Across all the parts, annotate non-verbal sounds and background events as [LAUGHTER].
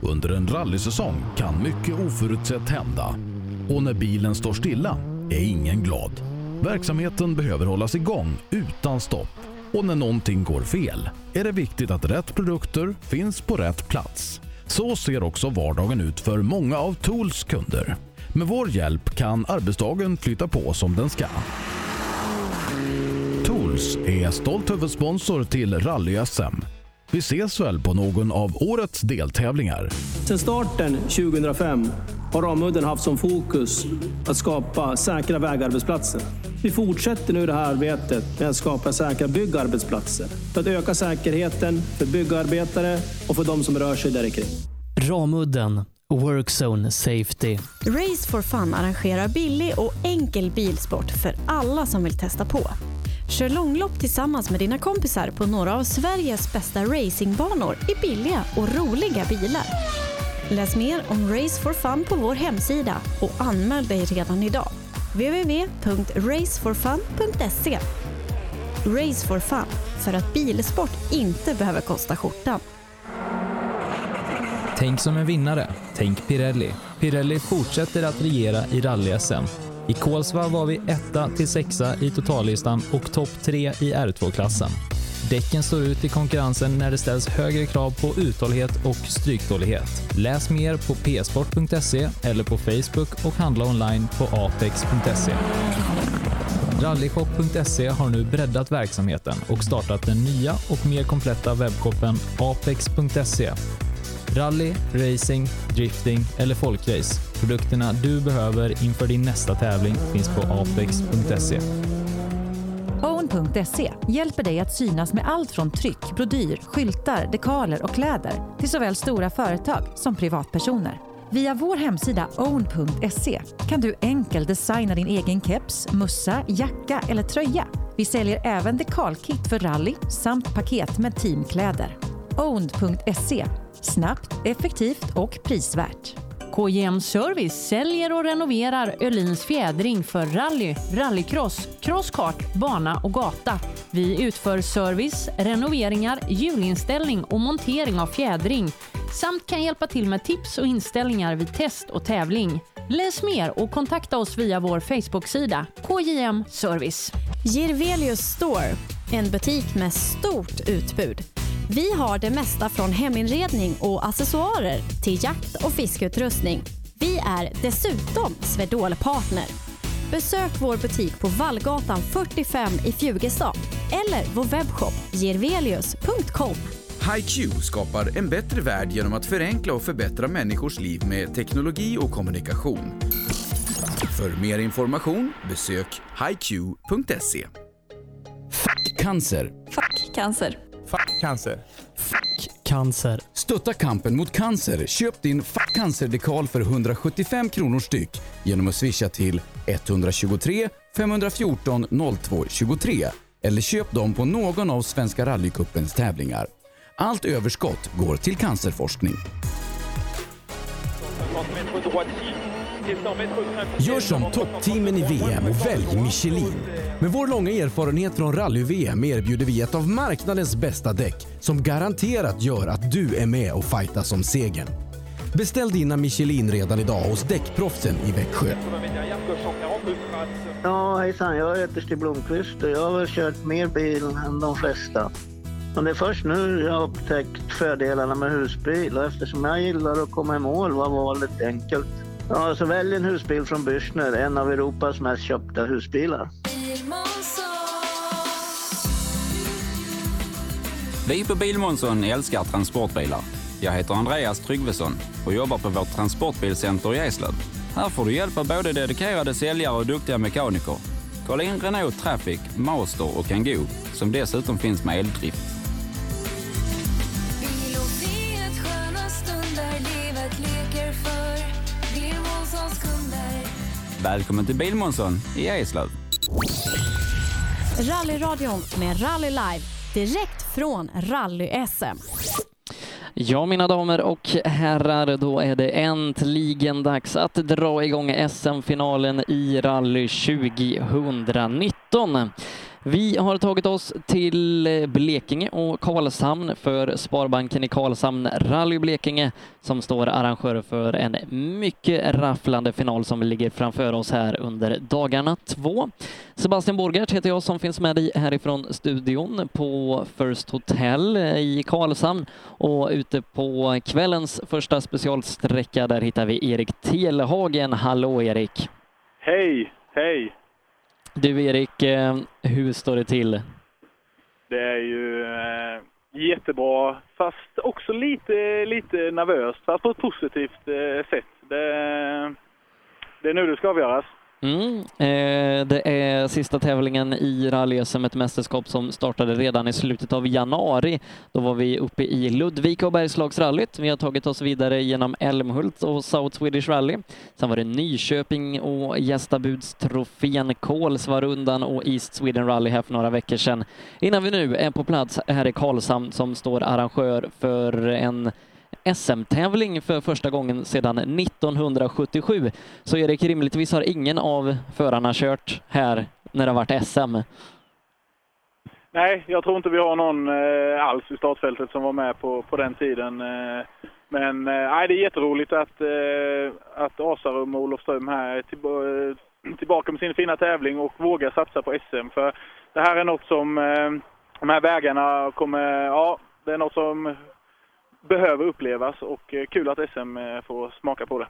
Under en rallysäsong kan mycket oförutsett hända. Och när bilen står stilla är ingen glad. Verksamheten behöver hållas igång utan stopp. Och när någonting går fel är det viktigt att rätt produkter finns på rätt plats. Så ser också vardagen ut för många av Tools kunder. Med vår hjälp kan arbetsdagen flytta på som den ska. Tools är stolt huvudsponsor till Rally-SM. Vi ses väl på någon av årets deltävlingar. Sedan starten 2005 har Ramudden haft som fokus att skapa säkra vägarbetsplatser. Vi fortsätter nu det här arbetet med att skapa säkra byggarbetsplatser för att öka säkerheten för byggarbetare och för de som rör sig där kring. Ramudden Workzone Safety. Race for Fun arrangerar billig och enkel bilsport för alla som vill testa på. Kör långlopp tillsammans med dina kompisar på några av Sveriges bästa racingbanor i billiga och roliga bilar. Läs mer om Race for Fun på vår hemsida och anmäl dig redan idag. www.raceforfun.se Race for Fun, för att bilsport inte behöver kosta skjortan. Tänk som en vinnare. Tänk Pirelli. Pirelli fortsätter att regera i rally-SM. I Kolsva var vi etta till sexa i totallistan och topp tre i R2-klassen. Däcken står ut i konkurrensen när det ställs högre krav på uthållighet och stryktålighet. Läs mer på psport.se eller på Facebook och handla online på apex.se. Rallyshop.se har nu breddat verksamheten och startat den nya och mer kompletta webbshoppen apex.se Rally, racing, drifting eller folkrace. Produkterna du behöver inför din nästa tävling finns på apex.se. Own.se hjälper dig att synas med allt från tryck, brodyr, skyltar, dekaler och kläder till såväl stora företag som privatpersoner. Via vår hemsida own.se kan du enkelt designa din egen keps, mussa, jacka eller tröja. Vi säljer även dekalkit för rally samt paket med teamkläder. Own.se Snabbt, effektivt och prisvärt. KJM Service säljer och renoverar Öhlins fjädring för rally, rallycross, crosskart, bana och gata. Vi utför service, renoveringar, hjulinställning och montering av fjädring samt kan hjälpa till med tips och inställningar vid test och tävling. Läs mer och kontakta oss via vår Facebook-sida KJM Service. Girvelius Store, en butik med stort utbud. Vi har det mesta från heminredning och accessoarer till jakt och fiskeutrustning. Vi är dessutom Swedol-partner. Besök vår butik på Vallgatan 45 i Fjugestad eller vår webbshop girvelius.com. HiQ skapar en bättre värld genom att förenkla och förbättra människors liv med teknologi och kommunikation. För mer information besök hiq.se. Fuck cancer. Fuck cancer. Fuck cancer. Fuck cancer. Stötta kampen mot cancer. Köp din Fuck cancer-dekal för 175 kronor styck genom att swisha till 123 514 02 23 eller köp dem på någon av Svenska rallycupens tävlingar. Allt överskott går till cancerforskning. Gör som toppteamen i VM och välj Michelin. Med vår långa erfarenhet från rally-VM erbjuder vi ett av marknadens bästa däck som garanterat gör att du är med och fightas om segern. Beställ dina Michelin redan idag hos Däckproffsen i Växjö. Ja, hejsan. Jag heter Stig Blomqvist och jag har väl kört mer bil än de flesta. Men det är först nu jag har upptäckt fördelarna med husbil och eftersom jag gillar att komma i mål var valet enkelt. Ja, så välj en husbil från Bürstner, en av Europas mest köpta husbilar. Vi på Bilmånsson älskar transportbilar. Jag heter Andreas Tryggvesson och jobbar på vårt transportbilcenter i Eslöv. Här får du hjälp av både dedikerade säljare och duktiga mekaniker. Kolla in Renault Traffic, Master och Kangoo som dessutom finns med eldrift. Välkommen till Bilmånsson i Eslöv. Rallyradion med Rally Live direkt från Rally-SM. Ja, mina damer och herrar, då är det äntligen dags att dra igång SM-finalen i rally 2019. Vi har tagit oss till eh, Blekinge och Karlshamn för Sparbanken i Karlshamn Rally Blekinge som står arrangör för en mycket rafflande final som ligger framför oss här under dagarna två. Sebastian Borgert heter jag som finns med dig härifrån studion på First Hotel eh, i Karlshamn och ute på kvällens första specialsträcka där hittar vi Erik Telehagen. Hallå Erik! Hej, hej! Du Erik, eh, hur står det till? Det är ju eh, jättebra, fast också lite, lite nervöst, fast på ett positivt eh, sätt. Det, det är nu det ska avgöras. Mm. Eh, det är sista tävlingen i rally sm ett mästerskap som startade redan i slutet av januari. Då var vi uppe i Ludvika och Bergslagsrallyt. Vi har tagit oss vidare genom Älmhult och South Swedish Rally. Sen var det Nyköping och Gästabudstrofén, Kolsvarundan och East Sweden Rally här för några veckor sedan. Innan vi nu är på plats här i Karlshamn som står arrangör för en SM-tävling för första gången sedan 1977. Så Erik, rimligtvis har ingen av förarna kört här när det har varit SM. Nej, jag tror inte vi har någon eh, alls i startfältet som var med på, på den tiden. Eh, men eh, det är jätteroligt att, eh, att Asarum och Olofström här är till, eh, [CLEARS THROAT] tillbaka med sin fina tävling och vågar satsa på SM. För det här är något som, eh, de här vägarna kommer, ja, det är något som behöver upplevas och eh, kul att SM eh, får smaka på det.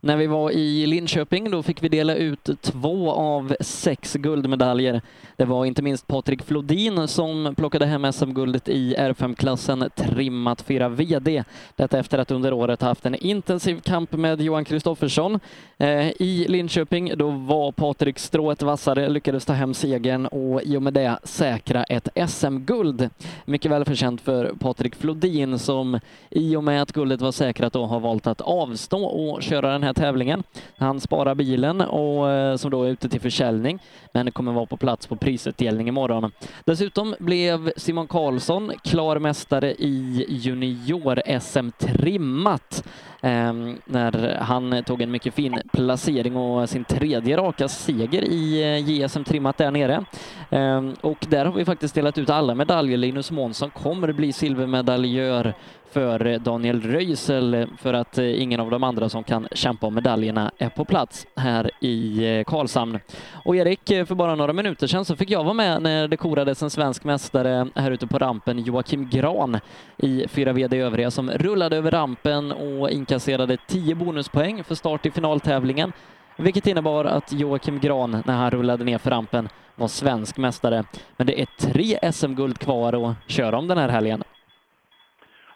När vi var i Linköping då fick vi dela ut två av sex guldmedaljer. Det var inte minst Patrik Flodin som plockade hem SM-guldet i R5-klassen trimmat 4 VD. Detta efter att under året haft en intensiv kamp med Johan Kristoffersson. Eh, I Linköping då var Patrik strået vassare, lyckades ta hem segern och i och med det säkra ett SM-guld. Mycket välförtjänt för Patrik Flodin som i och med att guldet var säkrat då har valt att avstå och köra den här tävlingen. Han sparar bilen och eh, som då är ute till försäljning, men kommer vara på plats på prisutdelning imorgon. Dessutom blev Simon Karlsson klar mästare i junior-SM trimmat ehm, när han tog en mycket fin placering och sin tredje raka seger i eh, JSM trimmat där nere. Ehm, och där har vi faktiskt delat ut alla medaljer. Linus Månsson kommer bli silvermedaljör för Daniel Röisel för att eh, ingen av de andra som kan kämpa om medaljerna är på plats här i eh, Karlshamn. Och Erik, eh, för bara några minuter sedan så fick jag vara med när det korades en svensk mästare här ute på rampen, Joakim Gran i 4 VD övriga som rullade över rampen och inkasserade 10 bonuspoäng för start i finaltävlingen, vilket innebar att Joakim Gran, när han rullade ner för rampen, var svensk mästare. Men det är tre SM-guld kvar att köra om den här helgen.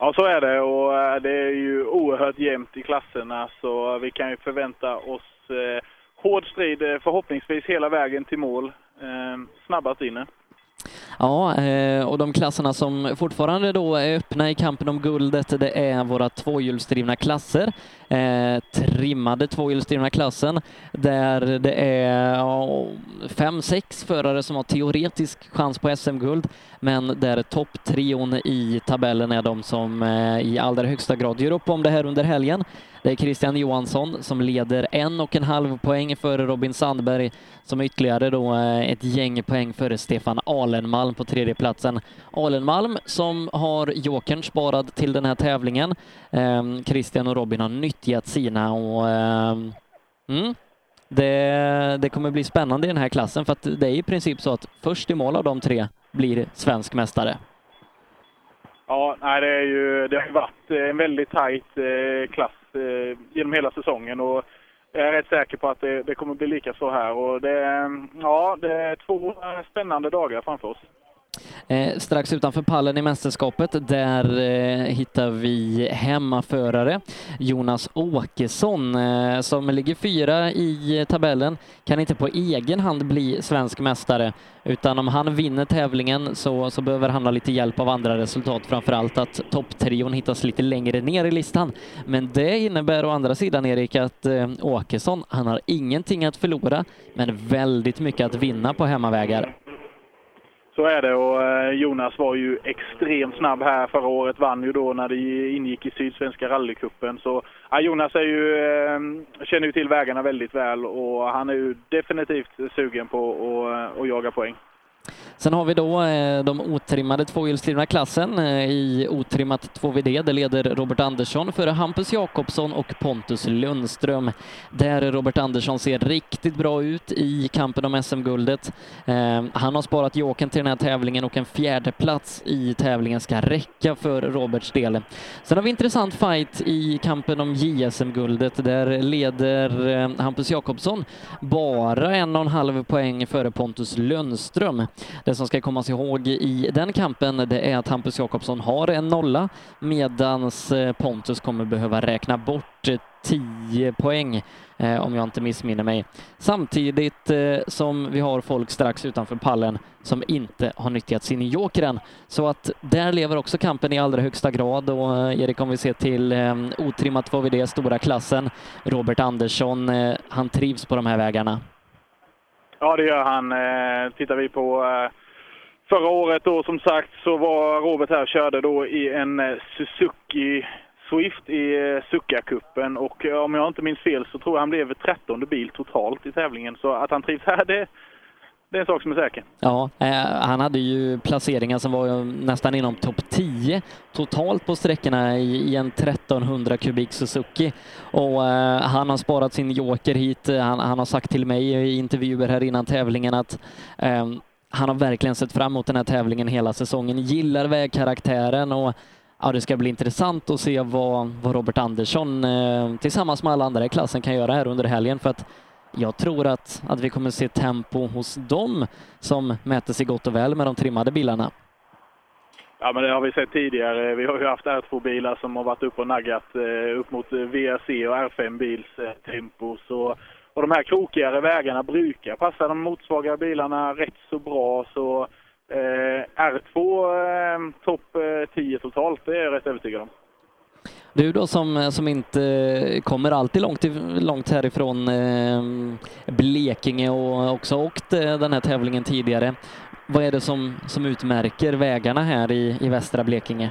Ja, så är det och eh, det är ju oerhört jämnt i klasserna så vi kan ju förvänta oss eh, hård strid eh, förhoppningsvis hela vägen till mål. Eh, snabbast in. Ja, eh, och de klasserna som fortfarande då är öppna i kampen om guldet, det är våra tvåhjulsdrivna klasser. Eh, trimmade tvåhjulsdrivna klassen, där det är ja, fem, sex förare som har teoretisk chans på SM-guld, men där topptrion i tabellen är de som eh, i allra högsta grad gör upp om det här under helgen. Det är Christian Johansson som leder en och en halv poäng före Robin Sandberg som ytterligare då eh, ett gäng poäng före Stefan Alenmalm på tredjeplatsen. Alenmalm som har jokern sparad till den här tävlingen. Ehm, Christian och Robin har nyttjat sina och ehm, mm, det, det kommer bli spännande i den här klassen för att det är i princip så att först i mål av de tre blir svensk mästare. Ja, nej, det, är ju, det har varit en väldigt tajt eh, klass eh, genom hela säsongen och jag är rätt säker på att det, det kommer bli lika så här. Och det, eh, ja, det är två eh, spännande dagar framför oss. Eh, strax utanför pallen i mästerskapet, där eh, hittar vi hemmaförare Jonas Åkesson eh, som ligger fyra i eh, tabellen. Kan inte på egen hand bli svensk mästare, utan om han vinner tävlingen så, så behöver han ha lite hjälp av andra resultat, framför allt att topptrion hittas lite längre ner i listan. Men det innebär å andra sidan, Erik, att eh, Åkesson, han har ingenting att förlora, men väldigt mycket att vinna på hemmavägar. Så är det och eh, Jonas var ju extremt snabb här förra året. Vann ju då när det ingick i Sydsvenska rallycupen. Så ja, Jonas är ju, eh, känner ju till vägarna väldigt väl och han är ju definitivt sugen på att, eh, att jaga poäng. Sen har vi då eh, de otrimmade tvåhjulsdrivna klassen. Eh, I otrimmat 2VD det leder Robert Andersson före Hampus Jakobsson och Pontus Lundström. Där Robert Andersson ser riktigt bra ut i kampen om SM-guldet. Eh, han har sparat joken till den här tävlingen och en fjärde plats i tävlingen ska räcka för Roberts del. Sen har vi intressant fight i kampen om JSM-guldet. Där leder Hampus Jakobsson bara en och en halv poäng före Pontus Lundström. Det som ska kommas ihåg i den kampen det är att Hampus Jakobsson har en nolla medans eh, Pontus kommer behöva räkna bort eh, 10 poäng eh, om jag inte missminner mig. Samtidigt som vi har folk strax utanför pallen som inte har nyttjat sin joker än. Så att där lever också kampen i allra högsta grad och Erik, om vi ser till otrimmat var vi det stora klassen. Robert Andersson, han trivs på de här vägarna. Ja, det gör han. Eh, tittar vi på eh, förra året då som sagt så var Robert här och körde då i en eh, Suzuki Swift i eh, Succa-cupen och eh, om jag inte minns fel så tror jag han blev trettonde bil totalt i tävlingen. Så att han trivs här, det, det är en sak som är säker. Ja, eh, han hade ju placeringar som var nästan inom topp 10 totalt på sträckorna i, i, en 1300 kubik Suzuki. Och eh, han har sparat sin joker hit. Han, han, har sagt till mig i intervjuer här innan tävlingen att eh, han har verkligen sett fram emot den här tävlingen hela säsongen, gillar vägkaraktären och ja, det ska bli intressant att se vad, vad Robert Andersson eh, tillsammans med alla andra i klassen kan göra här under helgen för att jag tror att, att vi kommer se tempo hos dem som mäter sig gott och väl med de trimmade bilarna. Ja, men det har vi sett tidigare. Vi har ju haft R2-bilar som har varit uppe och naggat eh, upp mot eh, VRC och R5-bils eh, tempo. Så, och de här krokigare vägarna brukar passa de motsvaga bilarna rätt så bra. Så eh, R2 eh, topp eh, 10 totalt, det är jag rätt övertygad om. Du då som, som inte kommer alltid långt, långt härifrån ehm, Blekinge och också åkt eh, den här tävlingen tidigare. Vad är det som, som utmärker vägarna här i, i västra Blekinge?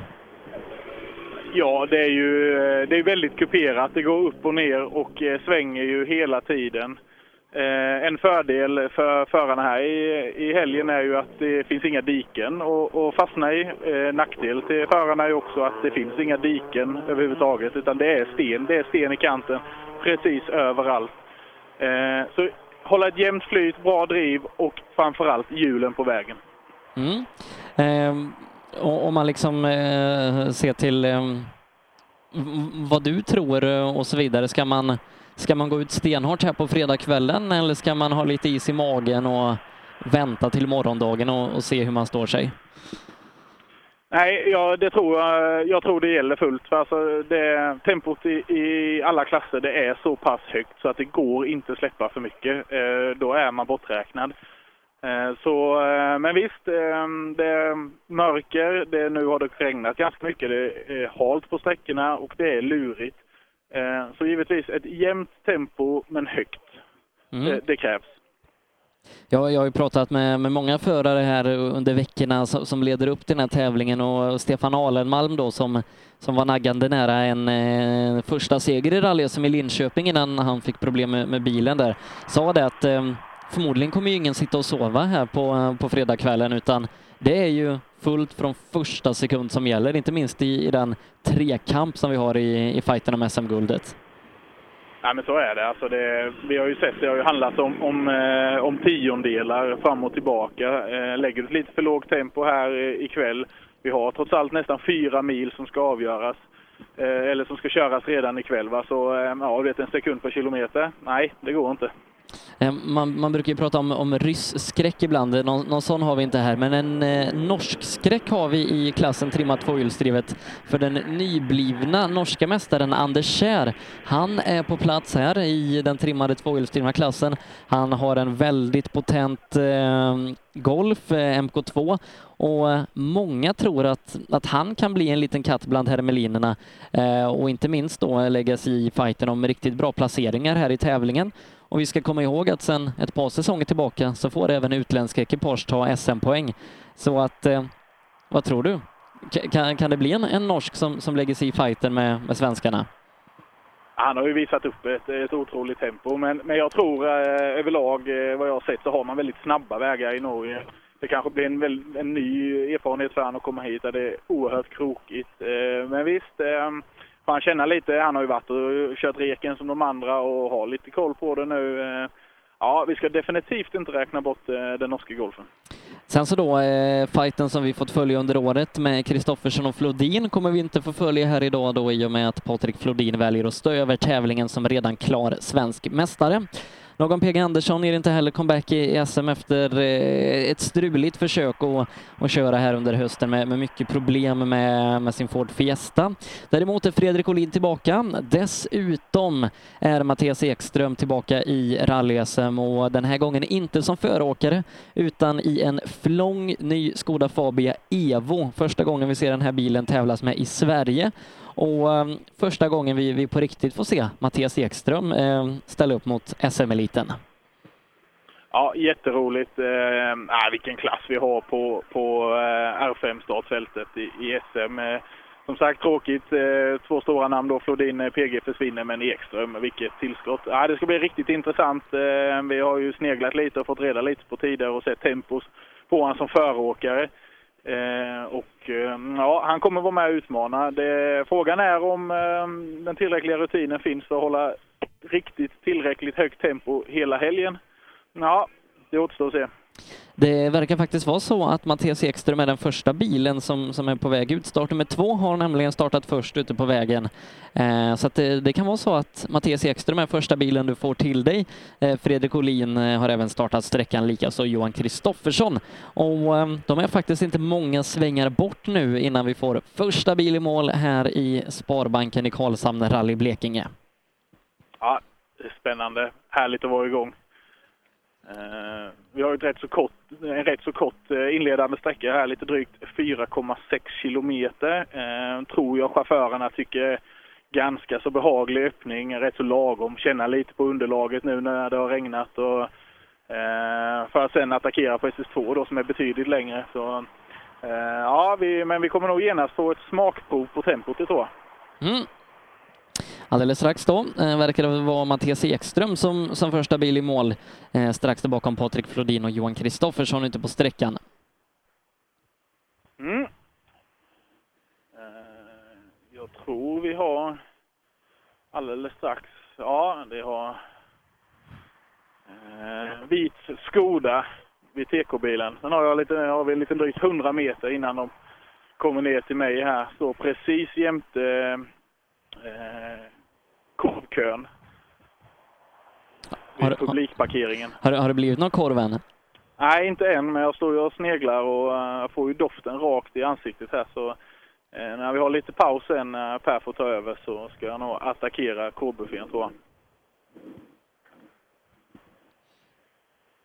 Ja, det är ju eh, det är väldigt kuperat. Det går upp och ner och eh, svänger ju hela tiden. Eh, en fördel för förarna här i, i helgen är ju att det finns inga diken att fastna i. Eh, nackdel till förarna är också att det finns inga diken överhuvudtaget utan det är sten. Det är sten i kanten precis överallt. Eh, så hålla ett jämnt flyt, bra driv och framförallt hjulen på vägen. Mm. Eh, om man liksom eh, ser till ehm, vad du tror och så vidare, ska man Ska man gå ut stenhårt här på fredagskvällen eller ska man ha lite is i magen och vänta till morgondagen och, och se hur man står sig? Nej, ja, det tror jag, jag tror det gäller fullt. För alltså det, tempot i, i, alla klasser det är så pass högt så att det går inte släppa för mycket. Eh, då är man borträknad. Eh, så, eh, men visst, eh, det är mörker, det, nu har det regnat ganska mycket, det är halt på sträckorna och det är lurigt. Eh, så givetvis ett jämnt tempo men högt. Mm. Det, det, krävs. Ja, jag har ju pratat med, med många förare här under veckorna som, som leder upp till den här tävlingen och Stefan Alenmalm då som, som var naggande nära en eh, första seger i rally som i Linköping innan han fick problem med, med bilen där, sa det att eh, förmodligen kommer ju ingen sitta och sova här på, på fredagskvällen utan det är ju fullt från första sekund som gäller, inte minst i, i den trekamp som vi har i, i fighten om SM-guldet. Ja, men så är det. Alltså det. Vi har ju sett, det har ju handlat om, om, eh, om tiondelar fram och tillbaka. Eh, lägger du ett lite för lågt tempo här ikväll, vi har trots allt nästan fyra mil som ska avgöras, eh, eller som ska köras redan ikväll. Va? Så ja, vet en sekund per kilometer, nej, det går inte. Ehm, man, man, brukar ju prata om, om rysskräck ibland, någon, någon sån har vi inte här, men en eh, norsk skräck har vi i klassen trimmat tvåhjulsdrivet för den nyblivna norska mästaren Anders Kjär. Han är på plats här i den trimmade tvåhjulsdrivna klassen. Han har en väldigt potent eh, Golf eh, MK2 och eh, många tror att, att han kan bli en liten katt bland hermelinerna eh, och inte minst då lägga sig i fighten om riktigt bra placeringar här i tävlingen. Och vi ska komma ihåg att sedan ett par säsonger tillbaka så får även utländska ekipage ta SM-poäng. Så att, eh, vad tror du? Kan, kan det bli en, en norsk som, som lägger sig i fighten med, med svenskarna? Han har ju visat upp ett, ett otroligt tempo, men, men jag tror eh, överlag, eh, vad jag har sett, så har man väldigt snabba vägar i Norge. det kanske blir en, väl, en ny erfarenhet för honom att komma hit där det är oerhört krokigt. Eh, men visst, eh, får han känna lite. Han har ju varit och kört reken som de andra och har lite koll på det nu. Eh, ja, vi ska definitivt inte räkna bort eh, den norska golfen. Sen så då, eh, fighten som vi fått följa under året med Kristoffersson och Flodin kommer vi inte få följa här idag då i och med att Patrik Flodin väljer att stå över tävlingen som redan klar svensk mästare. Någon PG Andersson ger inte heller comeback i SM efter eh, ett struligt försök att, att köra här under hösten med, med mycket problem med, med sin Ford Fiesta. Däremot är Fredrik Olin tillbaka. Dessutom är Mattias Ekström tillbaka i rally-SM och den här gången inte som föråkare utan i en flång ny Skoda Fabia Evo. Första gången vi ser den här bilen tävlas med i Sverige och eh, första gången vi, vi på riktigt får se Mattias Ekström eh, ställa upp mot SM-eliten. Ja, jätteroligt. Eh, äh, vilken klass vi har på, på eh, R5-startfältet i, i SM. Eh, som sagt tråkigt, eh, två stora namn då, Flodin eh, PG försvinner, men Ekström, vilket tillskott. Ja, det ska bli riktigt intressant. Eh, vi har ju sneglat lite och fått reda lite på tider och sett tempos på honom som föråkare. Eh, och eh, ja, han kommer vara med och utmana. Det, frågan är om eh, den tillräckliga rutinen finns för att hålla riktigt tillräckligt högt tempo hela helgen. Ja, det återstår att se. Det verkar faktiskt vara så att Mattias Ekström är den första bilen som, som är på väg ut. Start nummer två har nämligen startat först ute på vägen. Eh, så det, det, kan vara så att Mattias Ekström är första bilen du får till dig. Eh, Fredrik Olin eh, har även startat sträckan, likaså Johan Kristoffersson. Och eh, de är faktiskt inte många svängar bort nu innan vi får första bil i mål här i Sparbanken i Karlshamn, Rally Blekinge. Ja, det är spännande. Härligt att vara igång. Eh, vi har ett rätt så kort, en rätt så kort eh, inledande sträcka här, lite drygt 4,6 kilometer. Eh, tror jag chaufförerna tycker ganska så behaglig öppning, rätt så lagom. Känna lite på underlaget nu när det har regnat och för att sen attackera på SS2 då som är betydligt längre. Så, ja, vi, men vi kommer nog genast få ett smakprov på tempot, det tror jag. Mm. Alldeles strax då eh, verkar det vara Mattias Ekström som, som första bil i mål, eh, strax där bakom Patrik Flodin och Johan Kristoffersson ute på sträckan. Mm. Eh, jag tror vi har alldeles strax, ja det har eh, vit Skoda vid TK-bilen. Sen har, jag lite, har vi en liten drygt 100 meter innan de kommer ner till mig här. Står precis jämte eh, korvkön. Vid publikparkeringen. Har, har det blivit någon korv än? Nej, inte än, men jag står ju och sneglar och uh, får ju doften rakt i ansiktet här. Så uh, när vi har lite paus sen när uh, Per får ta över så ska jag nog attackera korvbuffén tror jag.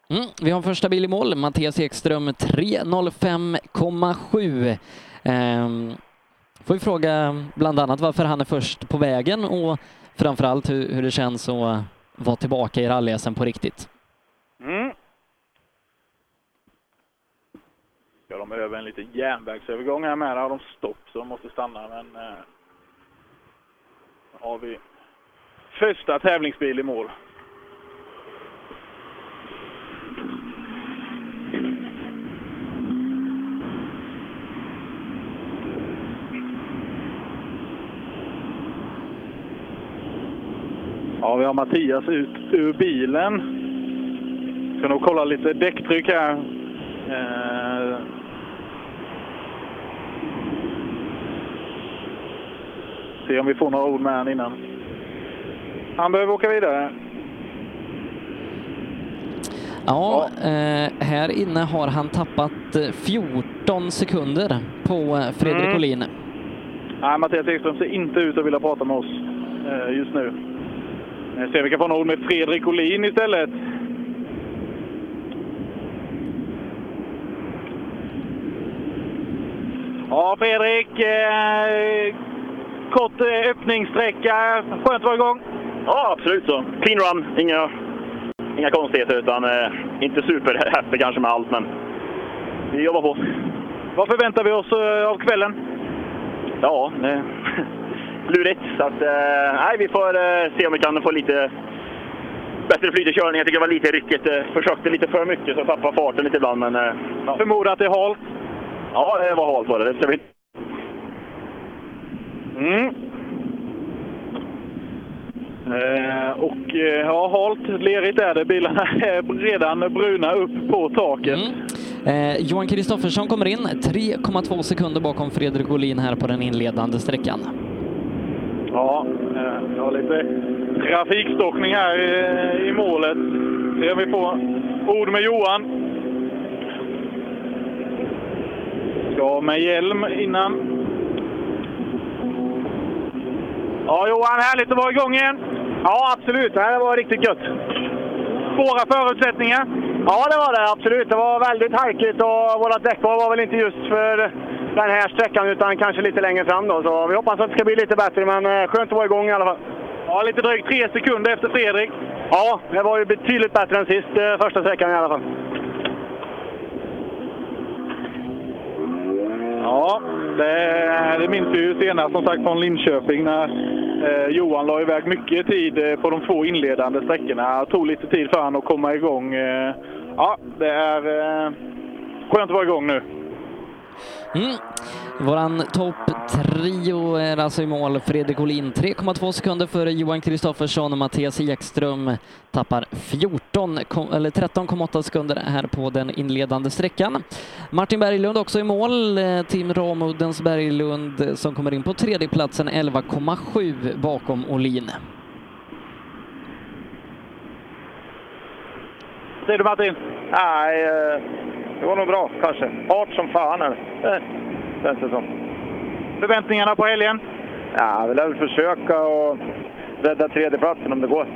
Mm, vi har första bil i mål, Mattias Ekström 3.05,7. Um, får vi fråga bland annat varför han är först på vägen och framförallt hur, hur det känns att vara tillbaka i rally på riktigt. Mm. Ska de över en liten järnvägsövergång här med, där har de stopp så de måste stanna men eh, har vi första tävlingsbil i mål. Ja, vi har Mattias ut ur bilen. Ska nog kolla lite däcktryck här. Eh... Se om vi får några ord med honom innan. Han behöver åka vidare. Ja, eh, här inne har han tappat 14 sekunder på eh, Fredrik mm. Olin. Nej, Mattias Ekström ser inte ut att vilja prata med oss eh, just nu. Jag ser vi kan få några ord med Fredrik Olin istället. Ja, Fredrik. Eh, kort eh, öppningssträcka. Skönt att vara igång. Ja, absolut så. Clean run. Inga, inga konstigheter, utan eh, inte superhäftig [LAUGHS] kanske med allt, men vi jobbar på. Vad förväntar vi oss eh, av kvällen? Ja, eh, [LAUGHS] lurigt. Så att, eh, nej, vi får eh, se om vi kan få lite bättre flyt i körningen. Jag tycker det var lite ryckigt. Eh, Försökte lite för mycket så jag tappade farten lite ibland. Men, eh, ja. Förmodar att det är halt? Ja, det var halt var det. Det ska vi... Mm. Eh, och eh, ja, halt, lerigt är det. Bilarna [LAUGHS] är redan bruna upp på taket. Eh, Johan Kristoffersson kommer in 3,2 sekunder bakom Fredrik Olin här på den inledande sträckan. Ja, eh, vi har lite trafikstockning här i, målet. Ser vi på ord med Johan. Ska med hjälm innan. Ja, Johan, härligt att vara igång igen. Ja, absolut. Det här var riktigt gött. Svåra förutsättningar? Ja, det var det absolut. Det var väldigt halkigt och våra däckval var väl inte just för den här sträckan utan kanske lite längre fram då. Så vi hoppas att det ska bli lite bättre, men eh, skönt att vara igång i alla fall. Ja, lite drygt tre sekunder efter Fredrik. Ja, det var ju betydligt bättre än sist, eh, första sträckan i alla fall. Ja, det, det minns vi ju senast som sagt från Linköping när eh, Johan la iväg mycket tid eh, på de två inledande sträckorna. Det tog lite tid för honom att komma igång. Ja, det är eh, skönt att vara igång nu. Mm. Våran topptrio är alltså i mål. Fredrik Olin 3,2 sekunder före Johan Kristoffersson och Mattias Ekström tappar 14, eller 13,8 sekunder här på den inledande sträckan. Martin Berglund också i mål. Eh, Tim Team Ramuddens Berglund eh, som kommer in på tredjeplatsen 11,7 bakom Olin. Säger du Martin? Nej, eh, det var nog bra kanske. Fart som fan är det. Känns det som. Förväntningarna på helgen? Ja, jag vill väl försöka och rädda tredjeplatsen om det går.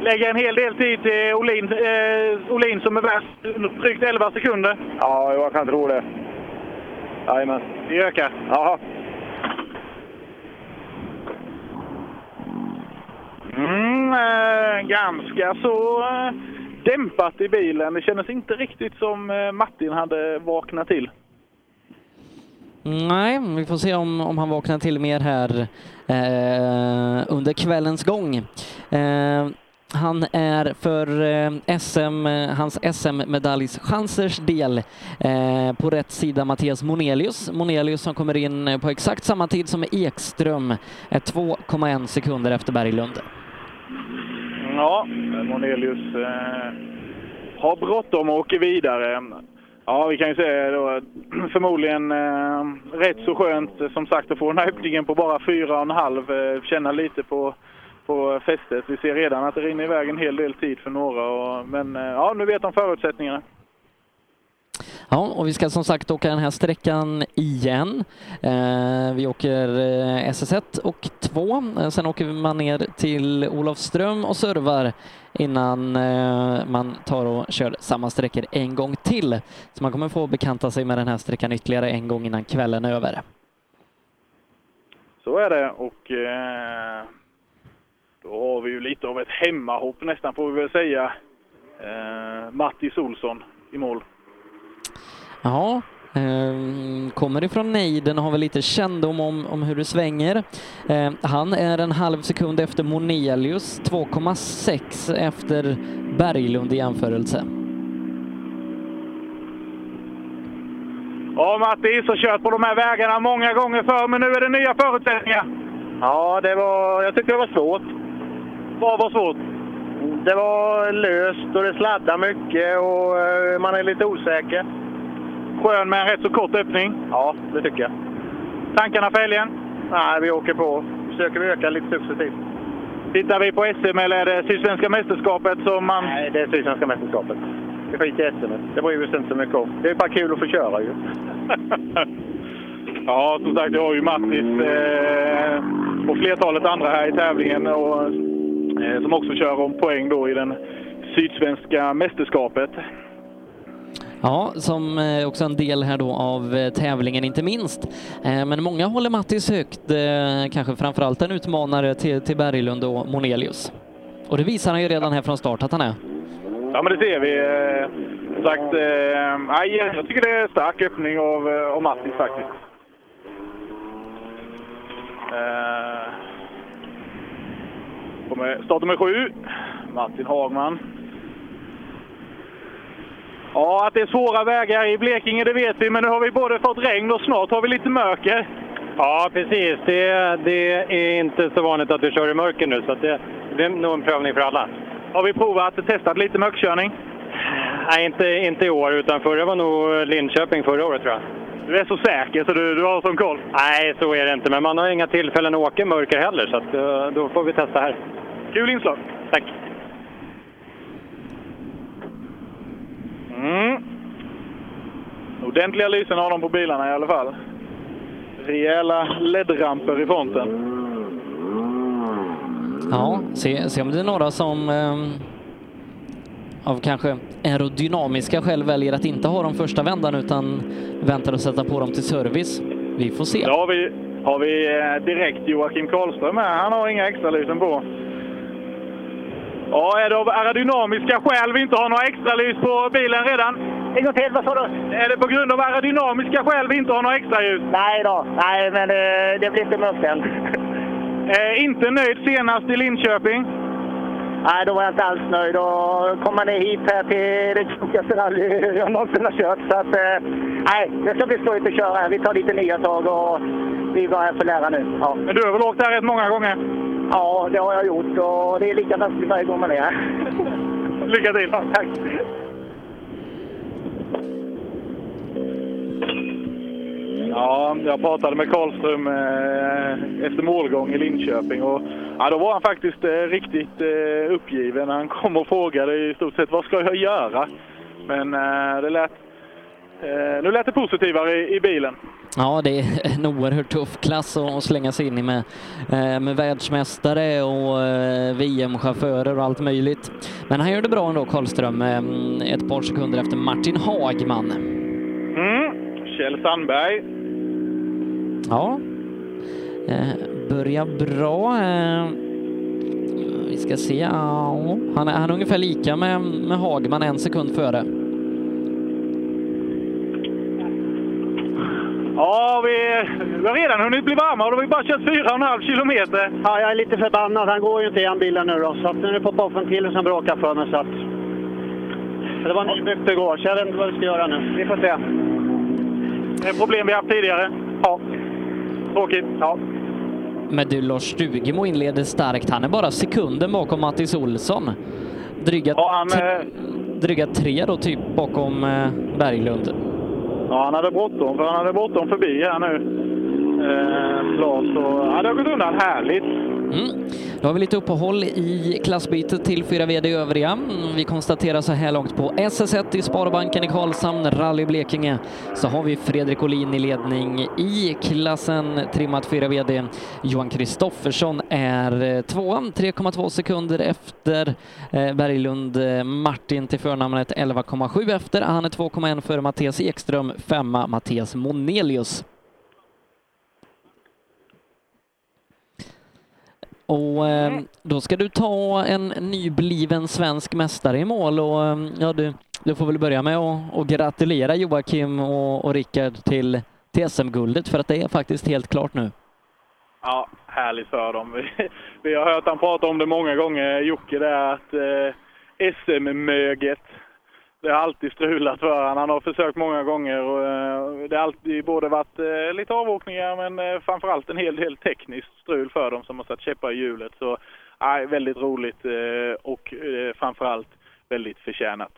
Lägger en hel del tid till Olin, eh, Olin som är värst, drygt 11 sekunder. Ja, jag kan tro det. Jajamän. Det ökar? Jaha. Mm, eh, ganska så eh, dämpat i bilen. Det kändes inte riktigt som eh, Martin hade vaknat till. Nej, vi får se om, om han vaknar till mer här eh, under kvällens gång. Eh, han är för eh, SM, hans SM-medaljschansers del eh, på rätt sida Mattias Monelius. Monelius som kommer in på exakt samma tid som Ekström, eh, är 2,1 sekunder efter Berglund. Ja, eh, Monelius eh, har bråttom och åker vidare. Ja, vi kan ju säga då [CLEARS THROAT] förmodligen eh, rätt så skönt eh, som sagt att få den här öppningen på bara fyra och en halv. Eh, känna lite på, på fästet. Vi ser redan att det rinner iväg en hel del tid för några. Och, men eh, ja, nu vet de förutsättningarna. Ja, och vi ska som sagt åka den här sträckan igen. Eh, vi åker eh, SS1 och 2. Eh, sen åker man ner till Olofström och servar innan eh, man tar och kör samma sträckor en gång till. Så man kommer få bekanta sig med den här sträckan ytterligare en gång innan kvällen är över. Så är det och eh, då har vi ju lite av ett hemmahopp nästan får vi väl säga. Eh, Mattis Olsson i mål. Ja, eh, kommer ifrån nejden och har väl lite kännedom om, om hur det svänger. Eh, han är en halv sekund efter Monelius, 2,6 efter Berglund i jämförelse. Ja, Mattis har kört på de här vägarna många gånger förr, men nu är det nya förutsättningar. Ja, det var, jag tyckte det var svårt. Vad var svårt? Det var löst och det sladdar mycket och eh, man är lite osäker. Skön med en rätt så kort öppning. Ja, det tycker jag. Tankarna för helgen? Nej, vi åker på. Försöker vi öka lite successivt. Tittar vi på SM eller är det Sydsvenska mästerskapet som man... Nej, det är Sydsvenska mästerskapet. Vi skiter i SM. Det bryr vi oss inte så mycket om. Det är bara kul att få köra ju. [LAUGHS] ja, som sagt, jag har ju Mattis eh, och flertalet andra här i tävlingen och, eh, som också kör om poäng då i den Sydsvenska mästerskapet. Ja, som eh, också en del här då av eh, tävlingen inte minst. Eh, men många håller Mattis högt, kanske framförallt en utmanare till, till Berglund och Monelius. Och det visar han ju redan här från start att han är. Ja, men det ser vi. Som sagt, eh, jag tycker det är en stark öppning av, av Mattis faktiskt. Kommer start nummer sju. Martin Hagman. Ja, att det är svåra vägar i Blekinge det vet vi, men nu har vi både fått regn och snart har vi lite mörker. Ja, precis. Det, det är inte så vanligt att vi kör i mörker nu, så det, det blir nog en prövning för alla. Har vi provat, testat lite mörkkörning? Nej, inte, inte i år, utan förra var nog Linköping förra året tror jag. Du är så säker så du, du har sån koll? Nej, så är det inte, men man har inga tillfällen att åka mörker heller, så att, eh, då får vi testa här. Kul inslag! Tack! Mm. Ordentliga lysen har de på bilarna i alla fall. Rejäla LED-ramper i fronten. Ja, se, se om det är några som eh, av kanske aerodynamiska skäl väljer att inte ha dem första vändan utan väntar och sätta på dem till service. Vi får se. Då har vi, har vi eh, direkt Joakim Karlström här. Han har inga extra lysen på. Ja, är det av aerodynamiska skäl vi inte har några extra lys på bilen redan? En gång till, vad sa du? Är det på grund av aerodynamiska skäl vi inte har några extra ljus? Nej då, nej men det, det blir inte mörkt än. Eh, inte nöjd senast i Linköping? Nej, då var jag inte alls nöjd. Och kom man ner hit här till det tjockaste rally jag någonsin har kört. Så att, eh, nej, det ska bli skojigt att köra här. Vi tar lite nya tag och vi var här för att lära nu. Ja. Men du har väl åkt här rätt många gånger? Ja, det har jag gjort och det är lika taskigt varje gång man är här. Lycka till! Ja, tack! Ja, jag pratade med Karlström eh, efter målgång i Linköping och ja, då var han faktiskt eh, riktigt eh, uppgiven. Han kom och frågade i stort sett vad ska jag göra? Men det lät, nu lät det positivare i, i bilen. Ja, det är en oerhört tuff klass att slänga sig in i med, med världsmästare och VM-chaufförer och allt möjligt. Men han gör det bra ändå, Karlström, ett par sekunder efter Martin Hagman. Mm. Kjell Sandberg. Ja, börjar bra. Vi ska se, ja, han är, han är ungefär lika med, med Hagman, en sekund före. Ja, vi, vi har redan hunnit bli varma och då har vi bara kört 4,5 kilometer. Ja, jag är lite förbannad. Han går ju inte igen bilen nu då. Så att nu är det poppat upp en till som bråkar för mig. Så att... Det var nybyggt igår, så jag vet inte vad vi ska göra nu. Vi får se. Det är problem vi haft tidigare. Ja. Tråkigt. Ja. Men du, Lars Stugemo inleder starkt. Han är bara sekunden bakom Mattis Olsson. Dryga, Ja, han, tre, eh, dryga tre då, typ, bakom eh, Berglund. Ja, han hade bråttom, för han hade bråttom förbi här nu. Eh, Lars, och, ja, det har gått undan härligt. Mm. Då har vi lite uppehåll i klassbytet till 4 VD övriga. Mm, vi konstaterar så här långt på SS1 i Sparbanken i Karlshamn, Rally Blekinge, så har vi Fredrik Olin i ledning i klassen trimmat 4 VD. Johan Kristoffersson är eh, tvåan, tvåa, 3,2 sekunder efter eh, Berglund. Eh, Martin till förnamnet 11,7 efter. Han är 2,1 före Mattias Ekström, femma Mattias Monelius. Och eh, då ska du ta en nybliven svensk mästare i mål och eh, ja, du, du får väl börja med att att gratulera Joakim och, och Rickard till, till SM-guldet för att det är faktiskt helt klart nu. Ja, härligt för dem. Vi, [LAUGHS] vi har hört han prata om det många gånger, Jocke, det är att eh, SM-möget, det har alltid strulat för honom. Han har försökt många gånger och eh, det har alltid både varit eh, lite avåkningar men eh, framförallt en hel del tekniskt strul för dem som har satt käppar i hjulet. Så nej, väldigt roligt och framförallt väldigt förtjänat.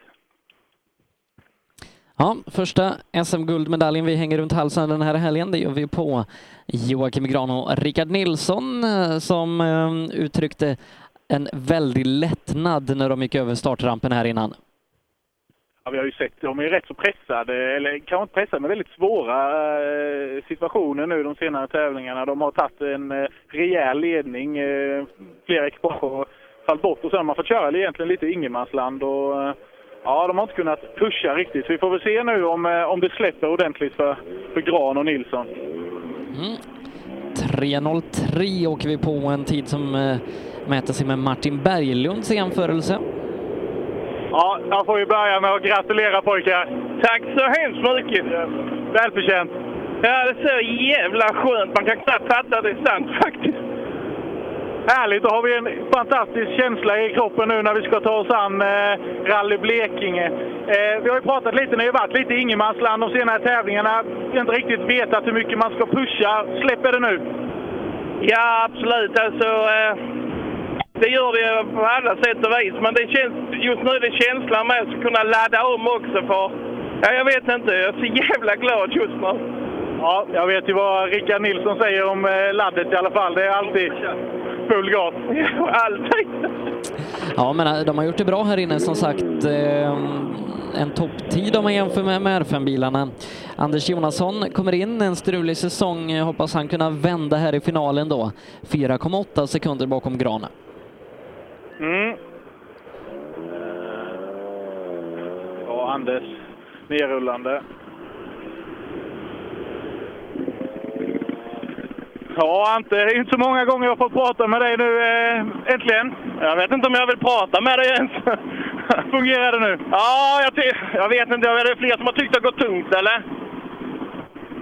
Ja, första SM-guldmedaljen vi hänger runt halsen den här helgen, det gör vi på Joakim Gran och Rickard Nilsson som uttryckte en väldig lättnad när de gick över startrampen här innan. Ja, vi har ju sett, de är rätt så pressade, eller kanske inte pressade, men väldigt svåra eh, situationer nu de senare tävlingarna. De har tagit en eh, rejäl ledning, eh, flera ekipage har fallit bort och sen har man fått köra egentligen lite ingenmansland och ja, de har inte kunnat pusha riktigt. Vi får väl se nu om, om det släpper ordentligt för, för Gran och Nilsson. Mm. 3.03 åker vi på en tid som mäter sig med Martin Berglunds jämförelse. Ja, jag får ju börja med att gratulera pojkar. Tack så hemskt mycket! Välförtjänt! Ja, det är så jävla skönt. Man kan knappt fatta att det är sant faktiskt. Härligt, då har vi en fantastisk känsla i kroppen nu när vi ska ta oss an eh, Rally Blekinge. Eh, vi har ju pratat lite, ni har varit lite i ingenmansland de senare tävlingarna. Vi har inte riktigt vetat hur mycket man ska pusha. Släpper det nu? Ja, absolut. Alltså, eh, det gör det på alla sätt och vis. Men det känns, just nu är det känslan med att kunna ladda om också. För, ja, jag vet inte, jag är så jävla glad just nu. Ja, jag vet ju vad Rickard Nilsson säger om eh, laddet i alla fall. Det är alltid full gas. alltid! Ja, men eh, de har gjort det bra här inne som sagt. Eh, en topptid om man jämför med, med R5-bilarna. Anders Jonasson kommer in, en strulig säsong. Hoppas han kunna vända här i finalen då. 4,8 sekunder bakom Grane. Mm. Ja, Anders nerrullande. Ja, Ante, det är inte så många gånger jag har fått prata med dig nu eh, äntligen. Jag vet inte om jag vill prata med dig ens. [LAUGHS] Fungerar det nu? Ja, jag, jag vet inte. Är det fler som har tyckt att det har gått tungt eller?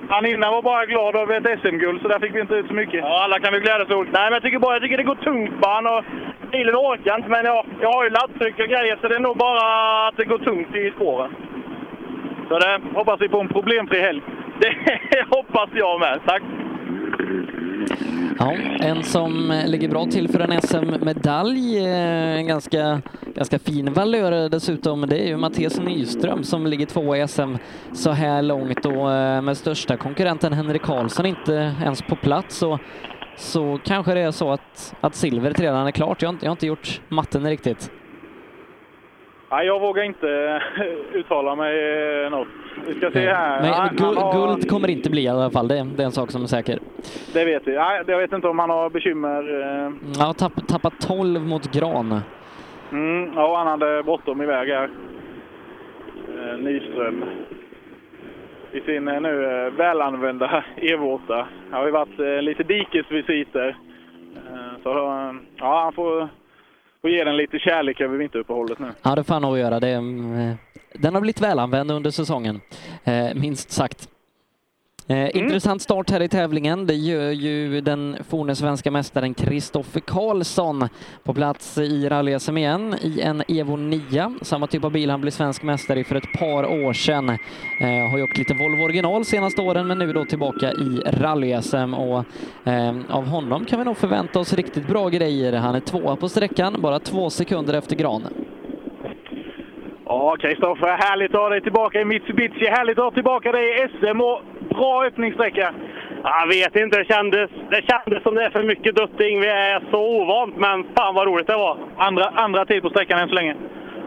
Han innan var bara glad över ett SM-guld, så där fick vi inte ut så mycket. Ja, alla kan vi glädjas åt. Nej, men jag tycker bara jag tycker det går tungt bara. Och bilen orkar inte, men jag, jag har ju laddtryck och grejer, så det är nog bara att det går tungt i spåren. Så det hoppas vi på en problemfri helg. [LAUGHS] Det hoppas jag med. Tack! Ja, en som eh, ligger bra till för en SM-medalj, eh, en ganska, ganska fin valör dessutom, det är ju Mattias Nyström som ligger två i SM så här långt och eh, med största konkurrenten Henrik Karlsson inte ens på plats Och så kanske det är så att, att silvret redan är klart. Jag har inte, jag har inte gjort matten riktigt. Nej, jag vågar inte [LAUGHS] uttala mig eh, något. Vi ska se här. Men Nej, han guld, har- guld kommer inte bli i alla fall, det, det är en sak som är säker. Det vet vi. Nej, jag vet inte om han har bekymmer. eh. Ja, tapp, tappat 12 mot Gran. Mm, ja, han hade bråttom iväg här. Eh, Nyström. I sin eh, nu eh, välanvända E8. Det har ju varit eh, lite dikesvisiter. Så ja, han får, får ge den lite kärlek över vinteruppehållet nu. Ja, det får han nog göra. Det, den har blivit välanvänd under säsongen, minst sagt. Eh, Intressant start här i tävlingen. Det gör ju den forne svenska mästaren Kristoffer Karlsson på plats i rally-SM igen i en Evo 9. Samma typ av bil han blev svensk mästare i för ett par år sedan. Eh, har ju åkt lite Volvo original senaste åren men nu då tillbaka i rally-SM och eh, av honom kan vi nog förvänta oss riktigt bra grejer. Han är tvåa på sträckan, bara två sekunder efter Gran. Ja, Kristoffer, härligt att ha dig tillbaka i Mitsubishi. Härligt att ha tillbaka dig i SM och bra öppningssträcka. Jag vet inte, det kändes, det kändes som det är för mycket dutting. Vi är så ovant, men fan vad roligt det var. Andra, andra tid på sträckan än så länge?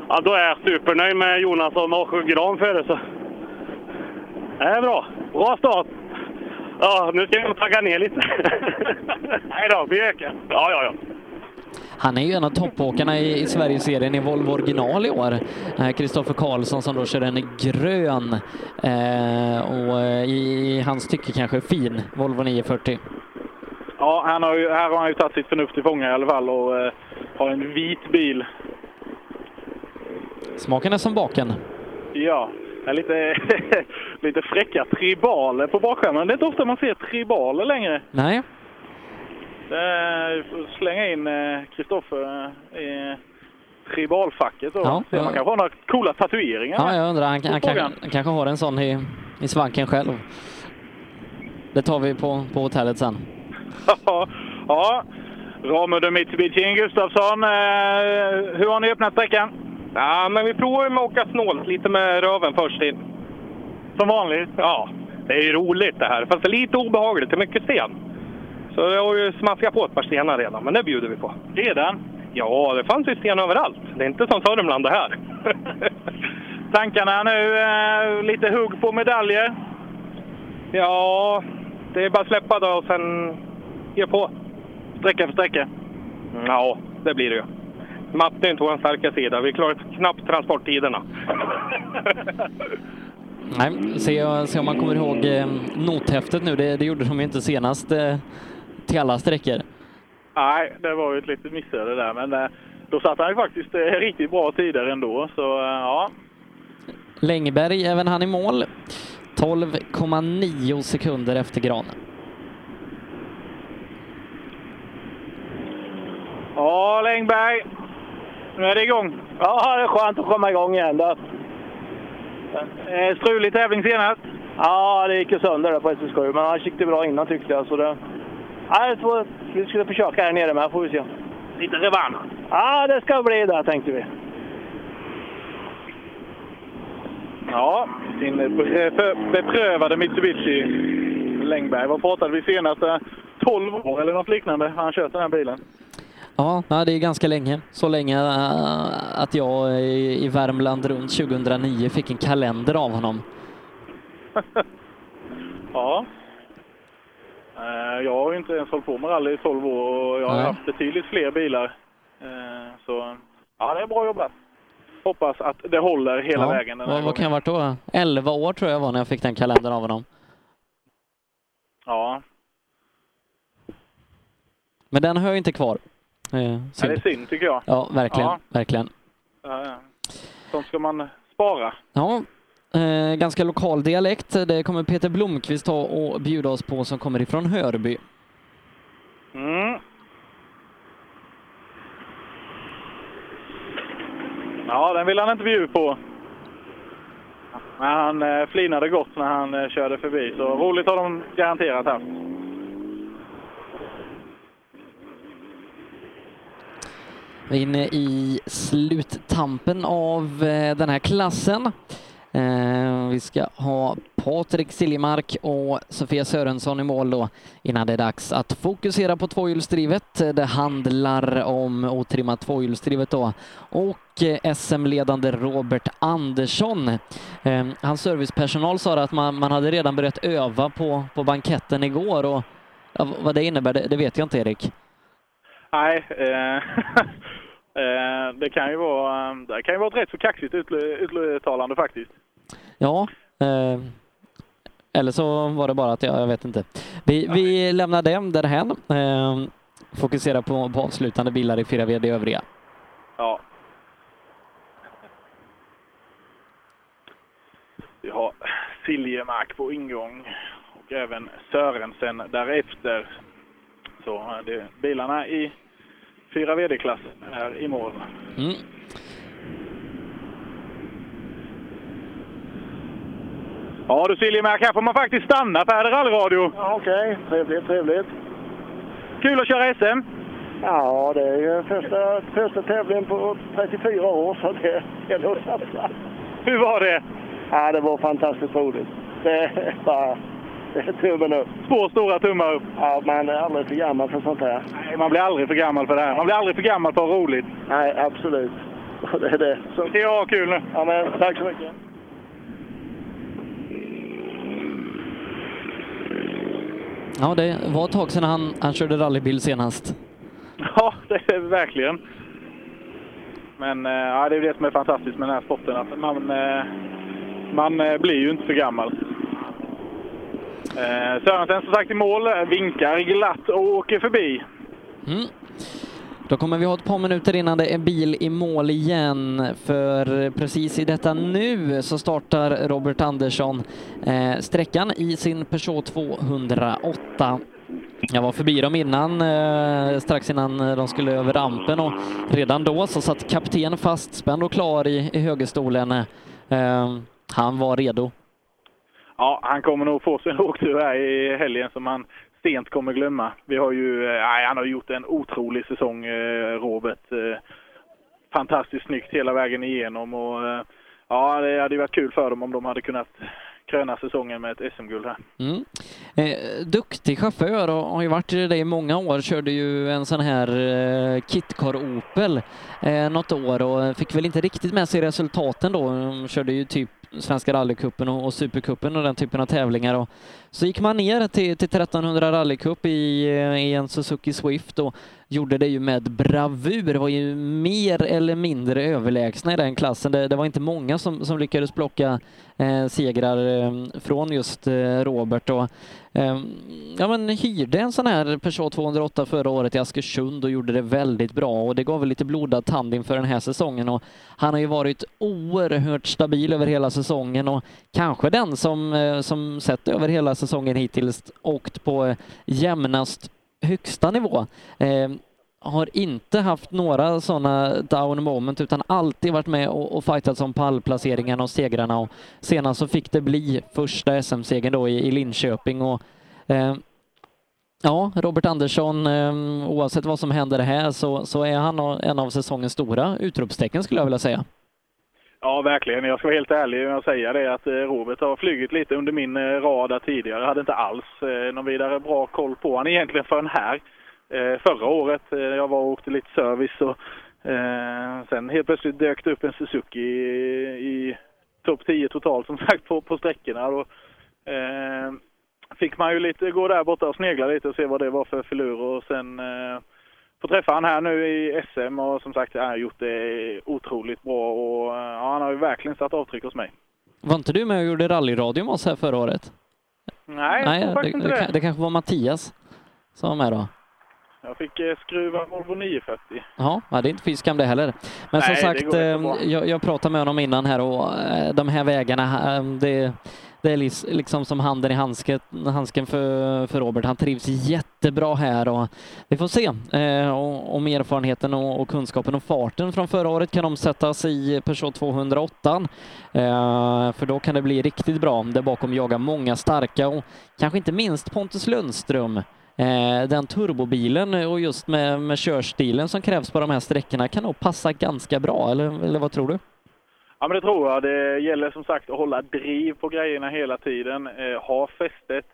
Ja, då är jag supernöjd med Jonasson och sju gran före. Så. Det är bra. Bra start. Ja, nu ska vi nog tagga ner lite. [LAUGHS] Nej då, vi ökar. Ja, ja, ja. Han är ju en av toppåkarna i, i Sverigeserien i Volvo original i år. Eh, Kristoffer Karlsson som då kör en grön eh, och eh, i, i hans tycke kanske fin Volvo 940. Ja, han har ju, här har han ju tagit sitt förnuft till fånga i alla fall och eh, har en vit bil. Smaken är som baken. Ja, lite, [LAUGHS] lite fräcka tribaler på bakskärmen. Det är inte ofta man ser tribaler längre. Nej, Det är, får slänga in eh, Kristoffer eh, i tribalfacket då. Ja, ja. man kanske har några coola tatueringar. ja, jag undrar, han, han, kanske, han kanske har en sån i, i svanken själv. Det tar vi på, på hotellet sen. Ja, ja. Ramudden Mitsubishi Gustafsson. Eh, hur har ni öppnat sträckan? Ja, men vi provar med att åka snålt, lite med röven först in. Som vanligt? Ja, det är ju roligt det här. Fast det är lite obehagligt, det är mycket sten. Så jag har ju smaskat på ett par stenar redan, men det bjuder vi på. Redan? Ja, det fanns ju sten överallt. Det är inte som Sörmland det här. [LAUGHS] Tankarna nu, eh, lite hugg på medaljer? Ja, det är bara att släppa då och sen ge på. Sträcka för sträcka? Ja, det blir det ju. Matte är inte vår starka sida. Vi klarar knappt transporttiderna. [LAUGHS] Nej, se, se om man kommer ihåg eh, nothäftet nu. Det, det gjorde de ju inte senast eh, till alla sträckor. Nej, det var ju ett litet missöde där, men eh, då satte han ju faktiskt eh, riktigt bra tider ändå. Så eh, ja, Längberg, även han i mål. 12,9 sekunder efter Gran. Ja, Längberg. Nu är det igång. Ja, det är skönt att komma igång igen. Då. Strulig tävling senast. Ja, det gick ju sönder där på SS7, men han gick det bra innan tyckte jag. Så det... Ja, jag tror vi skulle försöka här nere med, får vi se. Lite revansch. Ja, det ska bli det tänkte vi. Ja, sin be- beprövade Mitsubishi Längberg. Vad pratade vi senast? Eh, 12 år eller något liknande har han kört den här bilen. Ja, nej, det är ganska länge. Så länge äh, att jag i i Värmland runt 2009 fick en kalender av honom. [LAUGHS] Ja. Eh, Jag har ju inte ens hållit på med rally i 12 år och jag har Nej. haft betydligt fler bilar. Eh, Så ja, det är bra jobbat. Hoppas att det håller hela ja, vägen den vad, vad kan jag varit då? 11 år tror jag var när jag fick den kalendern av honom. Ja, Men den har jag inte kvar. Eh, ja, det är synd tycker jag. Ja, verkligen. Ja. verkligen. Ja, ja. Sånt ska man spara. Ja, eh, ganska lokal dialekt. Det kommer Peter Blomqvist ta och bjuda oss på som kommer ifrån Hörby. Mm. Ja, den vill han inte bjuda på. Men han eh, flinade gott när han eh, körde förbi, så roligt har de garanterat haft. Vi är inne i sluttampen av eh, den här klassen. Eh, Vi ska ha Patrik Siljemark och Sofia Sörensson i mål då innan det är dags att fokusera på tvåhjulsdrivet. Det handlar om otrimmat tvåhjulsdrivet då och eh, SM-ledande Robert Andersson. Eh, Hans servicepersonal sa att man, man hade redan börjat öva på, på banketten igår och ja, vad det innebär, det, det vet jag inte Erik. Nej, eh, [LAUGHS] eh det kan ju vara, eh, det kan ju vara ett rätt så kaxigt uttalande faktiskt. Ja, eh, eller så var det bara att jag, jag vet inte. Vi, vi lämnar det därhän. Eh, fokuserar på, på avslutande bilar i 4V det övriga. Ja. Vi har Siljemark på ingång och även Sörensen därefter. Så eh, det, bilarna i 4 VD-klassen är i mål. Mm. Ja du Siljemark, här får man faktiskt stanna för här är rallradio. Ja, Okej, trevligt, trevligt. Kul att köra SM. Ja, det är ju första, första tävlingen på 34 år, så det gäller att satsa. Hur var det? Ja, det var fantastiskt roligt. Det är är tummen upp. Två stora tummar upp. Ja, man är aldrig för gammal för sånt här. Nej, man blir aldrig för gammal för det här. Man blir aldrig för gammal för roligt. Nej, absolut. Och [LAUGHS] Det är det. Så, Det är kul nu. ja, men, tack så mycket. Ja, det var ett tag sedan han, han körde rallybil senast. Ja, det är verkligen. Men eh, ja, det är det som är fantastiskt med den här sporten. Att man, eh, man eh, blir ju inte för gammal. Sörensen som sagt i mål, vinkar glatt och åker förbi. Mm. Då kommer vi ha ett par minuter innan det är bil i mål igen, för precis i detta nu så startar Robert Andersson eh, sträckan i sin Peugeot 208. Jag var förbi dem innan, eh, strax innan de skulle över rampen och redan då så satt kapten fastspänd och klar i, i högerstolen. Eh, han var redo. Ja, han kommer nog få sig en åktur här i helgen som han sent kommer glömma. Vi har ju, eh, nej, han har gjort en otrolig säsong, eh, Robert. Eh, fantastiskt snyggt hela vägen igenom och eh, ja, det hade ju varit kul för dem om de hade kunnat kröna säsongen med ett SM-guld här. Mm. Eh, duktig chaufför och har ju varit det i många år. Körde ju en sån här eh, Kitcar Opel eh, något år och fick väl inte riktigt med sig resultaten då. De körde ju typ Svenska rallycupen och, och Supercupen och den typen av tävlingar. Och så gick man ner till, till 1300 rallycup i, eh, i en Suzuki Swift och gjorde det ju med bravur. Var ju mer eller mindre överlägsna i den klassen. Det, det var inte många som, som lyckades plocka eh, segrar eh, från just eh, Robert. Och, eh, ja, men hyrde en sån här Peugeot 208 förra året i Askersund och gjorde det väldigt bra och det gav väl lite blodad tand inför den här säsongen och han har ju varit oerhört stabil över hela säsongen och kanske den som, eh, som sett över hela säsongen hittills åkt på eh, jämnast högsta nivå. Eh, har inte haft några sådana down moment utan alltid varit med och, och fightat om pallplaceringarna och segrarna och senast så fick det bli första SM-segern då i, i Linköping och eh, Ja, Robert Andersson, eh, oavsett vad som händer här så, så är han en av säsongens stora utropstecken skulle jag vilja säga. Ja, verkligen. Jag ska vara helt ärlig och säga det att eh, Robert har flugit lite under min eh, radar tidigare. Jag hade inte alls eh, någon vidare bra koll på honom egentligen förrän här. Förra året. Jag var och åkte lite service och sen helt plötsligt dök det upp en Suzuki i, i topp 10 totalt som [LAUGHS] sagt på, på sträckorna. Då fick man ju lite gå där borta och snegla lite och se vad det var för filur och sen eh, få träffa han här nu i SM och som sagt han har gjort det otroligt bra och ja, han har ju verkligen satt avtryck hos mig. Var inte du med och gjorde rallyradio med oss här förra året? Nej, jag Nej faktiskt det, inte det. Det kanske var Mattias som var med då? Jag fick eh, skruva Volvo 940. Ja, det är inte fy skam det heller. Men Nej, som sagt, eh, jag, jag, pratade med honom innan här och eh, de här vägarna, det, det är liksom som handen i handsken, handsken för, för Robert. Han trivs jättebra här och vi får se eh, om erfarenheten och, och, kunskapen och farten från förra året kan omsättas i Peugeot 208. Eh, för då kan det bli riktigt bra. Där bakom jagar många starka och kanske inte minst Pontus Lundström. Eh, den turbobilen och just med, med körstilen som krävs på de här sträckorna kan nog passa ganska bra, eller, eller vad tror du? Ja, men det tror jag. Det gäller som sagt att hålla driv på grejerna hela tiden. Eh, ha fästet,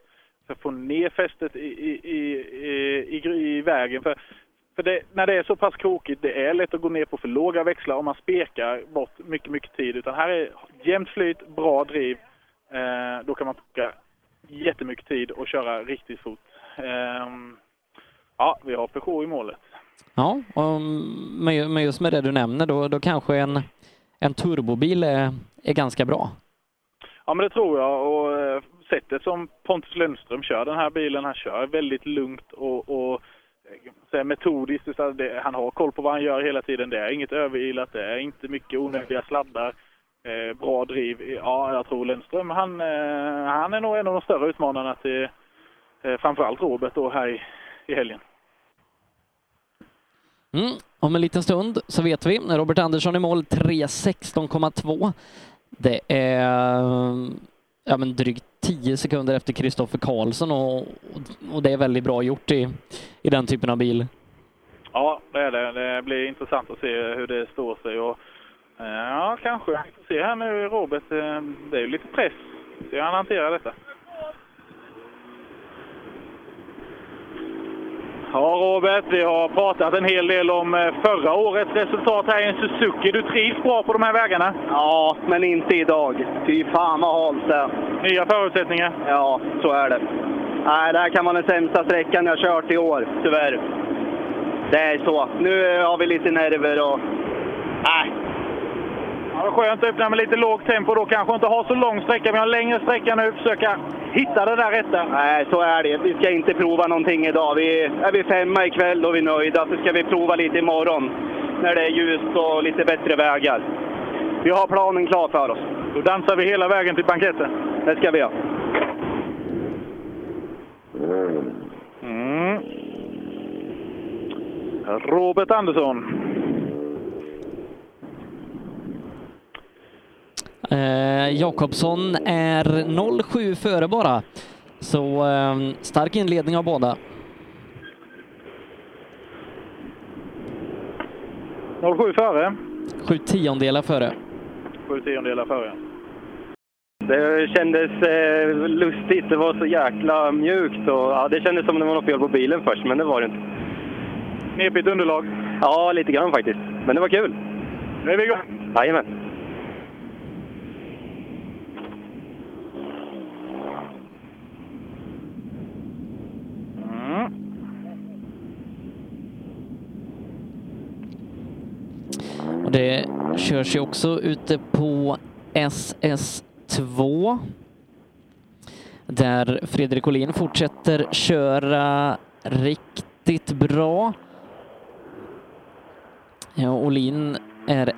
för att få ner fästet i, i, i, i, i vägen. För, för det, när det är så pass krokigt, det är lätt att gå ner på för låga växlar om man spekar bort mycket, mycket tid. Utan här är jämnt flyt, bra driv. Eh, då kan man plocka jättemycket tid och köra riktigt fort. Eh, ja, vi har Peugeot i målet. Ja, och med, just med det du nämner, då, då kanske en en turbobil är, är ganska bra. Ja, men det tror jag. Och eh, sättet som Pontus Lundström kör den här bilen, han kör väldigt lugnt och, och så metodiskt. Så det, han har koll på vad han gör hela tiden. Det är inget överilat, det är inte mycket onödiga sladdar. Eh, bra driv. Ja, jag tror Lundström, han, eh, han är nog en av de större utmanarna till eh, framförallt Robert då här i, i helgen. Mm. Om en liten stund så vet vi. Robert Andersson i mål 3.16,2. Det är ja, men drygt 10 sekunder efter Kristoffer Karlsson och, och det är väldigt bra gjort i, i den typen av bil. Ja, det är det. Det blir intressant att se hur det står sig. Och, eh, ja, kanske. Vi får se här nu Robert. Eh, det är ju lite press. Se hur han hanterar detta. Ja, Robert, vi har pratat en hel del om eh, förra årets resultat här i en Suzuki. Du trivs bra på de här vägarna? Ja, men inte idag. Fy fan vad halt det Nya förutsättningar? Ja, så är det. Nej, det här kan vara den sämsta sträckan jag kört i år, tyvärr. Det är så. Nu har vi lite nerver och... Nej, Ja, skönt att öppna med lite lågt tempo då. Kanske inte ha så lång sträcka, men ha en längre sträcka nu. Försöka hitta det där rätta. Nej, så är det. Vi ska inte prova någonting idag. Vi, är vi femma ikväll, då är vi nöjda. Så ska vi prova lite imorgon, när det är ljust och lite bättre vägar. Vi har planen klar för oss. Då dansar vi hela vägen till banketten. Det ska vi göra. Mm. Robert Andersson. Eh, Jakobsson är 0,7 före bara. Så eh, stark inledning av båda. 0,7 före? Sju tiondelar före. Sju tiondelar före. Det kändes eh, lustigt. Det var så jäkla mjukt. Och, ja, det kändes som det var något fel på bilen först, men det var det inte. Knepigt underlag? Ja, lite grann faktiskt. Men det var kul. Nu är vi igång. Jajamän. Mm. Och det körs ju också ute på SS2 där Fredrik Olin fortsätter köra riktigt bra. Ja, Olin är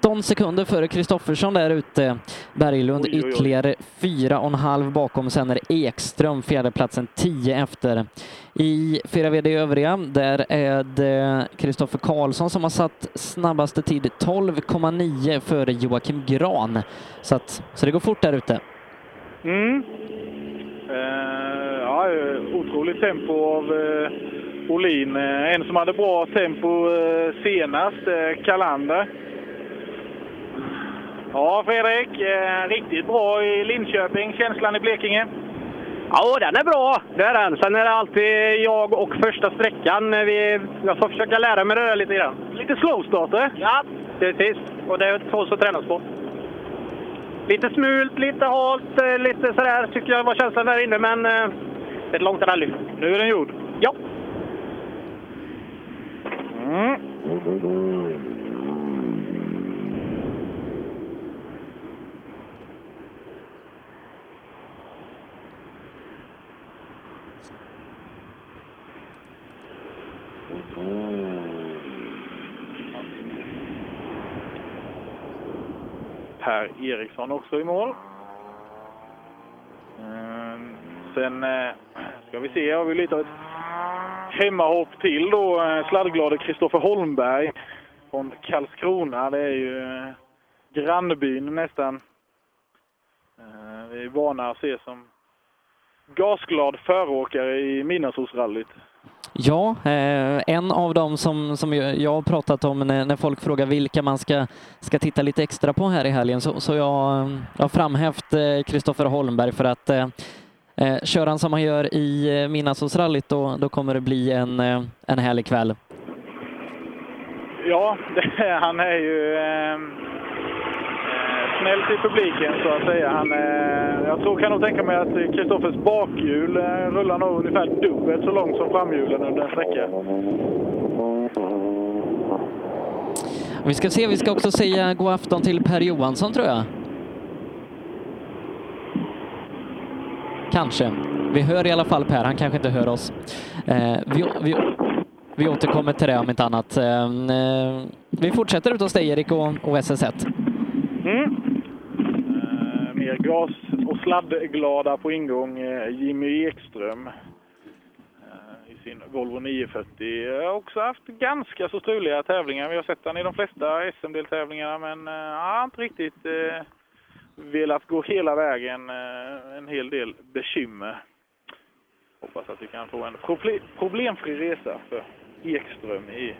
13 sekunder före Kristoffersson där ute. Berglund Oj, oj, oj. ytterligare fyra och en halv bakom. Sen är det Ekström fjärdeplatsen 10 efter. I 4VD övriga, där är det Kristoffer Karlsson som har satt snabbaste tid 12,9 före Joakim Gran. Så, att, så det går fort där ute. Mm. Eh, ja, otroligt tempo av eh, Olin. Eh, en som hade bra tempo senast, Kalander. Ja, Fredrik. Eh, riktigt bra i Linköping. Känslan i Blekinge? Ja, den är bra. Det är den. Sen är det alltid jag och första sträckan. Vi, jag får försöka lära mig det där lite grann. Lite slowstarter? Ja, precis. Och det tåls att tränas på. Lite smult, lite halt, eh, lite sådär tycker jag var känslan där inne. Men eh, det är ett långt rally. Nu är den gjord? Ja. Mm. Mm. Per Eriksson också i mål. Ehm, sen eh, ska vi se, har vi lite av ett hemmahopp till då. Eh, sladdglade Kristoffer Holmberg från Karlskrona. Det är ju eh, grannbyn nästan. Vi är vana att se som gasglad föråkare i Midnattssolsrallyt. Ja, eh, en av dem som, som jag har pratat om när, när folk frågar vilka man ska, ska titta lite extra på här i helgen, så, så jag, jag har framhävt eh, Kristoffer Holmberg för att eh, eh, kör han som han gör i eh, Midnattssolsrallyt då, då kommer det bli en, eh, en härlig kväll. Ja, det, [LAUGHS] han är ju eh, eh, eh, snäll till publiken så att säga. Han, eh, jag tror, kan nog tänka mig att Kristoffers bakhjul eh, rullar nog ungefär dubbelt så långt som framhjulen under en sträcka. Vi ska se, vi ska också säga god afton till Per Johansson tror jag. Kanske. Vi hör i alla fall Per, han kanske inte hör oss. Eh, vi, vi, vi återkommer till det om inte annat. Eh, eh, vi fortsätter ut hos dig Erik och, och SS1. Mm ner. gas och sladdglada på ingång, eh, Jimmy Ekström eh, i sin Volvo 940. Jag har också haft ganska så struliga tävlingar. Vi har sett han i de flesta SM-deltävlingarna men eh, han har inte riktigt velat gå hela vägen. En hel del bekymmer. Hoppas att vi kan få en problemfri resa för Ekström i,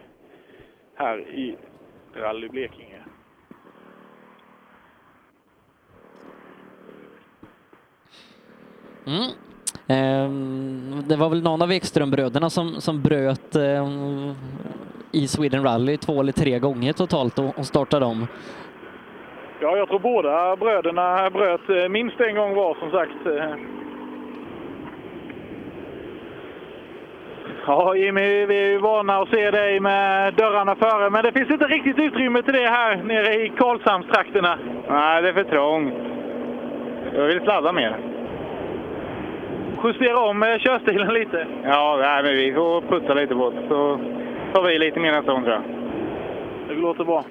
här i Rally Blekinge. Mm. Ehm, det var väl någon av Ekströmbröderna som, som bröt ehm, i Sweden Rally två eller tre gånger totalt och, och startade om. Ja, jag tror båda bröderna bröt eh, minst en gång var som sagt. Ja, Jimmy, vi är ju vana att se dig med dörrarna före, men det finns inte riktigt utrymme till det här nere i Karlshamnstrakterna. Nej, det är för trångt. Jag vill sladda mer. Justera om eh, körstilen lite. Ja, nej, men vi får putta lite på det. Så tar vi lite mer nästa gång tror jag. Det låter bra.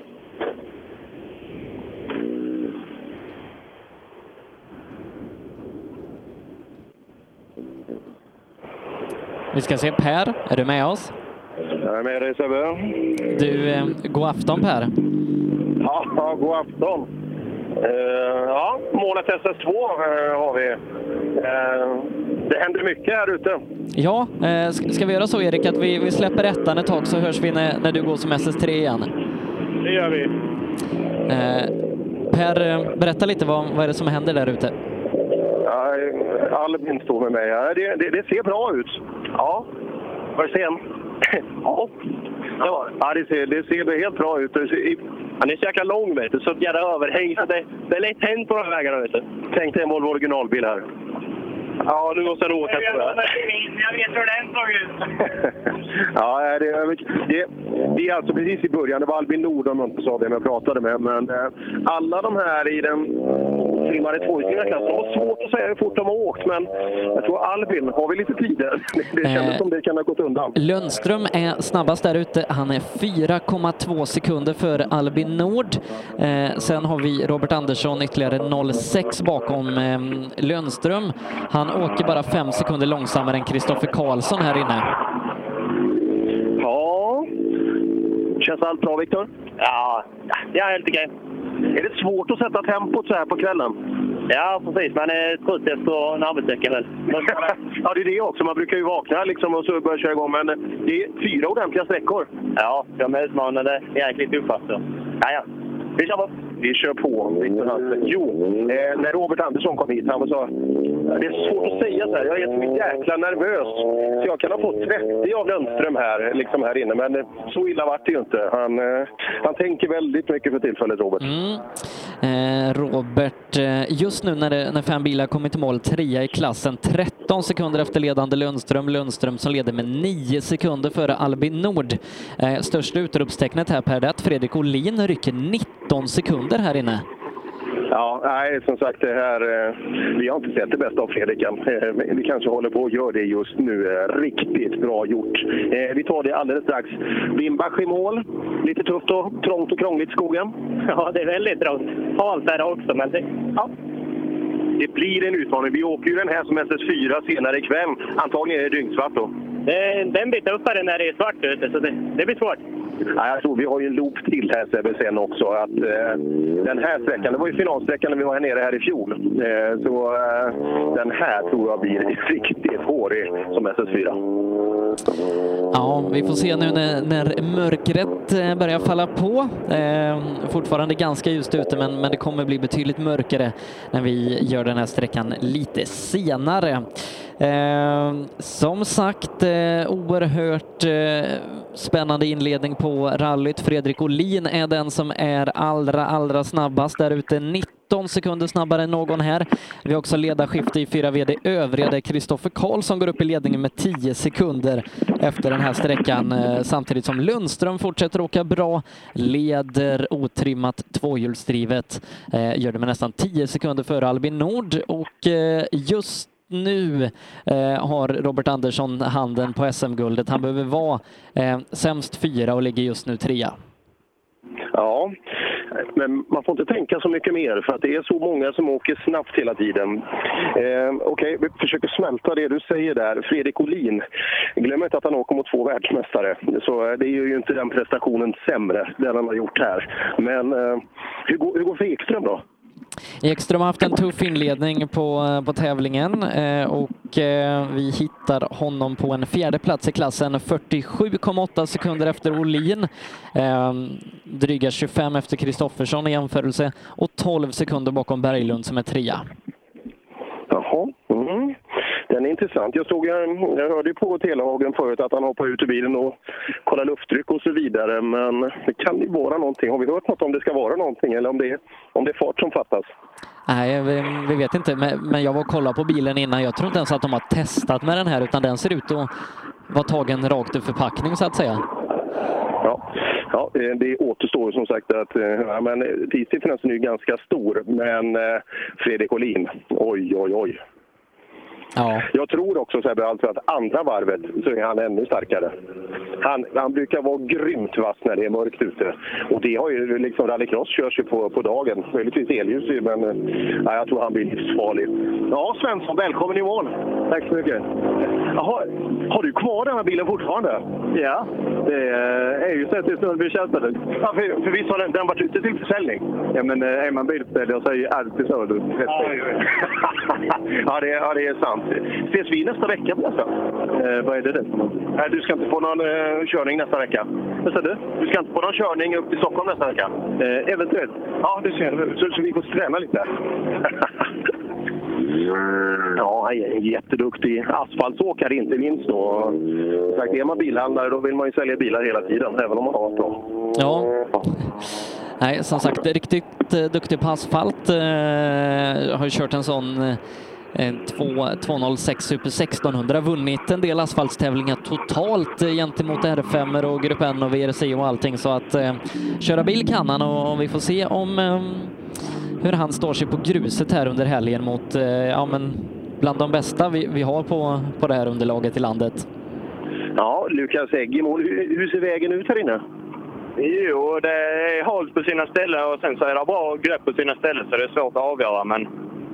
Vi ska se Per, är du med oss? Jag är med dig Sebbe. Du, eh, god afton Per. Ja, ja, god afton. Eh, ja, målet SS2 eh, har vi. Eh, det händer mycket här ute. Ja, ska ska vi göra så Erik att vi, vi släpper ettan ett tag så hörs vi när, när du går som SS3 igen? Det gör vi. Per, berätta lite vad, vad är det som händer där ute? Ja, Albin står med mig. Det, det, det ser bra ut. Ja. Var det sen? ja. Ja, ja det, ser, det ser helt bra ut. Han är så jäkla lång, vet du. Så ett jävla överhäng. Så det, det är lätt hänt på de här vägarna, vet du. Tänk dig en Volvo originalbil här. Ja, nu måste du åka på det. Jag vet hur den såg ut. [LAUGHS] Ja, det, det, det är alltså precis i början. Det var Albin Nord, om jag inte sa det, men jag pratade med. Men eh, alla de här i den otrimmade tvåhjulsdrivna klassen. Det var svårt att säga hur fort de har åkt, men jag tror Albin, har vi lite tider? [LAUGHS] Det kändes Eh. som det kan ha gått undan. Lundström är snabbast där ute. Han är 4,2 sekunder före Albin Nord. Eh, sen har vi Robert Andersson ytterligare 0,6 bakom eh, Lundström. Han åker bara 5 sekunder långsammare än Kristoffer Karlsson här inne. Ja. Känns allt bra, Viktor? Ja, det är helt okej. Är det svårt att sätta tempot så här på kvällen? Ja, precis. Man är trött efter en arbetsvecka väl. [LAUGHS] ja, det är det också. Man brukar ju vakna liksom och så börja köra igång, men det är fyra ordentliga sträckor. Ja, de är utmanande. Jäkligt tuffa. Så. Ja, ja. Vi kör på. Vi kör på, Jo, eh, när Robert Andersson kom hit, han sa det är svårt att säga så här. Jag är så jäkla nervös. Så jag kan ha fått 30 av Lundström här, liksom här inne. Men så illa vart det ju inte. Han, eh, han tänker väldigt mycket för tillfället, Robert. Mm. Eh, Robert, eh, just nu när, det, när fem bilar kommit till mål, trea i klassen, 13 sekunder efter ledande Lundström. Lundström som leder med 9 sekunder före Albin Nord. Eh, största utropstecknet här Per, det att Fredrik Olin rycker 19 sekunder här inne. Ja, nej, som sagt, det här, eh, vi har inte sett det bästa av Fredrik än. Eh, Vi kanske håller på att göra det just nu. Eh, Riktigt bra gjort. Vi tar det alldeles strax. Wimbach i mål. Lite tufft och trångt och krångligt i skogen. [LAUGHS] Ja, det är väldigt trångt. Halt är det också, men det... Ja. Det blir en utmaning. Vi åker ju den här som SS4 senare ikväll. Antagligen är det dygnsvart då. Det, den blir tuffare när det är svart ute, så det, det blir svårt. Ja, jag tror vi har ju en loop till här Sebbe sen också. Att, eh, den här sträckan, det var ju finalsträckan när vi var här nere här i fjol. Eh, så eh, den här tror jag blir riktigt hårig som SS4. Ja, vi får se nu när, när mörkret eh, börjar falla på. Eh, fortfarande ganska ljust ute, men, men det kommer bli betydligt mörkare när vi gör den här sträckan lite senare. Ehm, som sagt, eh, oerhört eh, spännande inledning på rallyt. Fredrik Olin är den som är allra, allra snabbast där ute. 19 sekunder snabbare än någon här. Vi har också ledarskifte i 4 VD övriga där Kristoffer Karlsson går upp i ledningen med 10 sekunder efter den här sträckan eh, samtidigt som Lundström fortsätter åka bra, leder otrimmat tvåhjulsdrivet, eh, gör det med nästan 10 sekunder före Albin Nord och eh, just nu eh, har Robert Andersson handen på SM-guldet. Han behöver vara eh, sämst fyra och ligger just nu trea. Ja, men man får inte tänka så mycket mer för att det är så många som åker snabbt hela tiden. Eh, Okej, vi försöker smälta det du säger där. Fredrik Olin, glöm inte att han åker mot två världsmästare. Så eh, det gör ju inte den prestationen sämre, den han har gjort här. Men eh, hur, går, hur går det för Ekström då? Ekström har haft en tuff inledning på, eh, på tävlingen eh, och eh, vi hittar honom på en fjärde plats i klassen, 47,8 sekunder efter Olin, dryga 25 efter Kristoffersson i jämförelse och 12 sekunder bakom Berglund som är trea. Jaha. Mm. Den är intressant. Jag, såg, jag, jag hörde på Telehagen förut att han hoppade ut ur bilen och kollade lufttryck och så vidare. Men det kan ju vara någonting. Har vi hört något om det ska vara någonting eller om det om det är fart som fattas? Nej, vi, vi vet inte, men, jag var och kollade på bilen innan. Jag tror inte ens att de har testat med den här, utan den ser ut att vara tagen rakt ur förpackning så att säga. Ja, ja eh, det återstår som sagt att eh, ja, men, eh, tidsdifferensen är ju ganska stor. Men eh, Fredrik Olin, oj, oj, oj. Ja. Jag tror också Sebbe, alltså att andra varvet så är han ännu starkare. Han, han brukar vara grymt vass när det är mörkt ute. Och det har ju liksom rallycross körs ju på, på dagen. Möjligtvis elljus ju, men eh, ja, jag tror han blir livsfarlig. Ja, Svensson, välkommen i mål. Tack så mycket. Jaha, har du kvar den här bilen fortfarande? Ja, det är ju så tills någon blir köpare. Ja, för, för visst har den, den varit ute till försäljning? Ja, men eh, är man bilförsäljare så är ju alltid så. Du. Ja, [LAUGHS] ja, det, ja, det är sant. Ses vi nästa vecka förresten? Eh, vad är det det Nej, du ska inte få någon eh, körning nästa vecka. Vad sa du? Du ska inte få någon körning upp till Stockholm nästa vecka? Eh, eventuellt. Ja, det ser du. Så, så vi får träna lite. [LAUGHS] Ja, han är en jätteduktig asfaltsåkare inte minst. Då. Sagt, är man bilhandlare då vill man ju sälja bilar hela tiden, även om man har bra. Ja. Nej, som sagt, riktigt eh, duktig på asfalt. Eh, har ju kört en sån eh, 206 Super 1600, vunnit en del asfaltstävlingar totalt eh, gentemot R5 och Grupp N och VRC och allting så att eh, köra bil kan han och vi får se om eh, hur han står sig på gruset här under helgen mot, eh, ja men, bland de bästa vi, vi har på, på det här underlaget i landet. Ja, Lukas Egg i mål. Hur, hur ser vägen ut här inne? Jo, det är halt på sina ställen och sen så är det bra grepp på sina ställen så det är svårt att avgöra. Men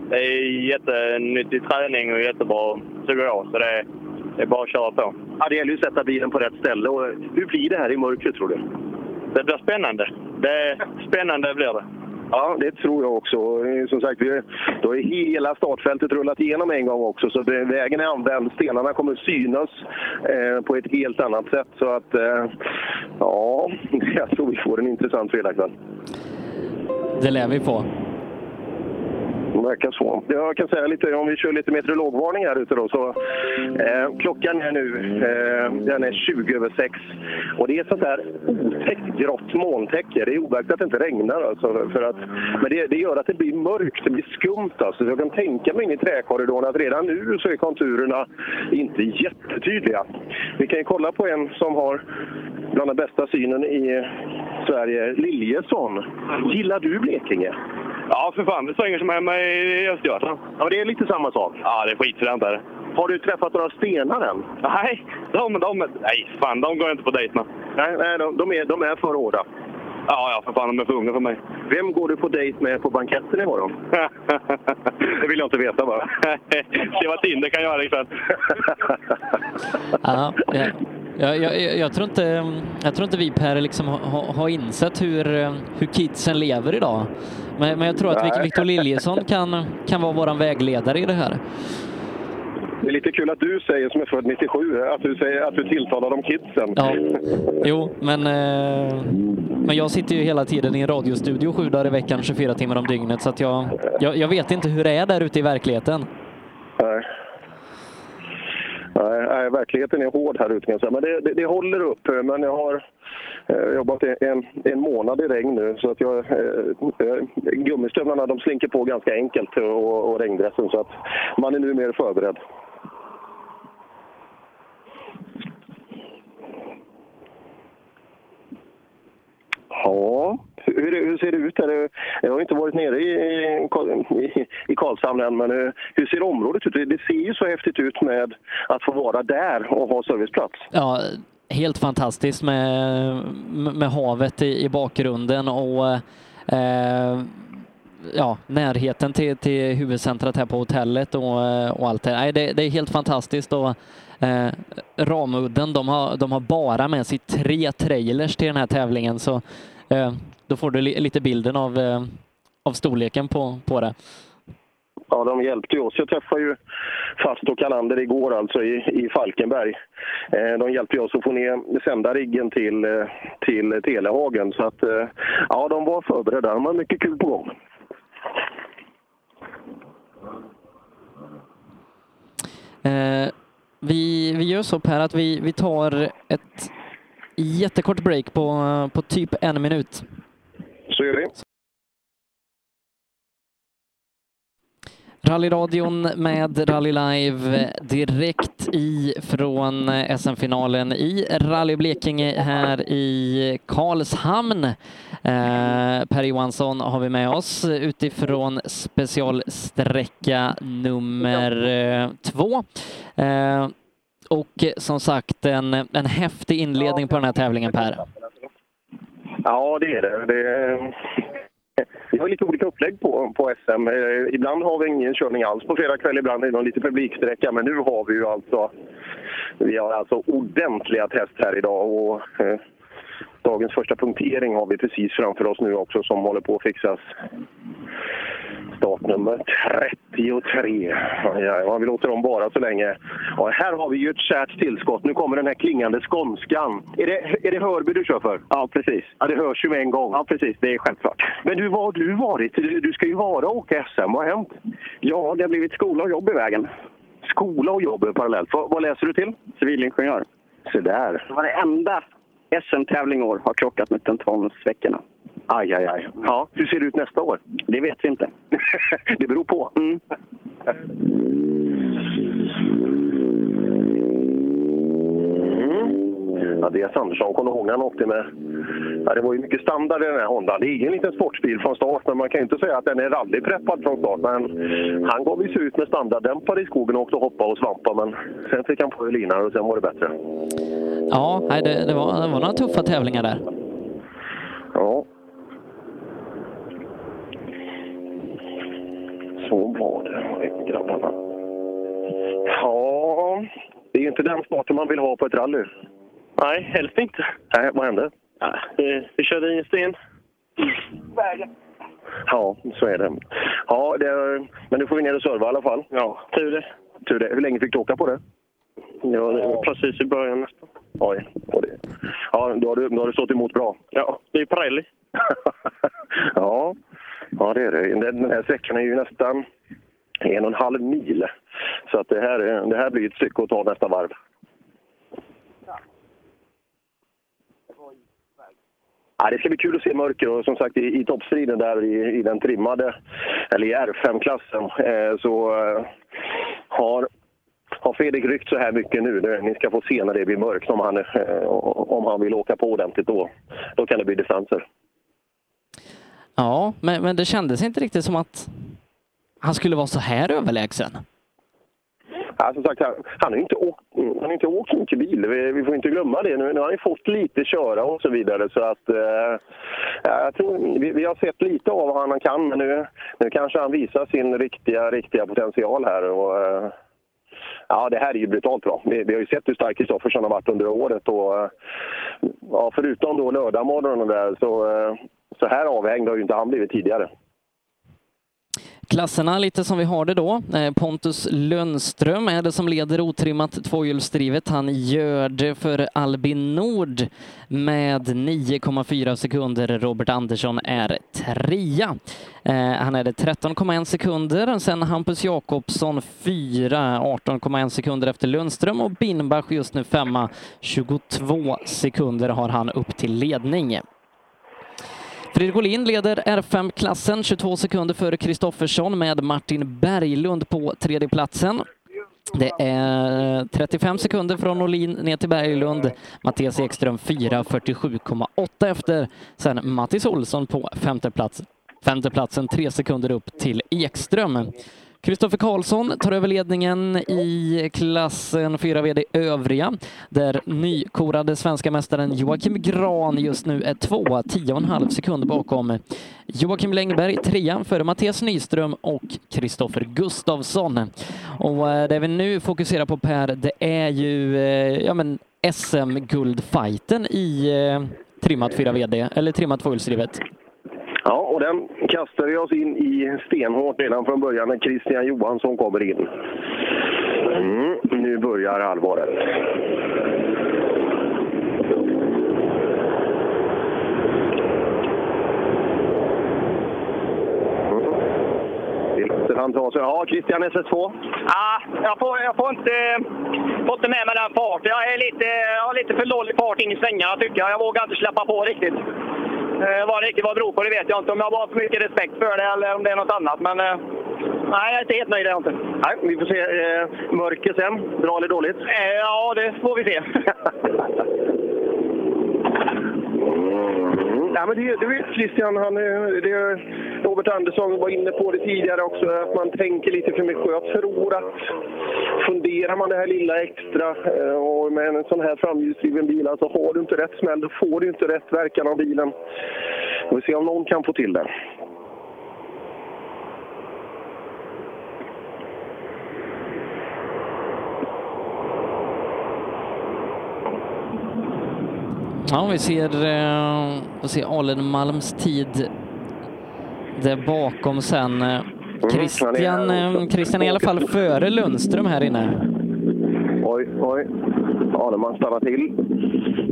det är jättenyttig träning och jättebra tycker jag. Så det är, det är bara att köra på. Ja, det gäller ju att sätta bilen på rätt ställe. Och hur blir det här i mörkret tror du? Det blir spännande. Det är spännande blir det. Ja, det tror jag också. Eh, Som sagt, vi, då är hela startfältet rullat igenom en gång också, så det- vägen är använd. Stenarna kommer synas eh, på ett helt annat sätt. Så att, eh, ja, [LAUGHS] jag tror vi får en intressant fredagkväll. Det lär vi på. Det verkar så. Jag kan säga lite, om vi kör lite meteorologvarning här ute då. Så, eh, klockan är nu eh, den är 20 över 6. Och det är sånt där otäckt grått molntäcke. Det är overkligt att det inte regnar alltså. För att, men det, det gör att det blir mörkt, det blir skumt alltså. Så jag kan tänka mig in i träkorridoren att redan nu så är konturerna inte jättetydliga. Vi kan ju kolla på en som har bland den bästa synen i Sverige, Liljesson. Gillar du Blekinge? Ja, för fan. Det svänger som hemma i Östergötland. Ja, det är lite samma sak. Ja, det är skitfränt där. Har du träffat några stenar än? Nej, de, de, nej, fan, de går jag inte på dejt med. Nej, nej de, de, är, de är för hårda. Ja, ja, för fan, de är för unga för mig. Vem går du på dejt med på banketten imorgon? [LAUGHS] det vill jag inte veta bara. [LAUGHS] Se vad Tinder kan göra ikväll. [LAUGHS] Ja, jag, jag, jag, tror inte, jag tror inte vi Per liksom har, har insett hur, hur kidsen lever idag. Men, men jag tror att. Victor Liljesson kan, kan vara vår vägledare i det här. Det är lite kul att du säger, som är född 97, att du, säger, att du tilltalar dem kidsen. Ja, jo, men, eh, men jag sitter ju hela tiden i en radiostudio sju dagar i veckan, 24 timmar om dygnet, så att jag, jag, jag vet inte hur det är där ute i verkligheten. Nej. Nej, verkligheten är hård här ute. Men det, det, det håller upp. Men jag har Eh, har jobbat en, en månad i regn nu så att jag, eh, eh, gummistövlarna de slinker på ganska enkelt och, och regndressen så att man är nu mer förberedd. Ja, hur, hur ser det ut? Här? Jag har inte varit nere i, i, i Karlshamn än, men hur, hur ser området ut? Det ser ju så häftigt ut med att få vara där och ha serviceplats. Ja, helt fantastiskt med, med havet i, i bakgrunden och eh, ja, närheten till, till huvudcentret här på hotellet och, eh, och allt det. Nej, det. Det är helt fantastiskt och eh, Ramudden, de har, de har bara med sig tre trailers till den här tävlingen så eh, då får du li, lite bilden av, eh, av storleken på, på det. Ja, de hjälpte oss. Jag träffade ju Fast och Kalander igår alltså i, i Falkenberg. Eh, de hjälpte oss att få ner sändariggen till, eh, till Telehagen. Så att, eh, ja, de var förberedda. De har mycket kul på gång. Eh, vi, vi gör så Per att vi, vi tar ett jättekort break på, på typ en minut. Så gör vi. Rallyradion med Rally Live direkt ifrån SM-finalen i Rally Blekinge här i Karlshamn. Eh, per Johansson har vi med oss utifrån specialsträcka nummer eh, två. Eh, och som sagt en, en häftig inledning på den här tävlingen Per. Ja, det är det. det är... Vi har lite olika upplägg på, på SM. Eh, ibland har vi ingen körning alls på fredag kväll, ibland är det någon liten publiksträcka. Men nu har vi ju alltså, vi har alltså ordentliga test här idag. Och, eh, dagens första punktering har vi precis framför oss nu också som håller på att fixas. Startnummer 33. Ja, vi låter dem vara så länge. Ja, här har vi ju ett kärt tillskott. Nu kommer den här klingande skånskan. Är det, är det Hörby du kör för? Ja, precis. Ja, det hörs ju med en gång. Ja, precis. Det är självklart. Men du, var har du varit? Du, du ska ju vara och åka SM. Vad har hänt? Ja, det har blivit skola och jobb i vägen. Skola och jobb parallellt. Vad, vad läser du till? Civilingenjör. Så där. Det var det enda SM-tävling år har krockat med tentamensveckorna. Aj, aj, aj. Ja, hur ser det ut nästa år? Det vet vi inte. [LAUGHS] det beror på. Mm. Mm. Andreas Andersson, kommer du ihåg när han åkte med Ja, det var ju mycket standard i den här Hondan. Det är ingen liten sportbil från start, men man kan ju inte säga att den är rallypreppad från start. Men han gav ju sig ut med standarddämpare i skogen och åkte och hoppade och svampa, men sen fick han på linan och sen var det bättre. Ja, det, det, var, det var några tuffa tävlingar där. Ja. Så var det, grabbarna. Ja, det är ju inte den starten man vill ha på ett rally. Nej, helst inte. Nej, vad hände? Ja, vi, vi körde i en sten. Vägen. Ja, så är det. Ja, det, men du får ju ner och serva i alla fall. Ja, tur det. Tur det. Hur länge fick du åka på det? Ja, det var precis i början nästan. Oj. det- Ja, då har, du, då har du stått emot bra. Ja, det är Pirelli. [LAUGHS] Ja, ja det är det. Den här sträckan är ju nästan en och en halv mil. Så att det, här, det här blir ett stycke att ta nästa varv. Ja, det ska bli kul att se mörker och som sagt i, i toppstriden där i, i den trimmade, eller i R5-klassen, eh, så eh, har, har Fredrik ryckt så här mycket nu. Det, ni ska få se när det blir mörkt om han, eh, om han vill åka på ordentligt då. Då kan det bli distanser. Ja, men, men det kändes inte riktigt som att han skulle vara så här överlägsen. Ja, som sagt, han, har ju inte åkt, han har inte åkt så mycket bil. Vi, vi får inte glömma det. Nu, nu har han ju fått lite köra och så vidare. Så att, eh, jag tror, vi, vi har sett lite av vad han kan, men nu, nu kanske han visar sin riktiga, riktiga potential här. Och, eh, ja, det här är ju brutalt bra. Vi, vi har ju sett hur stark Kristoffersson har varit under året. Och, eh, ja, förutom då lördagmorgonen där, så, eh, så här avhängd har ju inte han blivit tidigare. Klasserna lite som vi har det då. Eh, Pontus Lundström är det som leder otrimmat tvåhjulsdrivet. Han gör det för Albin Nord med 9,4 sekunder. Robert Andersson är trea. Eh, han är det 13,1 sekunder. Sen Hampus Jakobsson fyra, 18,1 sekunder efter Lundström och Binbach just nu femma, 22 sekunder har han upp till ledning. Fredrik leder R5-klassen 22 sekunder före Kristoffersson med Martin Berglund på tredjeplatsen. Det är 35 sekunder från Olin ner till Berglund. Mattias Ekström 4, 47,8 efter. Sen Mattis Olsson på femte plats. Femteplatsen tre sekunder upp till Ekström. Kristoffer Karlsson tar över ledningen i klassen 4 VD övriga, där nykorade svenska mästaren Joakim Gran just nu är tvåa, 10,5 sekunder bakom. Joakim Längberg trea före Mattias Nyström och Kristoffer Gustafsson. Och eh, det vi nu fokuserar på Per, det är ju eh, ja, men SM-guldfighten i eh, trimmat 4 VD, eller trimmat tvåhjulsdrivet. Ja, och den kastar vi oss in i stenhårt redan från början när Christian Johansson kommer in. Mm, nu börjar allvaret. Mm. Vill han ta sig? Ja, Christian SS2. Ja, jag får, jag får inte, får inte med mig den farten. Jag, är lite, jag har lite för dålig fart in i svängarna tycker jag. Jag vågar inte släppa på riktigt. Eh, vad det riktigt vad beror på det vet jag inte. Om jag bara har för mycket respekt för det eller om det är något annat. Men eh, nej, jag är inte helt nöjd. jag inte. Nej, vi får se. Eh, mörker sen. Bra eller dåligt? Eh, ja, det får vi se. [LAUGHS] Nej, men det, det vet Christian, han, det, Robert Andersson var inne på det tidigare också, att man tänker lite för mycket. Jag tror att funderar man det här lilla extra eh, och med en sån här framhjulsdriven bil, alltså har du inte rätt smäll, då får du inte rätt verkan av bilen. Vi får se om någon kan få till det. Ja, vi ser, eh, vi ser Alenmalms tid där bakom sen. Eh, Christian, eh, Christian är i alla fall före Lundström här inne. Oj, oj. Aneman stannar till.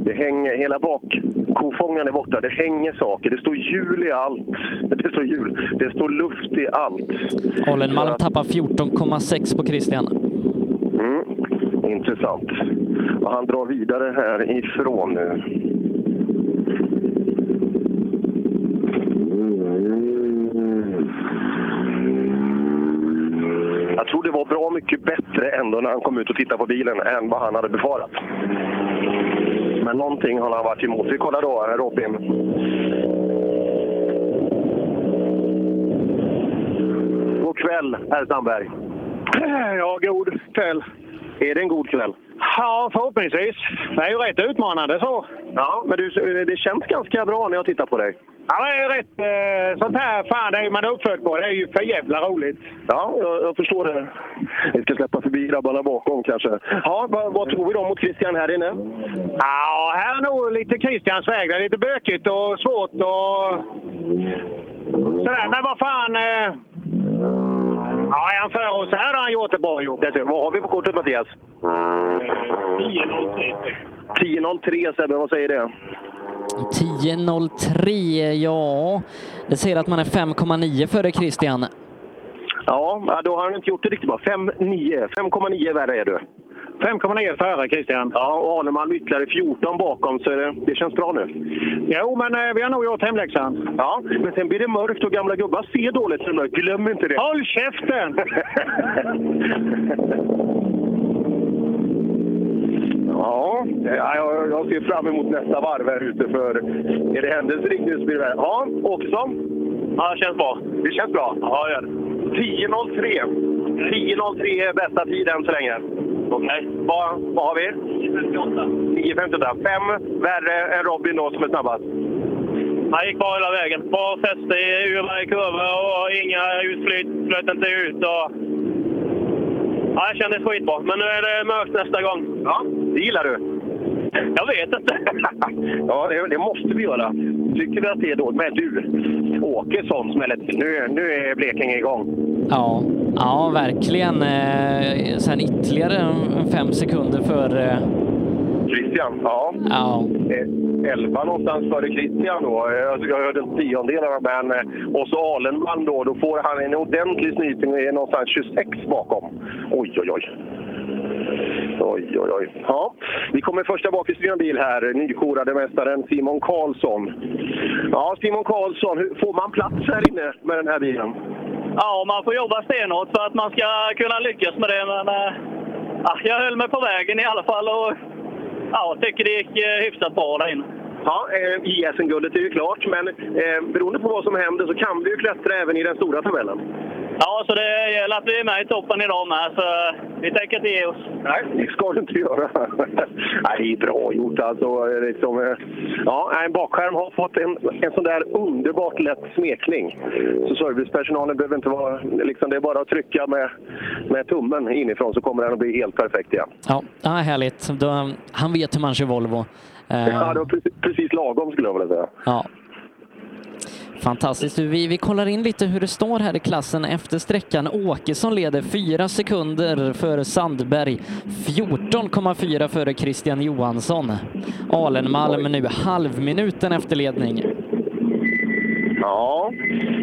Det hänger, hela bakkofångaren är borta. Det hänger saker. Det står hjul i allt. [LAUGHS] Det står hjul. Det står luft i allt. Alenmalm tappar 14,6 på Christian. Mm. Intressant. Och han drar vidare härifrån nu. Jag tror det var bra mycket bättre ändå när han kom ut och tittade på bilen än vad han hade befarat. Men någonting har han varit emot. Vi kollar då, eh, Robin. God kväll, herr Sandberg. Ja, god kväll. Är det en god kväll? Ja, förhoppningsvis. Det är ju rätt utmanande så. Ja, men du, det känns ganska bra när jag tittar på dig. Ja, det är rätt. Eh, sånt här, fan, det är man uppfödd på. Det är ju för jävla roligt. Ja, jag, jag förstår det. Vi ska släppa förbi grabbarna bakom kanske. Ja, vad, vad tror vi då mot Christian här inne? Ja, här är nog lite Christians väg. Det är lite bökigt och svårt och sådär. Men vad fan... Eh... Ja, är han före oss här har han gjort det bra. Det, vad har vi på kortet Mattias? 10.03. 10.03 Sebbe, vad säger det? 10.03, ja. Det säger att man är 5,9 före Christian. Ja, då har han inte gjort det riktigt bra. 5,9. 5,9 värre är du. 5,9 före Christian. Ja, och Arnemalm ytterligare 14 bakom, så det, det känns bra nu. Jo, men eh, vi har nog gjort hemläxan. Ja, men sen blir det mörkt och gamla gubbar ser dåligt när det är mörkt. Glöm inte det! Håll käften! [LAUGHS] Ja, jag, jag ser fram emot nästa varv här ute för är det händelserikt nu så blir det här. Ja, Åkesson? Ja, det känns bra. Det känns bra? Ja, det gör det. 10.03. 10.03 är bästa tid än så länge. Okej. Okay. Vad, vad har vi? 9.58. 9.58. Fem värre än Robin då som är snabbast. Han gick bra hela vägen. Bra fäste i varje kurva och inga utflyt. Flöt inte ut. Och... Ja, det kändes skitbra. Men nu är det mörkt nästa gång. Ja, det gillar du? Jag vet inte. [LAUGHS] ja, det, det, måste vi göra. Tycker vi att det är dåligt. Men du, Åkesson smäller Nu, nu är Blekinge igång. Ja, ja verkligen. Eh, sen ytterligare fem sekunder för eh... Christian, ja. ja. Elva någonstans före Christian då. Jag hörde tiondelar, men och så Alenman då. Då får han en ordentlig snyting någonstans 26 bakom. Oj, oj, oj. Oj, oj, oj. Ja, vi kommer första bakhjulsdrivna bil här. Nykorade mästaren Simon Karlsson. Ja, Simon Karlsson, hur, får man plats här inne med den här bilen? Ja, man får jobba stenhårt för att man ska kunna lyckas med det. Men äh, jag höll mig på vägen i alla fall och ja, tycker det gick eh, hyfsat bra där inne. Ja, eh, JSM-guldet är ju klart, men eh, beroende på vad som händer så kan vi ju klättra även i den stora tabellen. Ja, så det gäller att vi är med i toppen idag med, så vi tänker inte ge oss. Nej, det ska du inte göra. [LAUGHS] Nej, det är bra gjort alltså. Liksom, ja, en bakskärm har fått en, en sån där underbart lätt smekning. Så servicepersonalen behöver inte vara... Liksom, det är bara att trycka med, med tummen inifrån så kommer den att bli helt perfekt igen. Ja, ja härligt. Då, han vet hur man kör Volvo. Ja, det var precis, precis lagom skulle jag vilja säga. Ja. Fantastiskt. Vi, vi kollar in lite hur det står här i klassen efter sträckan. Åkesson leder 4 sekunder före Sandberg, 14,4 före Christian Johansson. Alenmalm nu halvminuten efter ledning. Ja,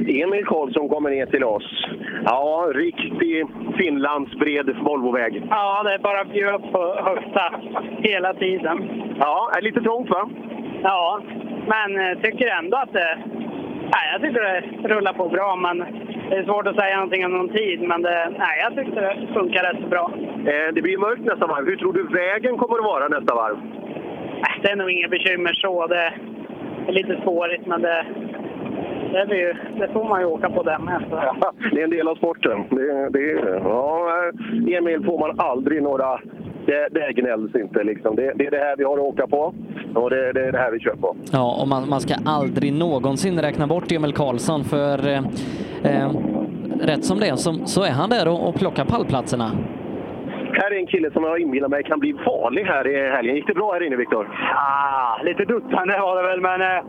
Emil Karlsson kommer ner till oss. Ja, riktig Finlandsbred Volvoväg. Ja, det är bara upp på högsta hela tiden. Ja, är lite trångt va? Ja, men tycker ändå att det... Nej, jag tycker det rullar på bra, men det är svårt att säga någonting om någon tid. Men det, nej, jag tyckte det funkar rätt bra. Eh, det blir mörkt nästa varv. Hur tror du vägen kommer att vara nästa varv? Nej, det är nog inga bekymmer så. Det är lite spårigt, men det, det, blir, det får man ju åka på den med. Ja, [LAUGHS] det är en del av sporten. Det, det, ja, Emil får man aldrig några... Det, det gnälls inte. Liksom. Det, det, är det här vi har att åka på och det, det är det här vi kör på. Ja, och man, man ska aldrig någonsin räkna bort Emil Karlsson för eh, eh, rätt som det är så, så är han där och, och plockar pallplatserna. Här är en kille som jag inbillar mig kan bli farlig här i helgen. Gick det bra här inne, Viktor? Ah, lite duttande var det väl, men eh,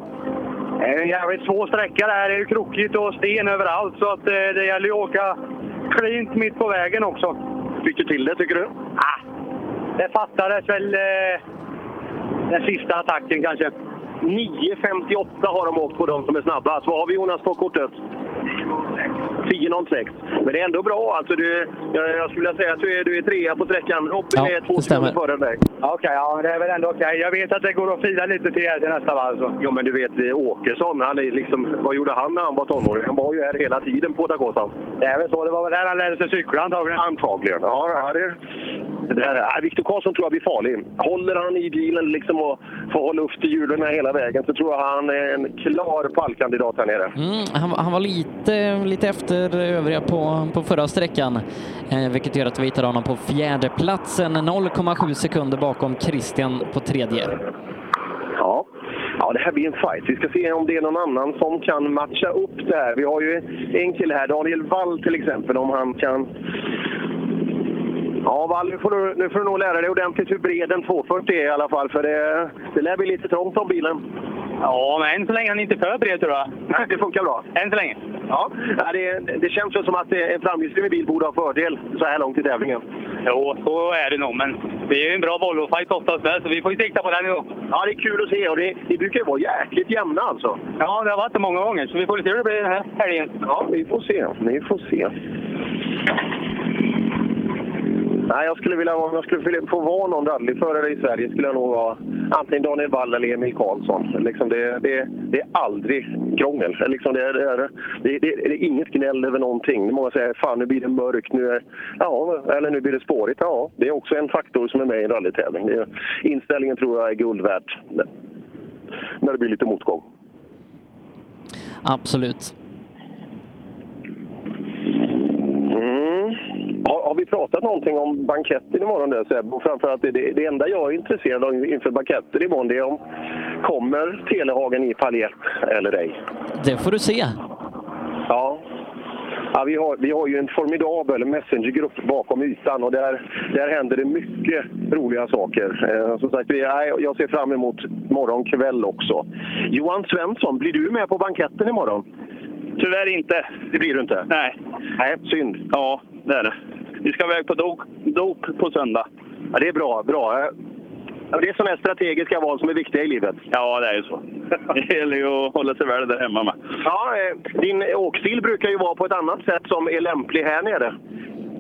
det är en jävligt svår sträcka det här. Det är krokigt och sten överallt, så att, eh, det gäller ju att åka klint mitt på vägen också. Fick du till det, tycker du? Ah, det fattades väl eh, den sista attacken kanske. 9.58 har de åkt på de som är snabbast. Vad har vi Jonas på kortet? 10.06. Men det är ändå bra. Alltså du, jag, jag skulle vilja säga att du är, du är trea på sträckan. Robin Ja, är två sekunder före dig. Okej, okay, ja, det är väl ändå okej. Jag vet att det går att fila lite till, till nästa varv. Så. Ja, men du vet eh, Åkesson, han är liksom, vad gjorde han när han var tonåring? Han var ju här hela tiden på Dakotan. Det är väl så. Det var väl där han lärde sig cykla antagligen. Antagligen, ja. det, där, nej, Viktor Karlsson tror jag blir farlig. Håller han i bilen liksom och får luft i hjulen hela vägen så tror jag han är en klar pallkandidat här nere. Mm, han, han var lite, lite efter efter övriga på, på förra sträckan, eh, vilket gör att vi hittar honom på fjärde platsen 0,7 sekunder bakom Christian på tredje. Ja. ja, det här blir en fight. Vi ska se om det är någon annan som kan matcha upp det här. Vi har ju en kille här, Daniel Wall till exempel, om han kan Ja, Wall, nu får, du, nu får du nog lära dig ordentligt hur bred en 240 är i alla fall, för det, det lär bli lite trångt om bilen. Ja, men än så länge är han inte för bred tror jag. Nej, det funkar bra. Än så länge. Ja, det, det känns ju som att en framhjulsdriven bil borde ha fördel så här långt i tävlingen. Jo, så är det nog, men det är ju en bra Volvo-fight oftast med, så vi får ju sikta på den nu. Ja, det är kul att se och det, det brukar ju vara jäkligt jämna alltså. Ja, det har varit det många gånger, så vi får se hur det blir den här helgen. Ja, vi får se. Vi får se. Nej, jag skulle vilja, om jag skulle vilja få vara någon rallyförare i Sverige skulle jag nog vara antingen Daniel Wall eller Emil Karlsson. Liksom det, det, det är aldrig krångel. Liksom det, det, är, det, det, är inget gnäll över någonting. Många säger fan nu blir det mörkt, nu är, ja, eller nu blir det spårigt. Ja, det är också en faktor som är med i en rallytävling. Det, inställningen tror jag är guld värt när det blir lite motgång. Absolut. Mm. Har, har, vi pratat någonting om banketten imorgon där Seb? Och framförallt det, det enda jag är intresserad av inför banketten imorgon det är om kommer Telehagen i paljett eller ej? Det får du se. Ja. ja vi, har, vi har ju en formidabel messengergrupp bakom ytan och där, där händer det mycket roliga saker. Eh, som sagt, vi, jag ser fram emot morgon kväll också. Johan Svensson, blir du med på banketten imorgon? Tyvärr inte. Det blir du inte? Nej. Nej, synd. Ja, det är det. Vi ska iväg på dop, dop på söndag. Ja, det är bra. bra. Det är sådana strategiska val som är viktiga i livet. Ja, det är ju så. [LAUGHS] Det gäller ju att hålla sig väl där hemma med. Ja, eh, din åkstil brukar ju vara på ett annat sätt som är lämplig här nere.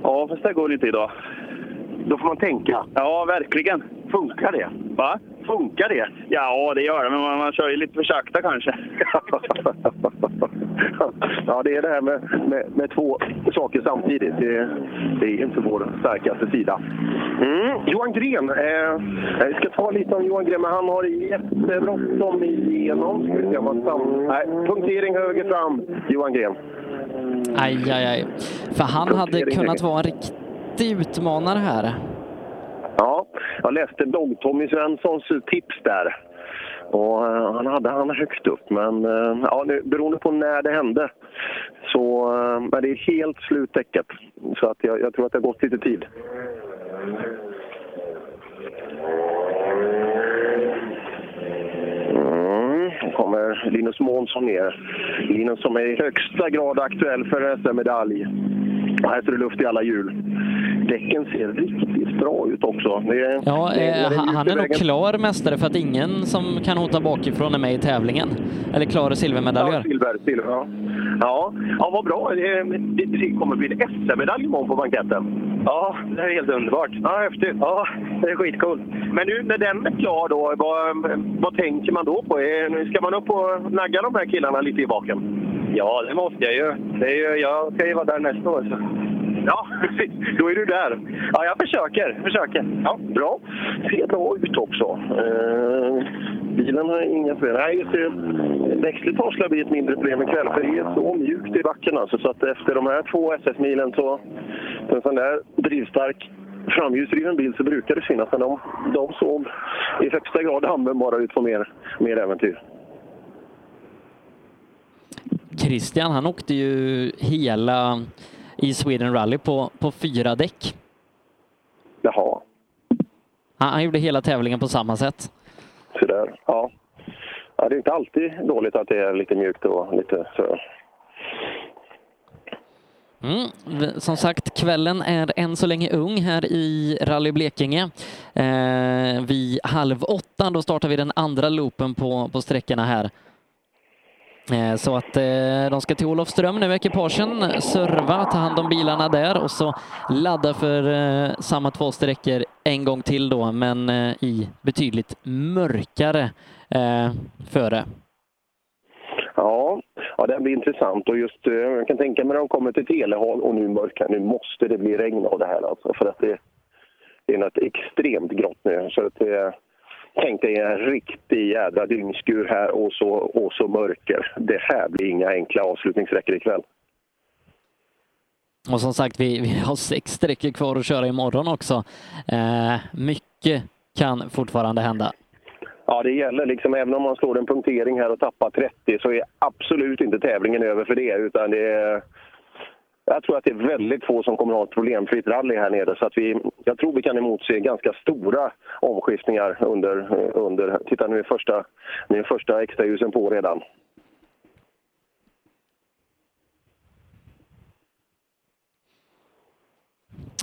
Ja, fast det går inte idag. Då får man tänka. Ja, verkligen. Funkar det? Va? Funkar det? Ja, det gör det, men man, man kör ju lite för sakta kanske. [LAUGHS] [LAUGHS] ja, det är det här med, med, med två saker samtidigt. Det, det, är inte vår starkaste sida. Mm. Johan Gren. Eh, jag ska ta lite om Johan Gren, men han har jättebråttom igenom. Ska vi se han Nej, punktering höger fram, Johan Gren. Aj, aj, aj. För han hade kunnat vara en riktig utmanare här. Ja, jag läste blogg-Tommy Svenssons tips där. Och eh, han hade han högt upp, men eh, ja, nu, beroende på när det hände så eh, men det är helt sluttäcket. Så att jag, jag tror att det har gått lite tid. Mm, nu kommer Linus Månsson ner. Linus som är i högsta grad aktuell för SM-medalj. Här ser det luft i alla hjul. Däcken ser riktigt bra ut också. Det, ja, det, eh, han, han är nog klar mästare för att ingen som kan hota bakifrån är med i tävlingen. Eller klar silvermedaljör. Ja, silver, silver, ja. Ja, ja vad bra. Det, det, kommer bli en SM-medalj imorgon på banketten. Ja, det är helt underbart. Ja, häftigt. Ja, det är skitcoolt. Men nu när den är klar då, vad, vad tänker man då på? Ska man upp och nagga de här killarna lite i baken? Ja, det måste jag ju. Det är ju jag ska ju vara där nästa år. Så. Ja, då är du där. Ja, jag försöker. försöker. Ja, bra. Ser bra ut också. Eh, bilen har inga fel. Nej, just det. Växelslitage lär bli ett mindre problem ikväll, för det är så mjukt i backen. Alltså, så att efter de här två SS-milen så... En sån där drivstark framhjulsdriven bil så brukar det finnas, men de, de såg i högsta grad användbara ut på mer, mer äventyr. Christian, han åkte ju hela i Sweden Rally på, på fyra däck. Jaha, Han, han gjorde hela tävlingen på samma sätt. så där. Ja. ja. Det är inte alltid dåligt att det är lite mjukt och lite så. Mm. Som sagt, kvällen är än så länge ung här i Rally Blekinge. Eh, vid halv åtta då startar vi den andra loopen på, på sträckorna här. Eh, så att eh, de ska till Olofström nu, ekipagen, serva, ta hand om bilarna där och så ladda för eh, samma två sträckor en gång till då, men i betydligt mörkare före. Ja, ja, det blir intressant. Och just, jag kan tänka mig när de kommer till Telehall och nu mörkar, nu måste det bli regn av det här alltså. För att det, det är något extremt grått nu. Så att det, tänk dig en riktig jädra dygnskur här och så, och så mörker. Det här blir inga enkla avslutningssträckor ikväll. Och som sagt, vi, vi har sex sträckor kvar att köra imorgon också. Eh, mycket kan fortfarande hända. Ja, det gäller liksom, även om man slår en punktering här och tappar 30 så är absolut inte tävlingen över för det. Utan det är, jag tror att det är väldigt få som kommer att ha ett problemfritt rally här nere. Så att vi, jag tror vi kan emotse ganska stora omskiftningar under... under titta, nu är första, nu är första extraljusen på redan.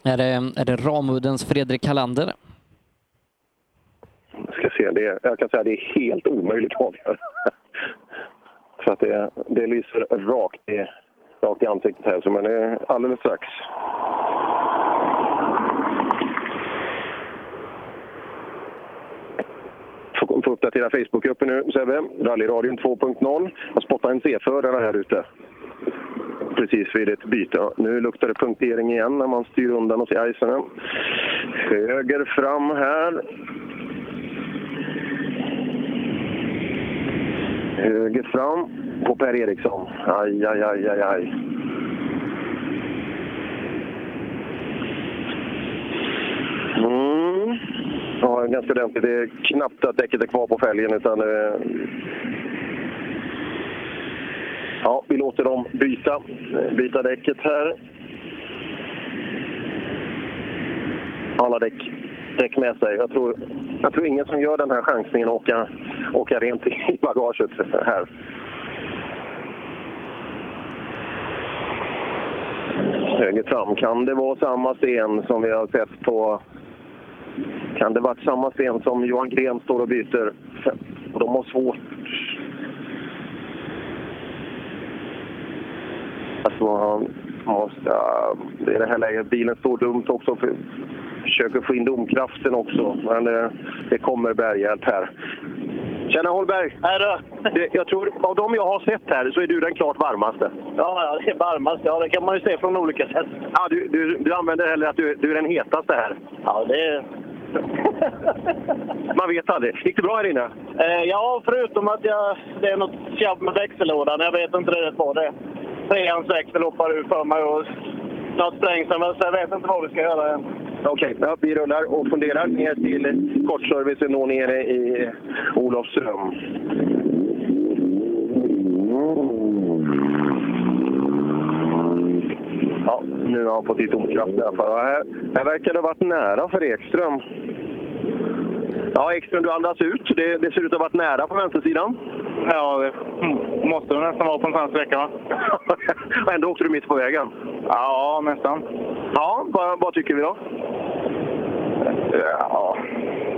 Är det, är det Ramuddens Fredrik Kalander? Jag ska se, det är, jag kan säga att det är helt omöjligt att avgöra. [LAUGHS] För att det, det lyser rakt i, rakt i ansiktet här, så men det är alldeles strax. Får uppdatera Facebookgruppen nu, Sebbe. Rallyradion 2.0. Jag spottar en C-förare här ute. Precis vid ett byte. Nu luktar det punktering igen när man styr undan och ser icen. Höger fram här. Höger fram på Per Eriksson. Aj, aj, aj, aj, aj. Mm. Ja, ganska ordentligt. Det är knappt att däcket är kvar på fälgen. Utan, eh... Ja, vi låter dem byta, byta däcket här. Alla däck, däck med sig. Jag tror, jag tror ingen som gör den här chansningen åka, åka rent i bagaget här. Höger fram. Kan det vara samma sten som vi har sett på... Kan det varit samma sten som Johan Gren står och byter? Och de har svårt. Alltså, han måste... Det är det här läget. Bilen står dumt också. För, försöker få in domkraften också. Men det, det kommer berghjälp här. Tjena Holberg! Hej då! Jag tror, av de jag har sett här så är du den klart varmaste. Ja, ja, det är varmast. Ja, det kan man ju se från olika sätt. Ja, du, du, du använder heller att du, du är den hetaste här. Ja, det. [LAUGHS] Man vet aldrig. Gick det bra här inne? Eh, ja, förutom att jag, det är något tjabb med växellådan. Jag vet inte riktigt vad det är. Treans växel hoppar ur för mig och något sprängsen. Så jag vet inte vad vi ska göra än. Okej, ja, vi rullar och funderar ner till kortservicen då nere i Olofström. Ja, nu har han fått i tomkraft i alla fall. Här, här verkar det ha varit nära för Ekström. Ja, Ekström, du andas ut. Det, det ser ut att ha varit nära på vänstersidan. Ja, det måste det nästan vara på en sån här sträcka, va? [LAUGHS] Och ändå åkte du mitt på vägen. Ja, nästan. Ja, vad, vad tycker vi då? Ja,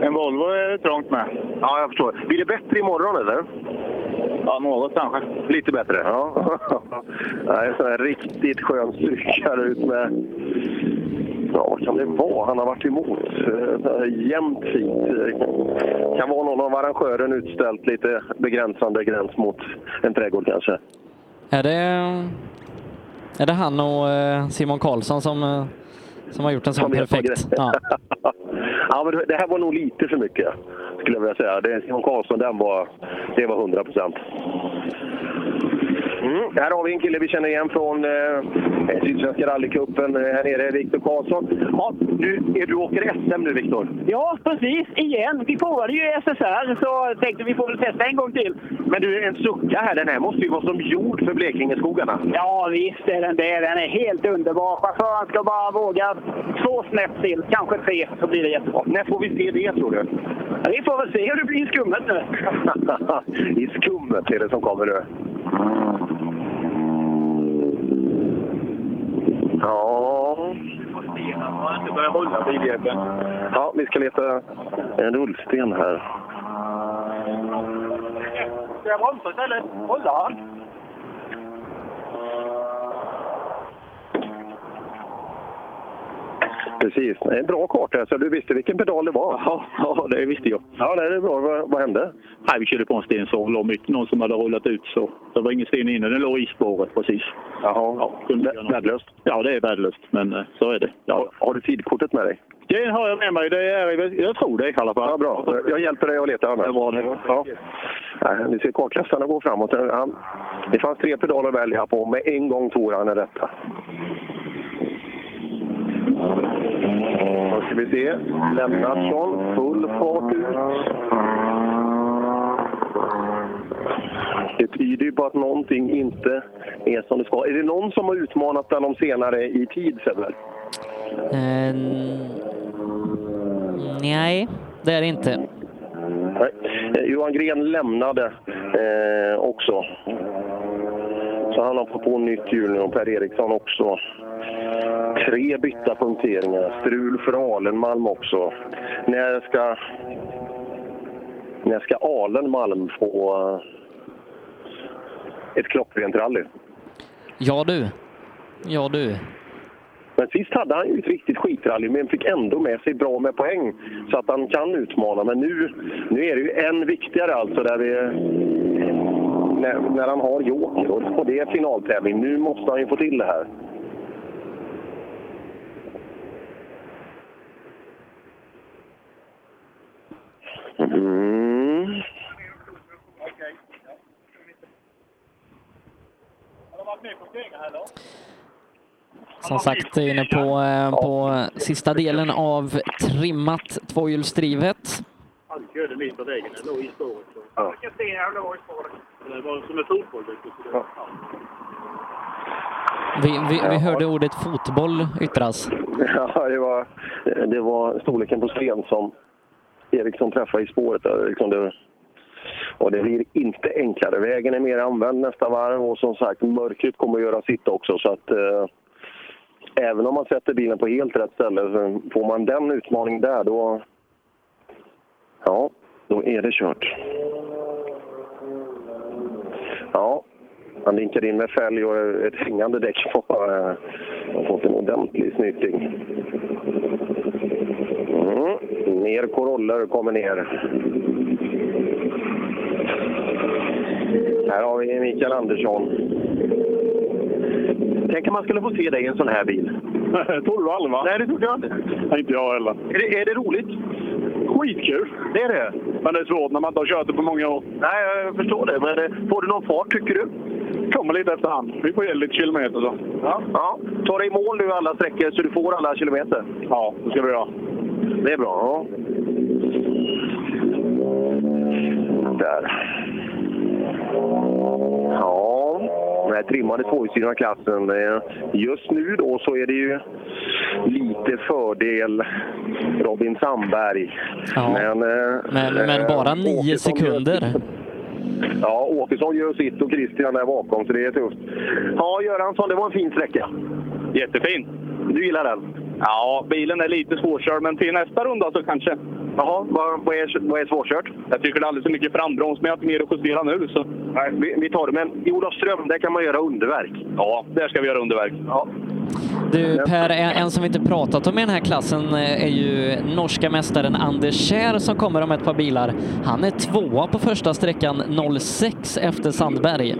en Volvo är det trångt med. Ja, jag förstår. Blir det bättre imorgon, eller? Ja, något kanske. Lite bättre? Ja. [LAUGHS] Nej, en sån här riktigt skön strykare ut med... Ja, vad kan det vara han har varit emot? Eh, Jämnt fint. Kan vara någon av arrangören utställt lite begränsande gräns mot en trädgård kanske. Är det, är det han och eh, Simon Karlsson som, eh, som har gjort en sån perfekt? Ja. [LAUGHS] ja, men det- det här var nog lite för mycket, skulle jag vilja säga. Det, Simon Karlsson, den var, det var 100 procent. Mm, här har vi en kille vi känner igen från eh, Sydsvenska rallycupen eh, här nere, Viktor Karlsson. Ja, nu är du åker SM nu, Viktor. Ja, precis. Igen. Vi provade ju SSR så tänkte vi får väl testa en gång till. Men du, en sucka här, den här måste ju vara som gjord för Blekingeskogarna. Ja, visst är den det. Den är helt underbar. Chauffören ska bara våga två snäpp till, kanske tre, så blir det jättebra. När får vi se det, tror du? Ja, vi får väl se hur det blir i skummet nu. [LAUGHS] I skummet är det som kommer nu. Ja... börja hålla biljäveln. Ja, vi ska leta en rullsten här. Ska jag bromsa istället? Hålla han? Precis. Det är en bra karta. Så du visste vilken pedal det var? Ja, ja det visste jag. Ja, det är bra. Vad, vad hände? Nej, vi körde på en sten som låg mitt. Någon som hade rullat ut så. Det var ingen sten inne. Den låg i spåret precis. Jaha. Ja, Värdelöst? Ja, det är värdelöst. Men eh, så är det. Ja. Har, har du tidkortet med dig? Det har jag med mig. Det är, jag tror det i alla fall. Ja, bra. Jag hjälper dig att leta annars. Det var det. Ja. Vi ser kartläsarna gå framåt. Det fanns tre pedaler att välja på. Med en gång tog han den rätta. Då ska vi se. Lennartsson, full fart ut. Det tyder ju på att någonting inte är som det ska. Är det någon som har utmanat dem senare i tid, Sebbe? Eh, nej, det är det inte. Nej. Eh, Johan Gren lämnade eh, också. Så han har fått på nytt hjul nu och Per Eriksson också. Tre bytta punkteringar. Strul för Alenmalm också. När ska, när ska Alenmalm få eh, ett klockrent rally? Ja du. Ja du. Men sist hade han ju ett riktigt skitrally, men fick ändå med sig bra med poäng så att han kan utmana. Men nu, nu är det ju än viktigare alltså, där vi, när, när han har joker och, och det är finaltävling. Nu måste han ju få till det här. Mm. Som sagt, inne på, eh, på sista delen av trimmat tvåhjulsdrivet. Han körde mitt på vägen, den låg i spåret. Ja. Det var som en fotboll. Ja. Vi, vi, vi hörde ordet fotboll yttras. Ja, det var, det var storleken på sten som Eriksson träffade i spåret. Där. Liksom det, och det blir inte enklare. Vägen är mer använd nästa varv och som sagt mörkret kommer att göra sitt också. Så att, eh, även om man sätter bilen på helt rätt ställe, så får man den utmaningen där då, ja, då är det kört. Ja, han linkar in med fälg och ett hängande däck på. eh, har fått en ordentlig snyting. Mm. Ner Coroller kommer ner. Här har vi Mikael Andersson. Tänk om man skulle få se dig i en sån här bil. [LAUGHS] Tror du aldrig va? Nej, det trodde jag inte. Nej, inte jag heller. Är det, är det roligt? Skitkul! Det är det? Men det är svårt när man inte har kört det på många år. Nej, jag förstår det. Men eh, får du någon fart tycker du? Kommer lite efterhand. Vi får ge lite kilometer så. Ja. ja. Tar dig i mål nu alla sträckor så du får alla kilometer? Ja, det ska vi göra. Det är bra. Ja. Där. Den här trimmade tvåhjulsdrivna klassen. eh, Just nu då så är det ju lite fördel Robin Sandberg. Ja. Men, eh, Men, men bara eh, nio Åkesson gör sekunder. Ja, Åkesson gör sitt och Christian är bakom, så det är tufft. Ja, Göransson, det var en fin sträcka. Jättefin. Du gillar den? Ja, bilen är lite svårkörd, men till nästa runda så kanske. Jaha, vad, vad, är, vad är svårkört? Jag tycker det är alldeles för mycket frambroms, men jag har inte mer att justera nu. Så. Nej, vi, vi tar det. Men i Olofström, där kan man göra underverk. Ja, där ska vi göra underverk. Ja. Du Per, en, en som vi inte pratat om i den här klassen eh, är ju norska mästaren Anders Kjær som kommer om ett par bilar. Han är tvåa på första sträckan 06 efter Sandberg.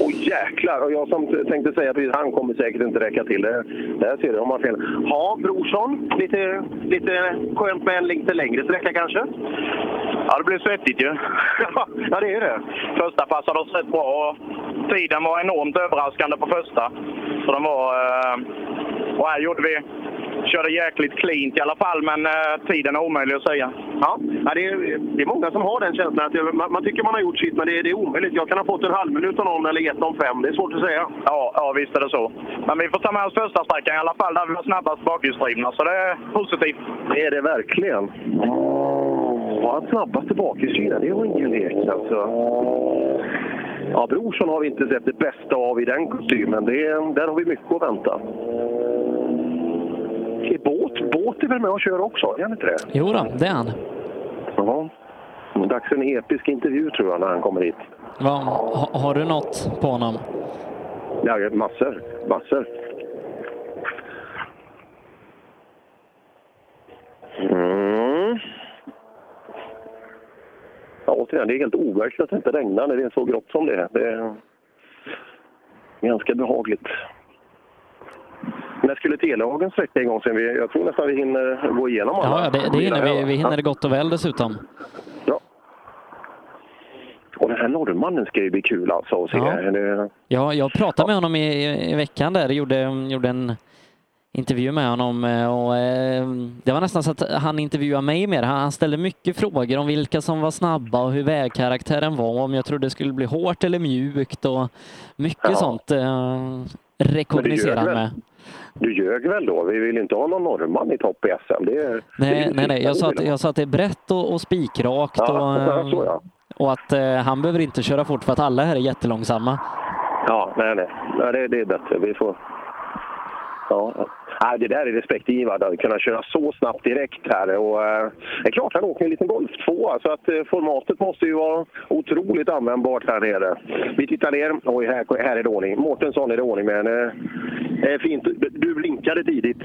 Åh jäklar! Och jag som tänkte säga precis, han kommer säkert inte räcka till. Det, där ser du, om man fel. Ja, Brorsson. Lite, lite skönt med en lite längre sträcka kanske? Ja, det blev svettigt ju. ja, det är det. Första passade oss rätt bra och tiden var enormt överraskande på första. Så den var... eh, Och här gjorde vi... Körde jäkligt cleant i alla fall, men eh, tiden är omöjlig att säga. Ja, ja det, är, det är många som har den känslan. Att man, man tycker man har gjort sitt, men det, det är omöjligt. Jag kan ha fått en halv minut av någon eller ett om fem. Det är svårt att säga. Ja, ja, visst är det så. Men vi får ta med oss första sträckan i alla fall, där vi var snabbast bakhjulsdrivna. Så det är positivt. Det är det verkligen. Var han snabbast tillbaka Det var ingen lek alltså. Ja, Brorsson har vi inte sett det bästa av i den kostymen. Det, där har vi mycket att vänta. Båt, båt är väl med och kör också? Är han inte det? Jo då, det är han. Ja. Dags för en episk intervju tror jag när han kommer hit. Va, ha, har du något på honom? Ja, massor. Massor. Mm. Ja, återigen, det är helt overkligt att det inte regnar när det är så grått som det är. Det är ganska behagligt. När skulle Telehagen sträcka igång sen? Vi, jag tror nästan vi hinner gå igenom alla. Ja, ja, det, det hinner vi. Vi hinner det gott och väl dessutom. Och den här norrmannen ska ju bli kul alltså att se. Ja. Det, Ja, jag pratade med honom i, i veckan där, gjorde, gjorde en intervju med honom eh, och eh, det var nästan så att han intervjuade mig mer. Han han ställde mycket frågor om vilka som var snabba och hur vägkaraktären var, om jag trodde det skulle bli hårt eller mjukt och mycket Ja. sånt eh, väl? med. du ljög väl då? Vi vill inte ha någon norrman i topp i SM. Det är, Nej, nej, nej. Jag, sa att, jag sa att det är brett och, och spikrakt Ja, och, så ja. och att eh, han behöver inte köra fort för att alla här är jättelångsamma. Ja, nej, nej. nej det, det är bättre. Vi får... Ja. Det där är respektingivande, att kunna köra så snabbt direkt här. Och, eh, det är klart, han åker en liten Golf 2, så att eh, formatet måste ju vara otroligt användbart här nere. Vi tittar ner. Oj, här, här är det ordning. Mårtensson är det ordning med. En, eh, eh, fint. Du- blinkade tidigt.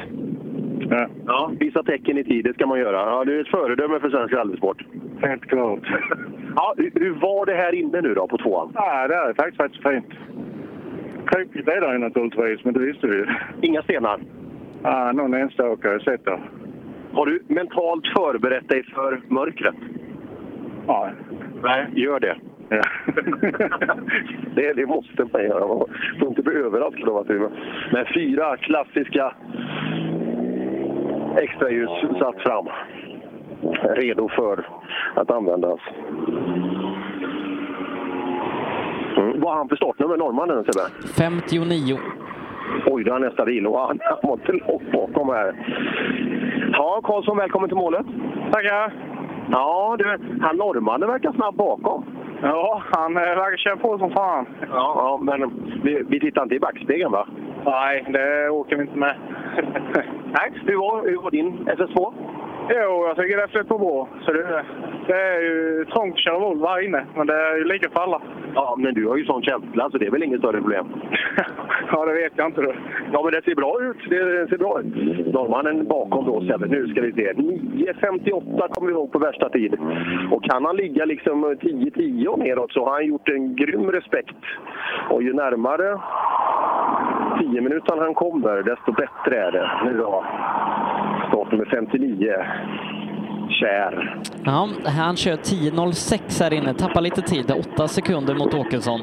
Ja. ja, visa tecken i tid, det ska man göra. Ja, du är ett föredöme för svensk rallysport. Helt klart. Ja, hur, var det här inne nu då, på tvåan? Ja, det är faktiskt så fint. Krokigt är det naturligtvis, men det visste vi ju. Inga stenar? Ja, någon enstaka har jag sett där. Har du mentalt förberett dig för mörkret? Ja. Nej, gör det. [LAUGHS] det, det måste man göra. Man får inte bli överraskad av att det Men fyra klassiska extraljus satt fram. Redo för att användas. Mm. Vad har han för startnummer, norrmannen Sebbe? 59. Oj, då är nästa bil och han han var inte långt bakom här. Ja, Karlsson, välkommen till målet. Tackar. Ja, du, han norrmannen verkar snabb bakom. Ja, han eh, verkar köra på som fan. Ja, ja men vi, vi tittar inte i backspegeln va? Nej, det åker vi inte med. [LAUGHS] Nej, hur var, hur var din SS2? Jo, jag tycker det flöt på bra. Så det, det är ju trångt att köra Volvo här inne, men det är ju lika för alla. Ja, men du har ju sån känsla så det är väl inget större problem? [LAUGHS] ja, det vet jag inte. Då. Ja, men det ser bra ut. Det ser bra ut. Norrmannen bakom då, Sebbe. Nu ska vi se. 9.58 kommer vi ihåg på värsta tid. Och kan han ligga liksom 10-10 och neråt så har han gjort en grym respekt. Och ju närmare 10 minuter han kommer, desto bättre är det. Nu då, startnummer 59. Kär. Ja, han kör 10.06 här inne, tappar lite tid, 8 sekunder mot Åkesson.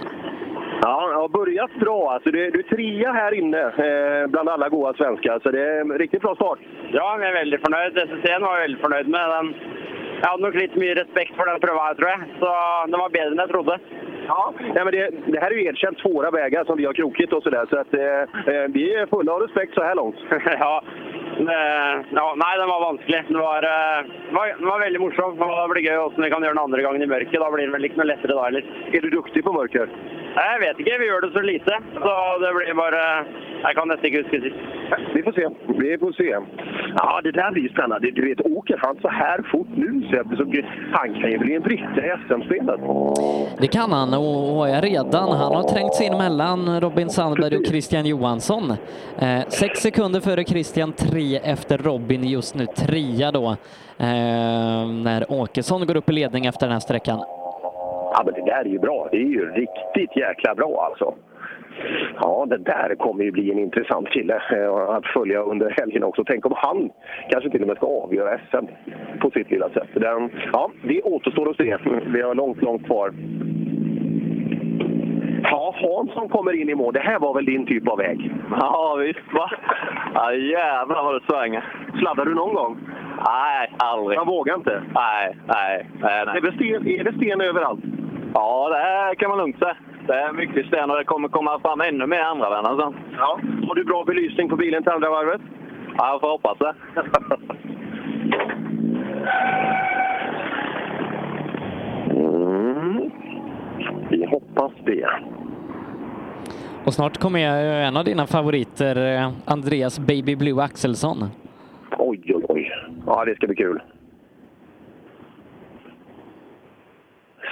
Ja, han har börjat bra. Alltså, du, du är trea här inne eh, bland alla goda svenskar, så det är en riktigt bra start. Ja, jeg er veldig fornøyd. SSC-en var jeg veldig fornøyd med. Den, jeg hadde nok litt mye respekt for den prøva her, tror jeg. Så den var bedre enn jeg trodde. Ja, nej, men det, det här är ju erkänt svåra vägar som vi har krokigt och sådär. Så att eh, eh, vi är fulla av respekt så här långt. [LAUGHS] ja, ja, nei, den var vanskelig. Det var, eh, det var, det var veldig morsomt. Det blir gøy hvordan vi kan gjøre den andre gangen i mørket. Da blir det noe lettere da heller. Er du duktig på mørker? Jeg vet ikke. Vi gjør det så lite. Så det blir bare Jeg kan nesten ikke huske sist. Vi får se. Vi får se. Ja, det där blir ju spännande. Du vet, åker han så här fort nu så han kan ju bli en bricka i SM-spelet. Det kan han och och är redan. Han har trängt sig in mellan Robin Sandberg och Christian Johansson. Eh, sex sekunder före Christian, tre efter Robin, just nu trea då. Eh, när Åkesson går upp i ledning efter den här sträckan. Ja, men det där är ju bra. Det är ju riktigt jäkla bra alltså. Ja, det där kommer ju bli en intressant kille eh, att följa under helgen också. Tänk om han kanske till och med ska avgöra SM på sitt lilla sätt. Den, ja, det återstår att se. Vi har långt, långt kvar. Ja, Hansson kommer in i mål. Det här var väl din typ av väg? Ja, visst va? Ja, jävlar vad det svänger. Sladdar du någon gång? Nej, aldrig. Man vågar inte? Nej, nej, nej. nej. Är det sten, är det sten överallt? Ja, det här kan man lugnt säga. Det är mycket sten och det kommer komma fram ännu mer andra vänner sen. Ja. Har du bra belysning på bilen till andra varvet? Ja, jag får hoppas det. Mm. Vi hoppas det. Och snart kommer jag en av dina favoriter, eh, Andreas Baby Blue Axelsson. Oj, oj, oj. Ja, det ska bli kul.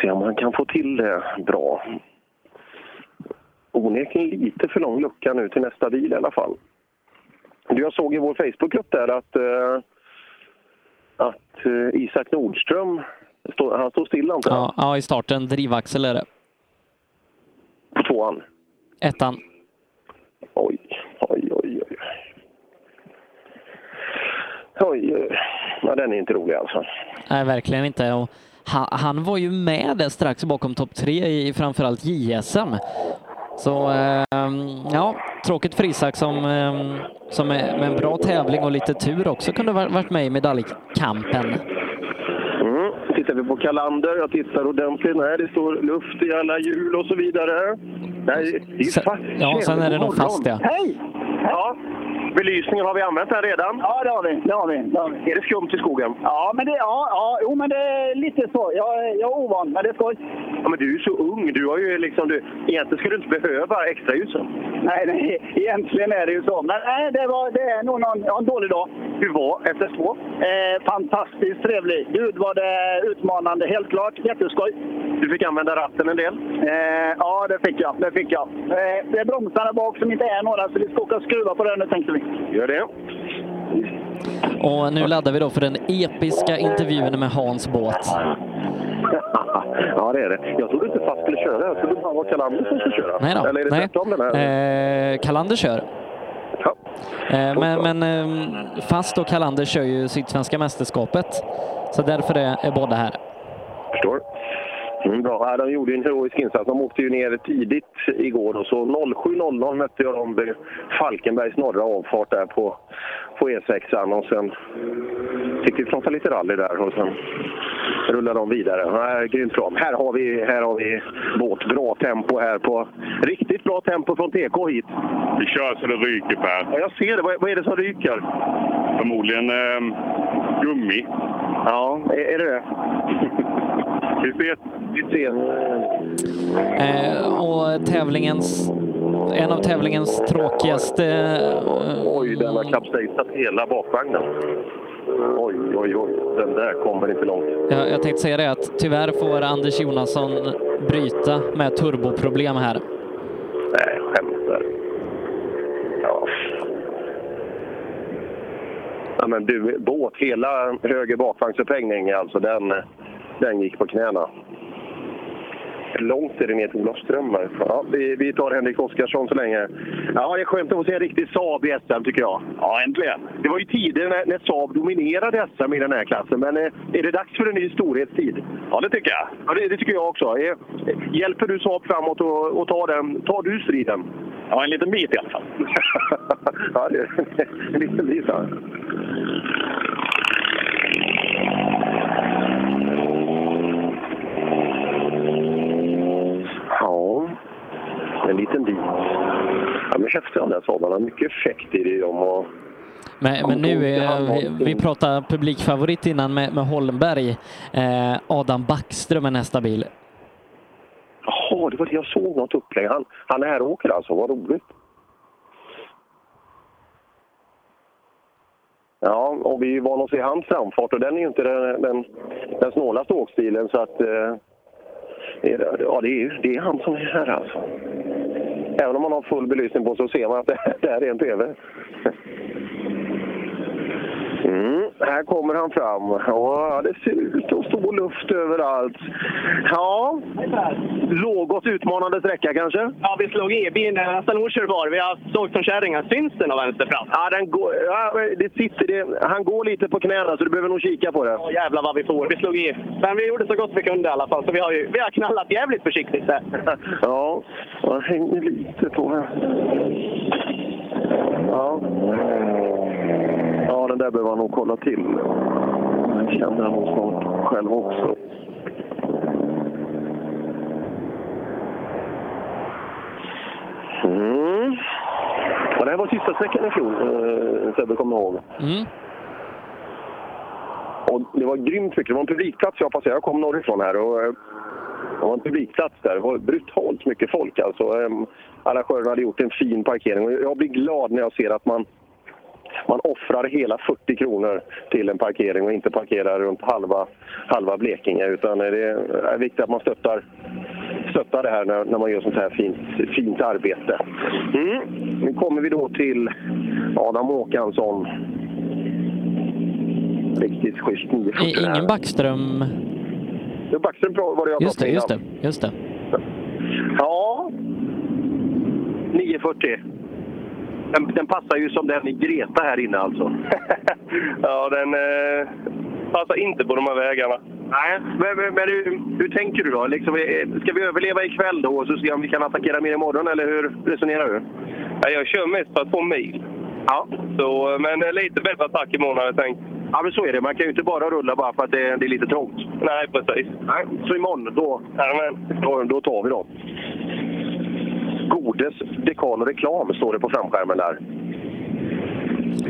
Se om han kan få till det bra. Onekligen lite för lång lucka nu till nästa bil i alla fall. Du, jag såg i vår Facebookgrupp där att, eh, att eh, Isak Nordström, stå, han står stilla inte Ja, ja, i starten, drivaxel är det. På tvåan? Ettan. Oj, oj, oj, oj. Oj, ja, den är inte rolig alltså. Nej, verkligen inte. Och han, han var ju med där strax bakom topp tre i framförallt JSM. Så ehm, ja, tråkigt för Isak som, ehm, som med med en bra tävling och lite tur också kunde ha varit med i medaljkampen. Mm. Tittar vi på kalender, jag tittar ordentligt. Nej, det står luft i alla hjul och så vidare. Nej, det är fast. Ja, sen är det nog fast ja. Hej! Ja, belysningen har vi använt här redan. Ja, det har vi. Det har vi. Det har vi. Är det skumt i skogen? Ja, men det, ja, ja, jo, men det är lite så. Jag, jag är ovan, men det är skoj. Ja, men du är ju så ung. Du har ju liksom, du, egentligen skulle du inte behöva extra ljusen. Nej, nej, egentligen är det ju så. Men nej, det, var, det är nog någon, en dålig dag. Hur var FS2? Eh, fantastiskt trevlig. Gud vad det utmanande, helt klart. Jätteskoj. Du fick använda ratten en del? Eh, ja, det fick jag. Det fick jag. Eh, det är bromsarna bak som inte är några, så vi ska åka och skruva på den nu tänkte vi. Gör det. Och nu laddar vi då för den episka intervjun med Hans båt. [LAUGHS] ja, det är det. Jag trodde inte fast skulle köra. Jag trodde bara var Kalander som skulle köra. Nej då. Eller är det Nej. tvärtom den här? Eh, Kalander kör. Eh, men men eh, Fast och Kalander kör ju Sydsvenska mästerskapet. Så därför är, är båda här. Förstår. Mm, bra. Ja, de gjorde en heroisk insats. De åkte ju ner tidigt igår. Och så 07.00 mötte jag dem vid Falkenbergs norra avfart där på, på E6. Och sen fick vi prata lite rally där och sen rullade de vidare. Ja, grymt bra. Här har, vi, här har vi vårt bra tempo här på... Riktigt bra tempo från TK hit. Vi kör så det ryker Per. Ja, jag ser det. Vad, vad är det som ryker? Förmodligen eh, gummi. Ja, är, är det det? [LAUGHS] Vi ser. Vi ser. Eh, och tävlingens, en av tävlingens tråkigaste... eh, Oj, den har kapsejsat hela bakvagnen. Oj, oj, oj. Den där kommer inte långt. Jag, jag tänkte säga det att tyvärr får Anders Jonasson bryta med turboproblem här. Nej, skämtar. Ja. ja men du, båt, hela höger bakvagnsupphängning, alltså den, den gick på knäna. Långt är det ner till Olofström? Ja, vi, vi tar Henrik Oskarsson så länge. Ja, det är skönt att få se en riktig Saab i SM tycker jag. Ja, äntligen. Det var ju tider när, när Saab dominerade SM i den här klassen, men eh, är det dags för en ny storhetstid? Ja, det tycker jag. Ja, det, det tycker jag också. Eh, Hjälper du Saab framåt och, och tar, den, tar du striden? Ja, en liten bit i alla fall. [LAUGHS] ja, det, en liten bit. Ja, en liten bit. Ja, men de där Saabarna. Mycket effekt i dem. Och... Men, men nu, är, vi, vi pratade publikfavorit innan med, med Holmberg. Eh, Adam Backström är nästa bil. Jaha, det var det jag såg något upplägg. Han, han är här och åker alltså, vad roligt. Ja, och vi är vana att se hans framfart och den är ju inte den, den, den snålaste åkstilen så att... Eh, det ja, det är, det är han som är här alltså. Även om man har full belysning på så ser man att det, det här är en TV. Mm, här kommer han fram. Ja, det ser ut att stå luft överallt. Ja, något utmanande sträcka kanske? Ja, vi slog i. Bilen nästan okörbar. Vi har såg som kärringar. Syns den av vänster fram? Ja, den går, ja, det sitter, det, han går lite på knäna så du behöver nog kika på det. Ja, jävlar vad vi får. Vi slog i. Men vi gjorde så gott vi kunde i alla fall. Så vi har, ju, vi har knallat jävligt försiktigt där. [LAUGHS] Ja, jag hänger lite på här. Ja. Ja, den där behöver han nog kolla till. Jag känner han nog snart själv också. Mm. Ja, det här var sista sträckan i fjol, eh, Sebbe kommer ihåg. Mm. Och det var grymt mycket. Det var en publikplats jag passerade. Jag kom norrifrån här. Och, eh, det var en publikplats där. Det var brutalt mycket folk. Alltså, Em, arrangörerna hade gjort en fin parkering. Och jag blir glad när jag ser att man, man offrar hela 40 kronor till en parkering och inte parkerar runt halva, halva Blekinge. Utan det är viktigt att man stöttar, stöttar det här när, när man gör sånt här fint, fint arbete. Mm. Nu kommer vi då till Adam Håkansson. Riktigt schysst 940 I, ingen Backström. Det Backström var det jag Just pratade just det. Just det. Ja. 940. Den, den passar ju som den i Greta här inne alltså. [LAUGHS] ja, den eh, passar inte på de här vägarna. Nej, men, men, men hur, hur tänker du då? Liksom, eh, ska vi överleva ikväll då och så se om vi kan attackera mer imorgon, eller hur resonerar du? Ja, jag kör mest för att få mil. Ja. Så, men eh, lite bättre attack imorgon hade jag tänkt. Ja, men så är det. Man kan ju inte bara rulla bara för att det, det är lite trångt. Nej, precis. Nej, så imorgon, då, då, då tar vi dem. Godes dekan och reklam står det på framskärmen där.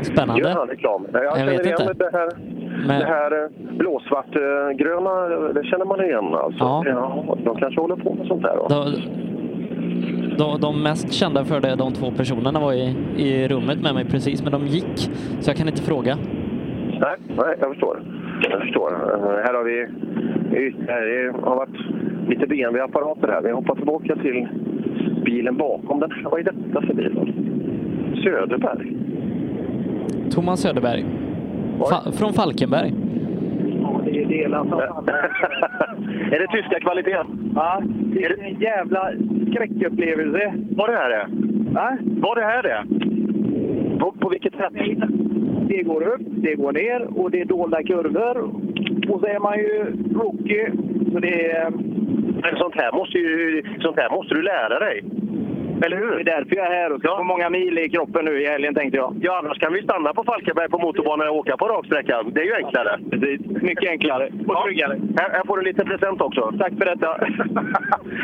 Spännande. Gör han reklam? Jag, Jag känner igen inte. det här, Men- det här eh, blåsvartgröna, det känner man igen alltså. Ja. de kanske håller på med sånt där då. De, de, de mest kända för det, de två personerna var i, i rummet med mig precis, men de gick, så jag kan inte fråga. Nej, nej, jag förstår. Jag förstår. Eh, här har vi... Det har varit lite BMW-apparater här. Vi hoppar tillbaka till bilen bakom den. Vad är detta för bil? Söderberg. Thomas Söderberg. Fa från Falkenberg. Det är delat [LAUGHS] Är det tyska kvaliteten? Ja, det är en jävla skräckupplevelse. Vad det här är? Va? Vad det här är? På, på vilket sätt? Det går upp, det går ner och det är dolda kurvor. Och så är man ju rookie. Så det är... Men sånt här måste, ju, sånt här måste du lära dig. Eller hur? Det är därför jag är här och ska få många mil i kroppen nu i helgen tänkte jag. Ja, annars kan vi stanna på Falkenberg på motorbanan och åka på raksträckan. Det är ju enklare. Mycket enklare och tryggare. Här, här får du lite present också. Tack för detta. [LAUGHS]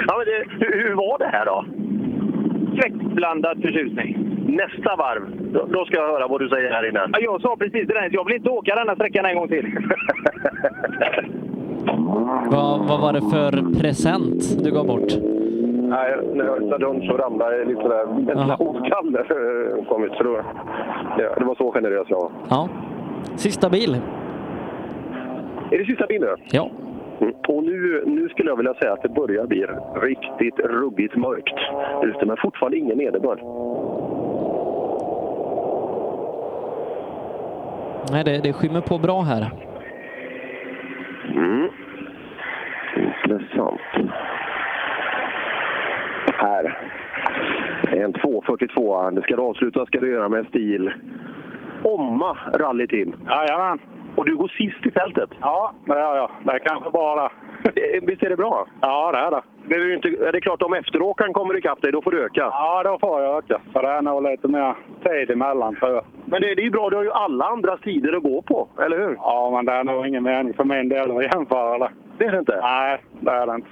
ja, men det, hur, hur var det här då? Skräckblandad förtjusning. Nästa varv, då, då ska jag höra vad du säger här inne. Ja, jag sa precis det där. Jag vill inte åka denna sträckan en gång till. [LAUGHS] Vad, vad var det för present du gav bort? Nej, när jag öppnade dörren så ramlade lite sådär ventilationskalle eh, kom ut. Så då, det var så generös jag var. Ja. Sista bil. Är det sista bilen? Ja. Mm. Och nu, nu skulle jag vilja säga att det börjar bli riktigt ruggigt mörkt ute, men fortfarande ingen nederbörd. Nej, det, det skymmer på bra här. Mm. Intressant. Här. En 242. Det ska avslutas ska du göra med stil. Omma rallyteam. Jajamän. Och du går sist i fältet? Ja, det gör jag. Det är kanske bra det. Visst är det bra? Ja, det är det. Behöver du inte, är det klart om efteråkaren kommer ikapp dig, då får du öka. Ja, då får jag öka. För det är nog lite mer tid emellan tror jag. Men det, det är ju bra, du har ju alla andras tider att gå på, eller hur? Ja, men det är nog ingen mening för min del att jämföra det. Det är det inte? Nej, det är det inte.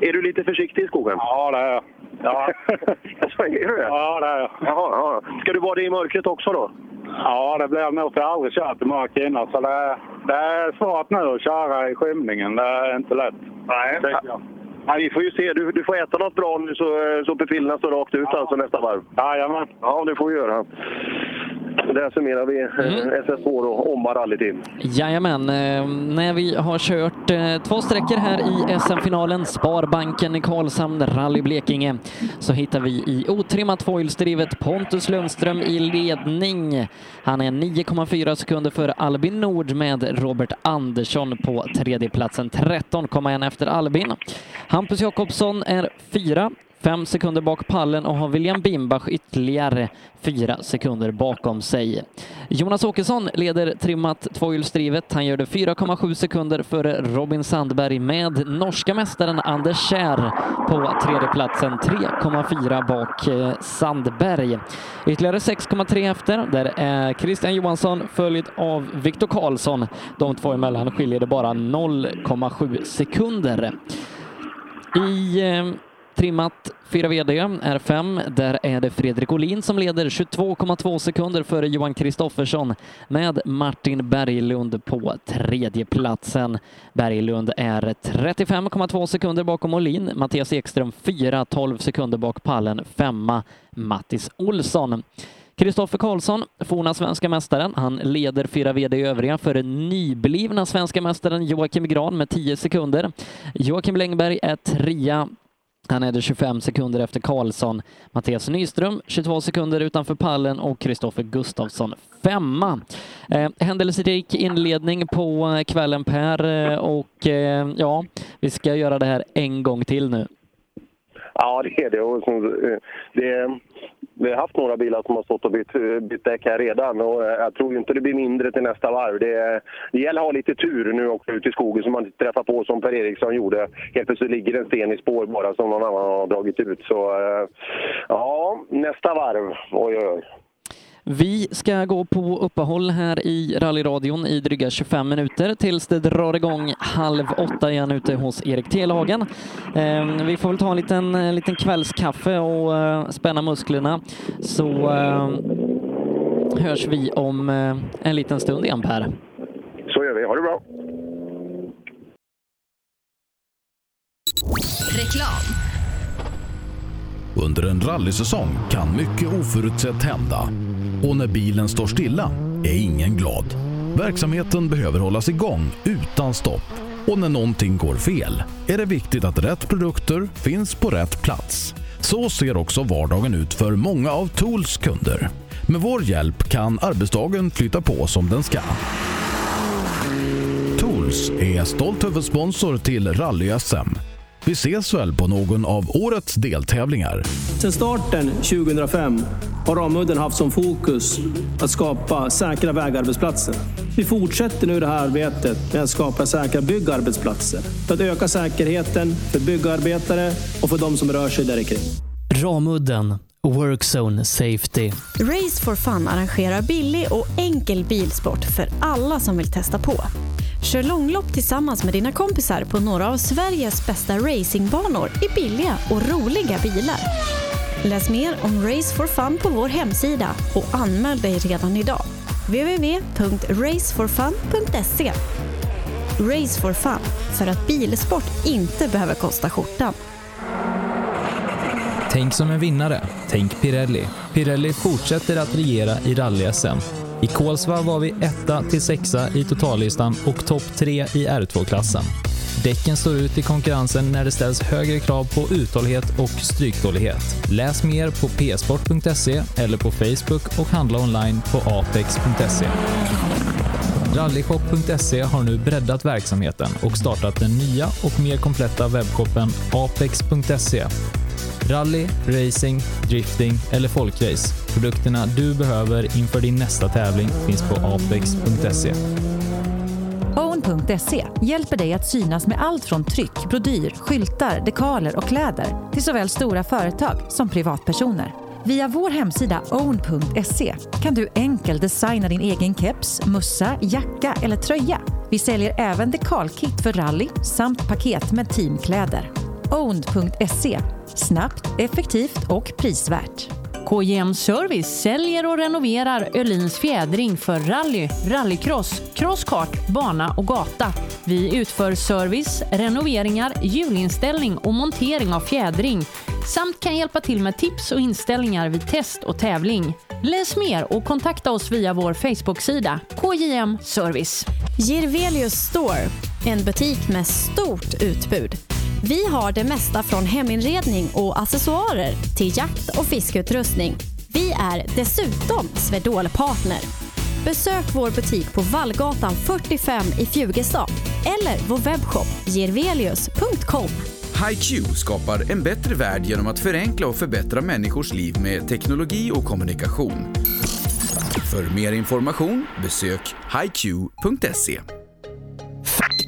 Är du lite försiktig i skogen? Ja, det är jag. Ja. [LAUGHS] Så är du det? Ja, det är jag. Jaha, ja. Ska du vara det i mörkret också då? Ja, det blir nog för jag har aldrig kört i mörker innan. Så det är, det är svårt nu att köra i skymningen. Det är inte lätt. Nej. Jag. Ja, vi får ju se. Du, du får äta något bra nu så, så pupillerna står rakt ut alltså nästa varv. Jajamän. Ja, det får vi göra. Där summerar vi mm. SS2 och Omma rallyteam. Jajamän, eh, när vi har kört eh, två sträckor här i SM-finalen, Sparbanken i Karlshamn, Rally Blekinge, så hittar vi i otrimmat foilsdrivet Pontus Lundström i ledning. Han är 9,4 sekunder före Albin Nord med Robert Andersson på tredjeplatsen, 13,1 efter Albin. Hampus Jakobsson är fyra, fem sekunder bak pallen och har William Bimbach ytterligare fyra sekunder bakom sig. Jonas Åkesson leder trimmat tvåhjulsdrivet. Han gör det 4,7 sekunder före Robin Sandberg med norska mästaren Anders Kjär på tredjeplatsen, 3,4 bak eh, Sandberg. Ytterligare 6,3 efter, där är Christian Johansson följd av Viktor Karlsson. De två emellan skiljer det bara 0,7 sekunder. I eh, trimmat 4 VD R5. Där är det Fredrik Olin som leder 22,2 sekunder före Johan Kristoffersson med Martin Berglund på tredjeplatsen. Berglund är 35,2 sekunder bakom Olin. Mattias Ekström 4, 12 sekunder bak pallen. Femma Mattis Olsson. Kristoffer Karlsson, forna svenska mästaren, han leder fyra VD i övriga före nyblivna svenska mästaren Joakim Gran med 10 sekunder. Joakim Längberg är trea han är det 25 sekunder efter Karlsson. Mattias Nyström 22 sekunder utanför pallen och Kristoffer Gustafsson femma. Eh, händelserik inledning på eh, kvällen Per eh, och eh, ja, vi ska göra det här en gång till nu. Ja, det är det. Och eh, det vi har haft några bilar som har stått och bytt, eh, bytt däck här redan och eh, jag tror inte det blir mindre till nästa varv. Det, det gäller att ha lite tur nu också ute i skogen så man inte träffar på som Per Eriksson gjorde. Helt plötsligt ligger en sten i spår bara som någon annan har dragit ut. Så eh, ja, nästa varv. Oj, oj, oj. Vi ska gå på uppehåll här i rallyradion i dryga 25 minuter tills det drar igång halv åtta igen ute hos Erik Telhagen. Eh, vi får väl ta en liten, en liten kvällskaffe och eh, spänna musklerna så eh, hörs vi om eh, en liten stund igen Per. Så gör vi. Ha det bra! Reklam. Under en rallysäsong kan mycket oförutsett hända. Och när bilen står stilla är ingen glad. Verksamheten behöver hållas igång utan stopp. Och när någonting går fel är det viktigt att rätt produkter finns på rätt plats. Så ser också vardagen ut för många av Tools kunder. Med vår hjälp kan arbetsdagen flytta på som den ska. Tools är stolt huvudsponsor till Rally-SM. Vi ses väl på någon av årets deltävlingar. Sedan starten 2005 har Ramudden haft som fokus att skapa säkra vägarbetsplatser. Vi fortsätter nu det här arbetet med att skapa säkra byggarbetsplatser för att öka säkerheten för byggarbetare och för de som rör sig där kring. Ramudden Workzone Safety. Race for Fun arrangerar billig och enkel bilsport för alla som vill testa på. Kör långlopp tillsammans med dina kompisar på några av Sveriges bästa racingbanor i billiga och roliga bilar. Läs mer om Race for Fun på vår hemsida och anmäl dig redan idag. www.raceforfun.se Race for Fun, för att bilsport inte behöver kosta skjortan. Tänk som en vinnare. Tänk Pirelli. Pirelli fortsätter att regera i rally-SM. I Kolsva var vi etta till sexa i totallistan och topp tre i R2-klassen. Däcken står ut i konkurrensen när det ställs högre krav på uthållighet och stryktålighet. Läs mer på psport.se eller på Facebook och handla online på apex.se. Rallyshop.se har nu breddat verksamheten och startat den nya och mer kompletta webbshoppen apex.se. Rally, racing, drifting eller folkrace. Produkterna du behöver inför din nästa tävling finns på apex.se. Own.se hjälper dig att synas med allt från tryck, brodyr, skyltar, dekaler och kläder till såväl stora företag som privatpersoner. Via vår hemsida own.se kan du enkelt designa din egen keps, mussa, jacka eller tröja. Vi säljer även dekalkit för rally samt paket med teamkläder. Own.se Snabbt, effektivt och prisvärt. KJM Service säljer och renoverar Öhlins fjädring för rally, rallycross, crosskart, bana och gata. Vi utför service, renoveringar, hjulinställning och montering av fjädring samt kan hjälpa till med tips och inställningar vid test och tävling. Läs mer och kontakta oss via vår Facebook-sida KJM Service. Girvelius Store, en butik med stort utbud. Vi har det mesta från heminredning och accessoarer till jakt och fiskeutrustning. Vi är dessutom Swedol-partner. Besök vår butik på Vallgatan 45 i Fjugestad eller vår webbshop girvelius.com. HiQ skapar en bättre värld genom att förenkla och förbättra människors liv med teknologi och kommunikation. För mer information besök hiq.se.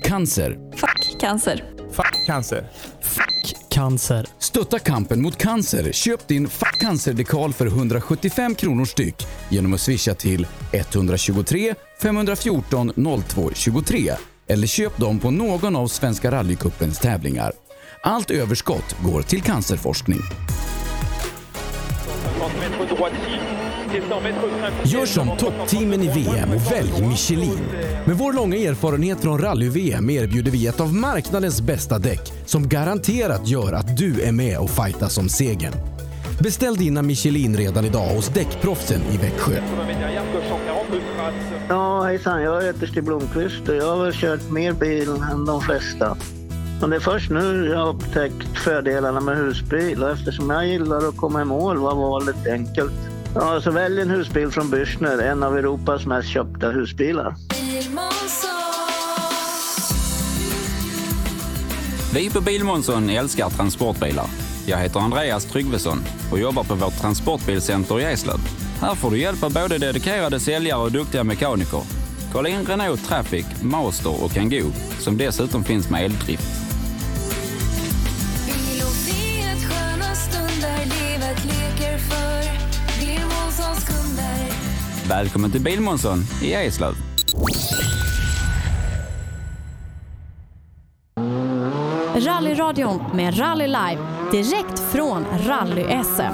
Cancer. Fuck cancer. Fuck cancer. Fuck Cancer. Stötta kampen mot cancer. Köp din Fuck cancer-dekal för 175 kronor styck genom att swisha till 123 514 02 23 eller köp dem på någon av Svenska rallycupens tävlingar. Allt överskott går till cancerforskning. Gör som toppteamen i VM och välj Michelin. Med vår långa erfarenhet från rally-VM erbjuder vi ett av marknadens bästa däck som garanterat gör att du är med och fightas om segern. Beställ dina Michelin redan idag hos Däckproffsen i Växjö. Ja, hejsan. Jag heter Stig Blomqvist och jag har väl kört mer bil än de flesta. Men det är först nu jag har upptäckt fördelarna med husbil och eftersom jag gillar att komma i mål var valet enkelt. Ja, så välj en husbil från Bürstner, en av Europas mest köpta husbilar. Vi på Bilmånsson älskar transportbilar. Jag heter Andreas Tryggvesson och jobbar på vårt transportbilcenter i Eslöv. Här får du hjälp av både dedikerade säljare och duktiga mekaniker. Kolla in Renault Traffic, Master och Kangoo som dessutom finns med eldrift. Välkommen till Bilmånsson i Eslöv. Rallyradion med Rally Live direkt från Rally-SM.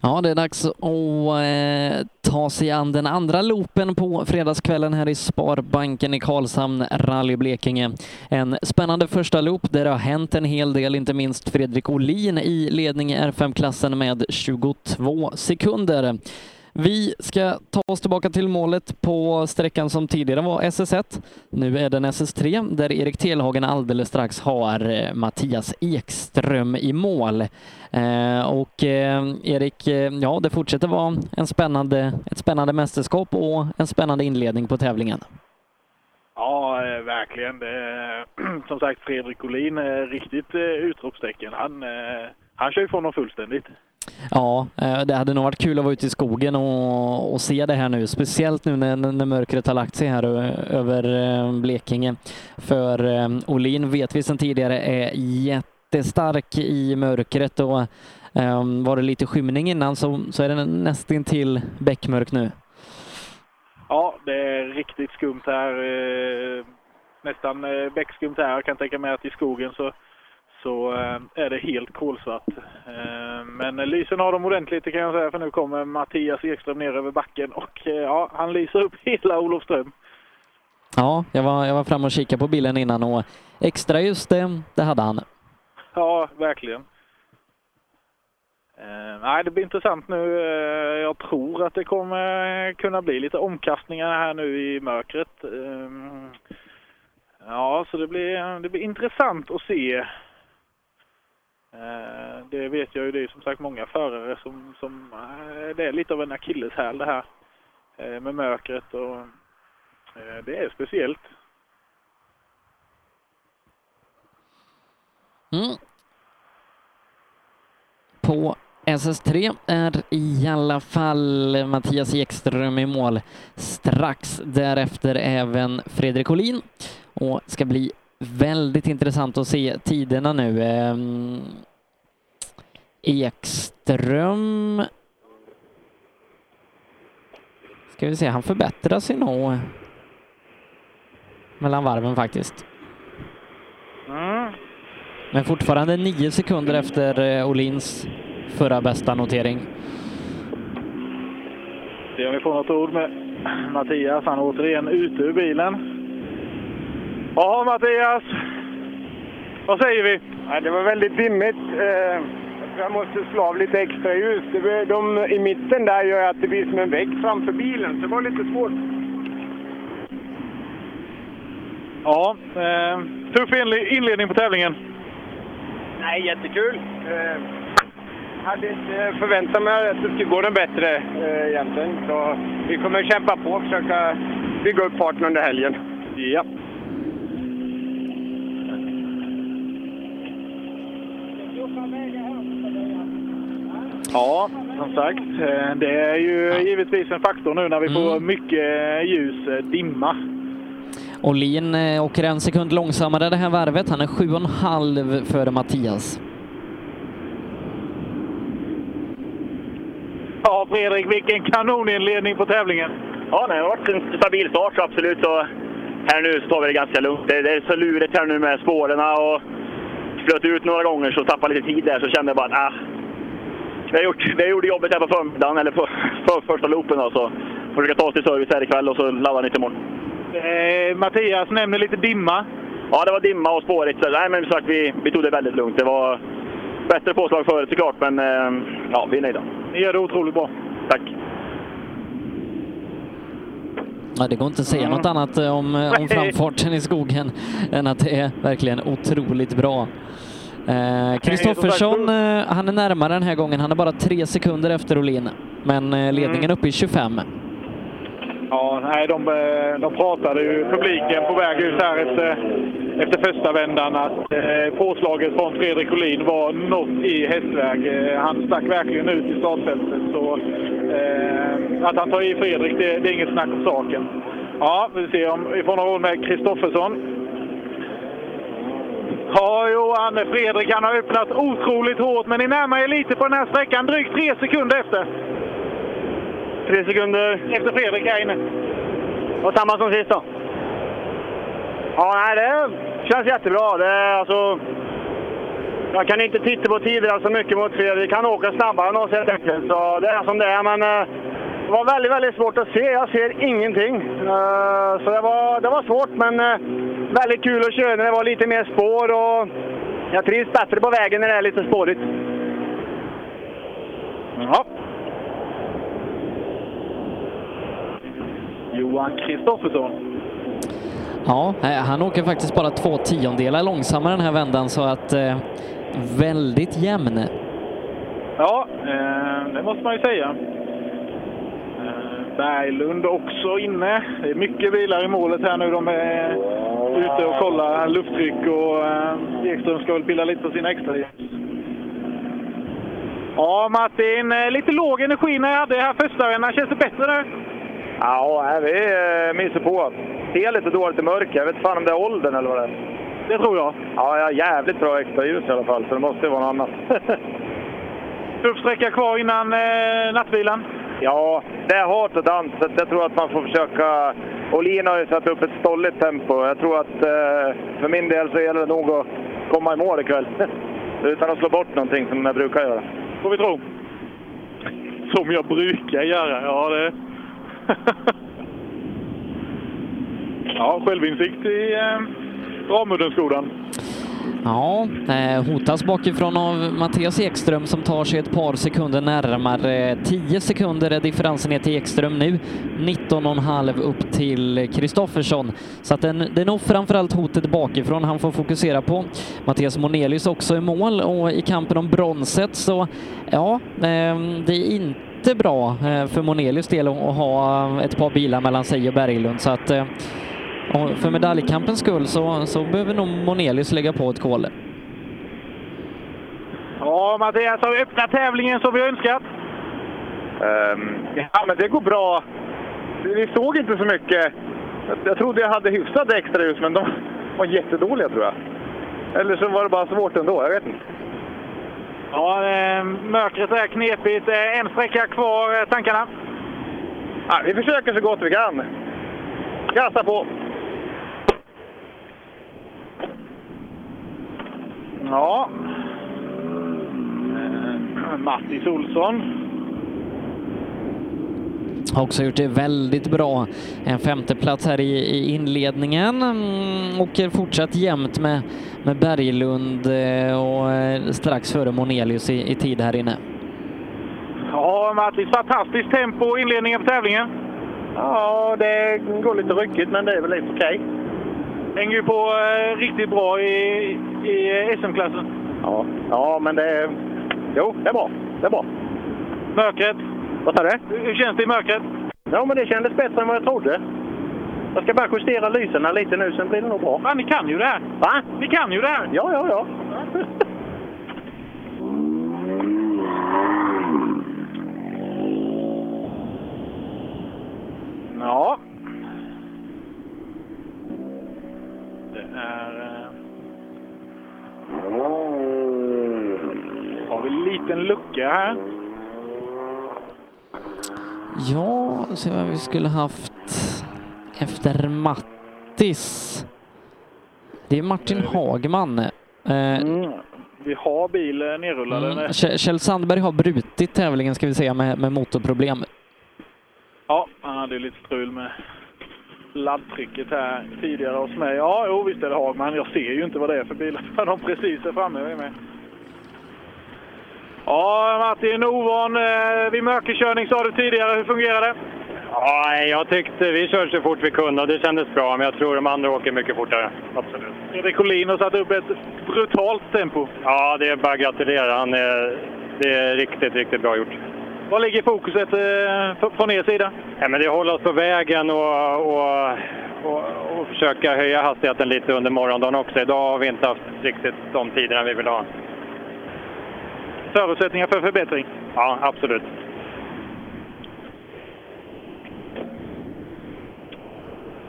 Ja, det är dags att eh, ta sig an den andra loopen på fredagskvällen här i Sparbanken i Karlshamn, Rally Blekinge. En spännande första loop där det har hänt en hel del, inte minst Fredrik Olin i ledning i R5-klassen med 22 sekunder. Vi ska ta oss tillbaka till målet på sträckan som tidigare var SS1. Nu är den SS3 där Erik Telhagen alldeles strax har eh, Mattias Ekström i mål. Eh, och eh, Erik, eh, ja det fortsätter vara en spännande, ett spännande mästerskap och en spännande inledning på tävlingen. Ja, eh, verkligen. Det, är, [CLEARS THROAT] som sagt, Fredrik Olin är riktigt utropstecken. Han, han kör ifrån dem fullständigt. Ja, eh, det hade nog varit kul att vara ute i skogen och, och se det här nu, speciellt nu när, när mörkret har lagt sig här över eh, Blekinge. För eh, Olin vet vi sedan tidigare är jättestark i mörkret och var det lite skymning innan så, så är det nästintill bäckmörk nu. Ja, det är riktigt skumt här. Nästan beckskumt här. Jag kan tänka mig att i skogen så, så eh, är det helt kolsvart. Eh, Men lysen har de ordentligt kan jag säga för nu kommer Mattias Ekström ner över backen och eh, ja, han lyser upp [LAUGHS] hela Olofström. Ja, jag var, jag var framme och kikade på bilen innan och extra just det, det hade han. Ja, verkligen. Nej, det blir intressant nu. Jag tror att det kommer kunna bli lite omkastningar här nu i mörkret. Ja, så det blir, det blir intressant att se. Eh, det vet jag ju, det är som sagt många förare som, som eh, det är lite av en akilleshäl det här eh, med mörkret och det är speciellt. Mm. På SS3 är i alla fall Mattias Ekström i mål. Strax därefter även Fredrik Olin. Och ska bli väldigt intressant att se tiderna nu. Ehm, Ekström... Ska vi se, han förbättrar sig nog mellan varven faktiskt. Mm. Men fortfarande nio sekunder efter eh, Olins förra bästa notering. Se om vi får något ord med Mattias. Han är återigen ute ur bilen. Ja, Mattias. Vad säger vi? Ja, det var väldigt dimmigt. Eh, Jag måste slå av lite extra ljus. Blir- De i mitten där gör att det blir som en vägg framför bilen, så det var lite svårt. Ja, eh, tuff inle- inledning på tävlingen. Nej, jättekul. Eh, hade inte förväntat mig att det skulle gå något bättre eh, egentligen. Så vi kommer kämpa på och försöka bygga upp farten under helgen. Ja. Ja, som sagt. eh, Det är ju givetvis en faktor nu när vi får mycket ljus, eh, dimma. Olin eh, åker en sekund långsammare det här varvet. Han är sju och en halv före Mattias. Ja, Fredrik, vilken kanoninledning på tävlingen. Ja, nej, det har varit en stabil start så absolut. Så här nu så tar vi det ganska lugnt. Det, det är så lurigt här nu med spåren och flöt ut några gånger så tappade lite tid där så kände jag bara att ah, vi har gjort, vi har gjort jobbet här på förmiddagen, eller på, för första loopen då, så försöka ta oss till service här ikväll och så ladda nytt imorgon. Eh, Mattias nämner lite dimma. Ja, det var dimma och spårigt. Så, nej, men som sagt, vi, vi tog det väldigt lugnt. Det var bättre påslag förut såklart, men eh, ja, vi är nöjda. Ni gör det otroligt bra. Tack. Ja, det går inte att säga något annat eh, om, eh, om framfarten i skogen än att det är verkligen otroligt bra. Eh, Kristoffersson, eh, han är närmare den här gången. Han är bara tre sekunder efter Olin, men eh, ledningen uppe i 25. Ja, nej, de, eh, de pratade ju publiken på väg ut här efter efter första vändan att eh, påslaget från Fredrik Olin var något i hästväg. Eh, han stack verkligen ut i startfältet. Så, eh, att han tar i Fredrik, det, det är inget snack om saken. Ja, vi ser om vi får några ord med Kristoffersson. Ja, Johan, Fredrik han har öppnat otroligt hårt, men ni närmar er lite på den här sträckan. Drygt tre sekunder efter. Tre sekunder. Efter Fredrik här inne. Och samma som sist då? Ja, nej, det känns jättebra. Det, alltså, jag kan inte titta på tider så mycket mot Fredrik. Han åker snabbare än oss helt enkelt. Så det är som det är. Men eh, det var väldigt, väldigt svårt att se. Jag ser ingenting. Eh, Så det var, det var svårt, men eh, väldigt kul att köra när det var lite mer spår. Och jag trivs bättre på vägen när det är lite spårigt. Ja. Johan Kristoffersson. Ja, eh, han åker faktiskt bara två tiondelar långsammare den här vändan så att eh, väldigt jämn. Ja, eh, det måste man ju säga. Berglund också inne. Det är mycket bilar i målet här nu. De är ute och kollar lufttryck och eh, Ekström ska väl pilla lite på sina extra Ja, Martin, eh, lite låg energi när jag hade här första vändan. Känns det bättre nu? Ja, vi eh, myser på. Ser lite dåligt i mörker. Jag vet fan om det är åldern eller vad det är. Det tror jag. Ja, jag har jävligt bra extra ljus i alla fall, så det måste ju vara något annat. [LAUGHS] Tuff sträcka kvar innan eh, nattvilan ja, det är hårt och dans. så Jag tror att man får försöka... Olin har ju satt upp ett stolligt tempo. Jag tror att eh, för min del så gäller det nog att komma i mål ikväll. [LAUGHS] Utan att slå bort någonting som jag brukar göra. Får vi tro. Som jag brukar göra. Ja, det... [LAUGHS] ja, självinsikt i eh, Ramuddenskolan. Ja, eh, hotas bakifrån av Mattias Ekström som tar sig ett par sekunder närmare. 10 sekunder är differensen ner till Ekström nu. 19,5 upp till Kristoffersson. Så att den, det är nog framförallt hotet bakifrån han får fokusera på. Mattias Monelius också i mål och i kampen om bronset så ja, ehm, det är inte bra eh, för Monelius del att ha ett par bilar mellan sig och Berglund. Så att eh, och för medaljkampens skull så, så behöver nog Monelius lägga på ett kol. Ja, Mattias har öppnat tävlingen som vi önskat. Ehm, ja, men det går bra. Vi såg inte så mycket. Jag trodde jag hade hyfsat extra ljus, men de var jättedåliga tror jag. Eller så var det bara svårt ändå, jag vet inte. Ja, eh, mörkret är knepigt. En sträcka kvar. Eh, Tankarna? Ja, vi försöker så gott vi kan. Gasa på! Ja. Eh, Mattis Olsson. Har också gjort det väldigt bra. En femteplats här i, i inledningen mm, och är fortsatt jämnt med, med Berglund eh, och eh, strax före Monelius i, i tid här inne. Ja, Mattis, fantastiskt tempo i inledningen på tävlingen. Ja, det går lite ryckigt, men det är väl lite okej. Hänger ju på eh, riktigt bra i, i SM-klassen. Ja, ja, men det är... Jo, det är bra. Det är bra. Mörkret. Vad sa du? Hur känns det i mörkret? Ja, men det kändes bättre än vad jag trodde. Jag ska bara justera lyserna lite nu, sen blir det nog bra. Ja, ni kan ju det här. Va? Ni kan ju det här. Ja, ja. Ja. Det är... eh, Har vi en liten lucka här. Ja, se vad vi skulle haft efter Mattis. Det är Martin Hagman. Eh, Mm. Vi har bil eh, nerrullad. mm? Kjell Sandberg har brutit tävlingen ska vi säga med, med motorproblem. Ja, han hade lite strul med laddtrycket här tidigare hos mig. Ja, jo, visst är det Hagman. Jag ser ju inte vad det är för bilar [LAUGHS] för de precis är framme mig. Ja, Martin, ovan eh, vid mörkerkörning sa du tidigare. Hur fungerar det? Ja, jag tyckte vi körde så fort vi kunde och det kändes bra, men jag tror de andra åker mycket fortare. Absolut. Fredrik Olin har satt upp ett brutalt tempo. Ja, det är bara att gratulera. Han är, det är riktigt, riktigt bra gjort. Vad ligger fokuset eh, från er sida? Ja, men det är att hålla oss på vägen och, och, och, och försöka höja hastigheten lite under morgondagen också. Idag har vi inte haft riktigt de tiderna vi vill ha. Förutsättningar för förbättring? Ja, absolut.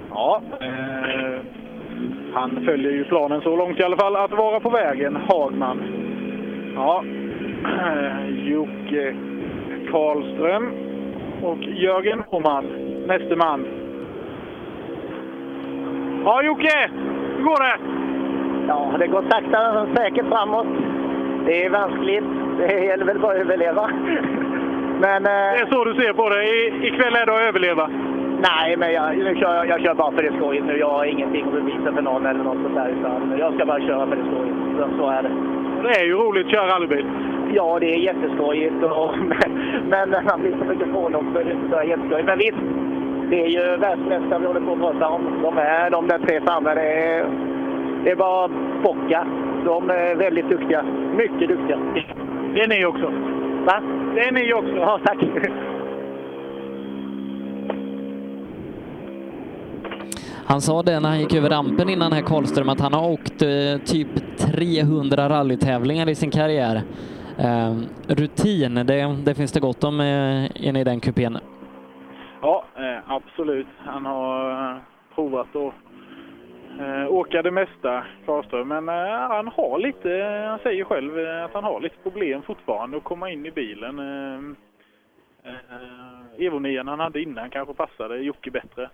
Ja, eh, han följer ju planen så långt i alla fall, att vara på vägen, Hagman. Ja, eh, Jocke Karlström och Jörgen Åman, näste man. Ja, Jocke! Hur går det? Ja, det går sakta men säkert framåt. Det är vanskligt. Det gäller väl bara att överleva. Men, Det är så du ser på det. I, ikväll är det att överleva. Nej, men jag, nu kör, jag, jag kör bara för det skojigt nu. Jag har ingenting att bevisa för någon eller något sånt där. Utan jag ska bara köra för det skojigt. Så, så är det. Det är ju roligt att köra rallybil. Ja, det är jätteskojigt. Och, [LAUGHS] men, men man blir så mycket pålopp så är det jätteskojigt. Men visst, det är ju världsmästare vi håller på att prata om. De är de där tre framme. Det är, det är bara bocka. De är väldigt duktiga. Mycket duktiga. Det är ni också. Va? Det är ni också. Ja, tack. Han sa det när han gick över rampen innan här Karlström att han har åkt eh, typ 300 rallytävlingar i sin karriär. Eh, rutin, det, det finns det gott om eh, inne i den kupén. Ja, eh, absolut. Han har eh, provat att eh, åka det mesta, Karlström. Men eh, han har lite, han säger själv eh, att han har lite problem fortfarande att komma in i bilen. Eh, eh, Evo 9 han hade innan kanske passade Jocke bättre.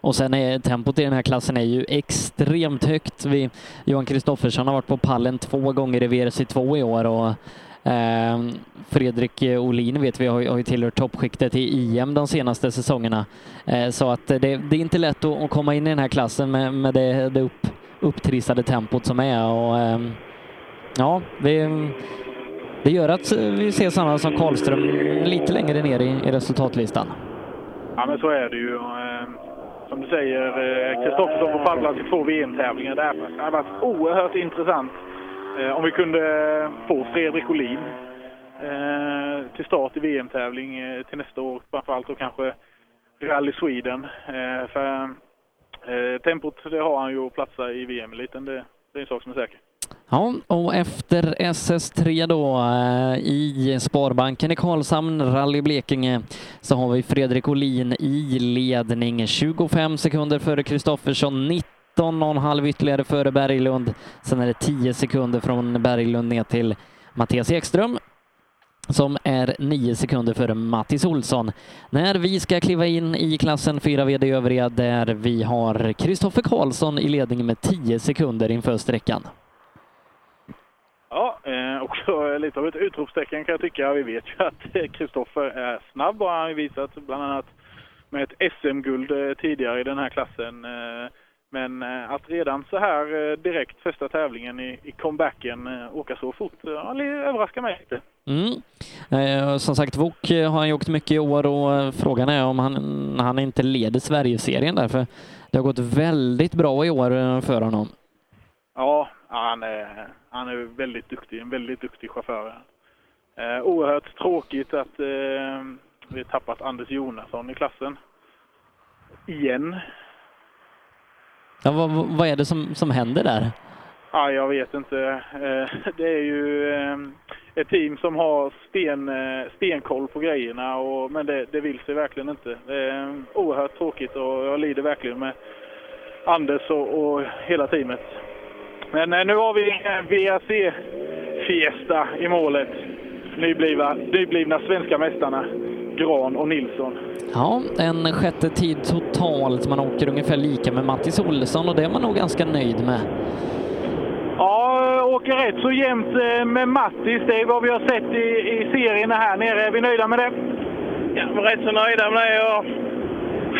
Och sen är tempot i den här klassen är ju extremt högt. Vi, Johan Kristoffersson har varit på pallen två gånger i VRC2 i år och Ehm, Fredrik Olin vet vi har, ju- har ju tillhört toppskiktet i EM de senaste säsongerna. Eh, så att det, det är inte lätt att, att komma in i den här klassen med, med det, det upp, upptrissade tempot som är. Och, eh, ja, det, det gör att vi ser sådana som Karlström lite längre ner i, i resultatlistan. Ja, men så är det ju. Ehm, som du säger, eh, Kristoffersson på pallplats i två VM-tävlingar. Det har varit oerhört intressant Eh, om vi kunde få Fredrik Olin eh, till start i VM-tävling eh, till nästa år. Framförallt och kanske Rally Sweden. Eh, För eh, tempot det har han ju att platsa i VM-eliten. Det, det är en sak som är säker. Ja, och efter SS3 då eh, i Sparbanken i Karlshamn, Rally Blekinge, så har vi Fredrik Olin i ledning. 25 sekunder före Kristoffersson, 13,5 ytterligare före Berglund. Sen är det 10 sekunder från Berglund ner till Mattias Ekström som är 9 sekunder före Mattis Olsson. När vi ska kliva in i klassen 4 VD övriga där vi har Kristoffer Karlsson i ledning med 10 sekunder inför sträckan. Ja, eh, också lite av ett utropstecken kan jag tycka. Vi vet ju att eh, Kristoffer är snabb och han har visat bland annat med ett SM-guld eh, tidigare i den här klassen. Men eh, att redan så här eh, direkt första tävlingen i, i comebacken eh, åka så fort, ja, det överraskar mig lite. Mm. Eh, som sagt, Wok har han ju åkt mycket i år och frågan är om han, han inte leder Sverigeserien därför det har gått väldigt bra i år för honom. Ja, han är, han är väldigt duktig, en väldigt duktig chaufför. Eh, oerhört tråkigt att eh, vi tappat Anders Jonasson i klassen. Igen. Ja, vad, vad är det som, som händer där? Ja, jag vet inte. Eh, [LAUGHS] det är ju eh, ett team som har sten, eh, stenkoll på grejerna, och, men det, det vill sig verkligen inte. Det är oerhört tråkigt och jag lider verkligen med Anders och, och hela teamet. Men nu har vi VAC-fiesta i målet. Nyblivna, nyblivna svenska mästarna Gran och Nilsson. Ja, en sjätte tid totalt. Man åker ungefär lika med Mattis Olsson och det är man nog ganska nöjd med. Ja, åker rätt så jämnt eh, med Mattis. Det är vad vi har sett i, i serierna här nere. Är vi nöjda med det? Ja, vi är rätt så nöjda med det. Och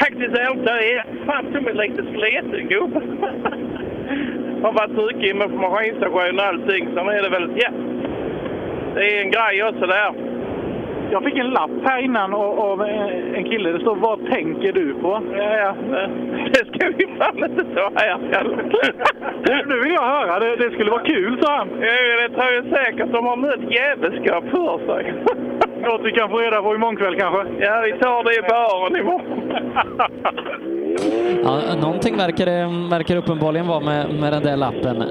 faktiskt är det fan som en lite sliten gubbe. [LAUGHS] Har varit ryckig med maskinstation och allting. Sen är det väl, ja. Det är en grej också där. Jag fick en lapp här innan av, en kille. Det står Vad tänker du på? Ja, ja. Det ska vi fan inte ta här. Nu vill jag höra. Det, det skulle vara kul, sa han. Ja, det tror jag säkert. De har mött jävelskap för sig. Något vi kan få reda på imorgon kväll kanske? Ja, vi tar det i baren imorgon. Ja, någonting verkar det verkar uppenbarligen vara med, med den där lappen.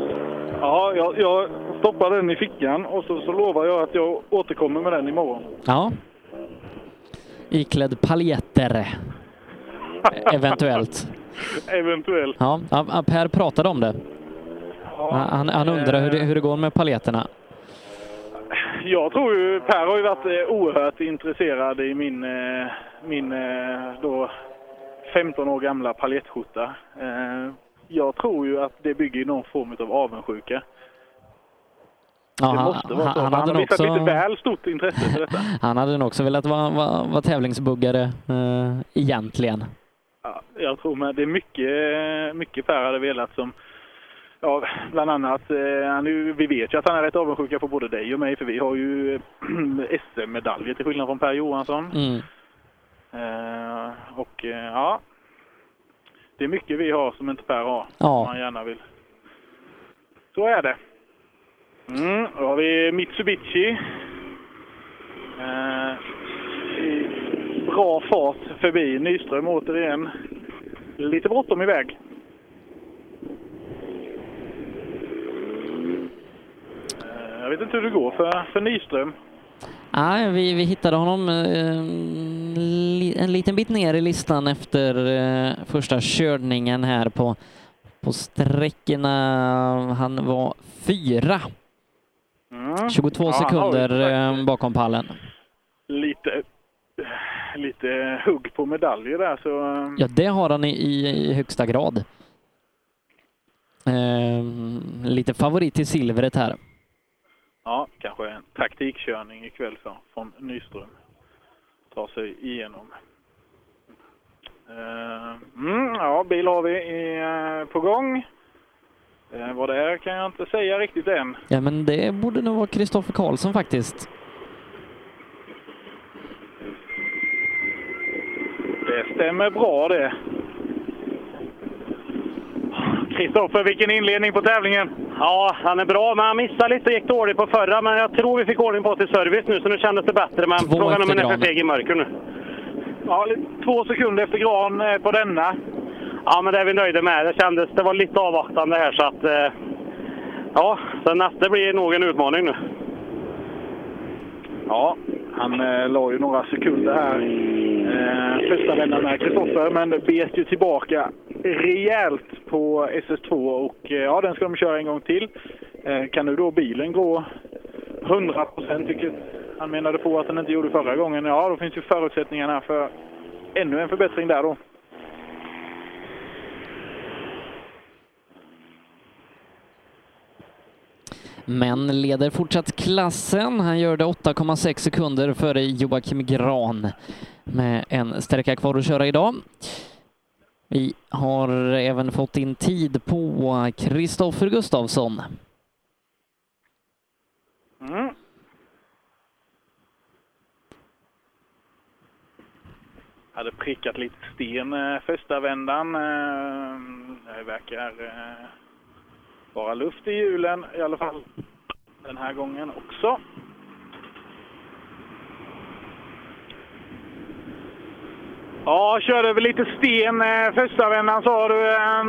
Ja, jag, jag stoppar den i fickan och så, så lovar jag att jag återkommer med den imorgon. Ja. Iklädd paljetter. [LAUGHS] Eventuellt. Eventuellt. Ja, ja, Per pratade om det. Han, han undrar hur det, hur det går med paljetterna. Jag tror ju, Per har ju varit eh, oerhört intresserad i min, eh, min eh, då 15 år gamla paljettskjorta. Eh, Jag tror ju att det bygger någon form av avundsjuka. Ja, det han- måste vara så. han Han, hade visat också- lite väl stort intresse för detta. [LAUGHS] Han hade nog också velat vara, vara, vara tävlingsbuggare eh, egentligen. Ja, jag tror med det är mycket, mycket Per hade velat som Ja, bland annat, eh, han ju, vi vet ju att han är rätt avundsjuka på både dig och mig för vi har ju [CLEARS THROAT] SM-medaljer till skillnad från Per Johansson. Mm. Eh, och eh, ja, det är mycket vi har som inte Per har. Ja. Som han gärna vill. Så är det. Mm, då har vi Mitsubishi. Eh, I bra fart förbi Nyström återigen. Lite bråttom iväg. Eh, jag vet inte hur det går för, för Nyström. Nej, vi, vi hittade honom eh, li, en liten bit ner i listan efter eh, första körningen här på, på sträckorna. Han var fyra. Mm. 22 Ja, han har ju sekunder eh, bakom pallen. lite, lite hugg på medaljer där så... Ja, det har han i, i, högsta grad. Eh, lite favorit till silvret här. Ja, kanske en taktikkörning ikväll för, från Nyström. Ta sig igenom. Eh, mm, ja, bil har vi i, eh, på gång. Eh, vad det är kan jag inte säga riktigt än. Ja, men det borde nog vara Kristoffer Karlsson faktiskt. Det stämmer bra det. Kristoffer, vilken inledning på tävlingen! Ja, han är bra, men han missade lite och gick dåligt på förra. Men jag tror vi fick ordning på till service nu, så nu kändes det bättre. Men Två frågan är om efter han är för feg i mörker nu. Ja, två sekunder efter Gran på denna. Ja, men det är vi nöjda med. Det kändes, det var lite avvaktande här så att... Eh, ja, så nästa blir nog en utmaning nu. Ja, han eh, la ju några sekunder här eh, första vändan med Kristoffer, men bet ju tillbaka rejält på SS2 och eh, ja, den ska de köra en gång till. Eh, kan nu då bilen gå 100 procent, vilket han menade på att den inte gjorde förra gången, ja då finns ju förutsättningarna för ännu en förbättring där då. Men leder fortsatt klassen. Han gör det 8,6 sekunder före Joakim Gran med en sträcka kvar att köra idag. Vi har även fått in tid på Kristoffer Gustafsson. Mm. Hade prickat lite sten eh, första vändan. Det verkar eh, vara luft i hjulen i alla fall den här gången också. Ja, körde över lite sten eh, första vändan sa du. Eh,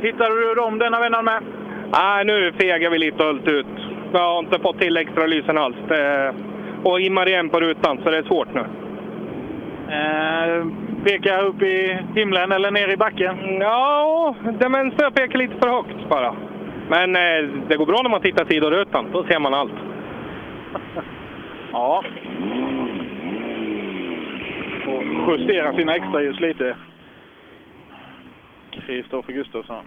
hittade du dem denna vändan med? Nej, nu fegar vi lite och höll ut. Jag har inte fått till extra lysen alls. Det, och immar igen på rutan, så det är svårt nu. Eh, pekar upp i himlen eller ner i backen? Ja, den vänstra pekar lite för högt bara. Men eh, det går bra när man tittar sidorutan. Då ser man allt. [LAUGHS] Ja. Och justera sina extraljus lite. Kristoffer Gustafsson.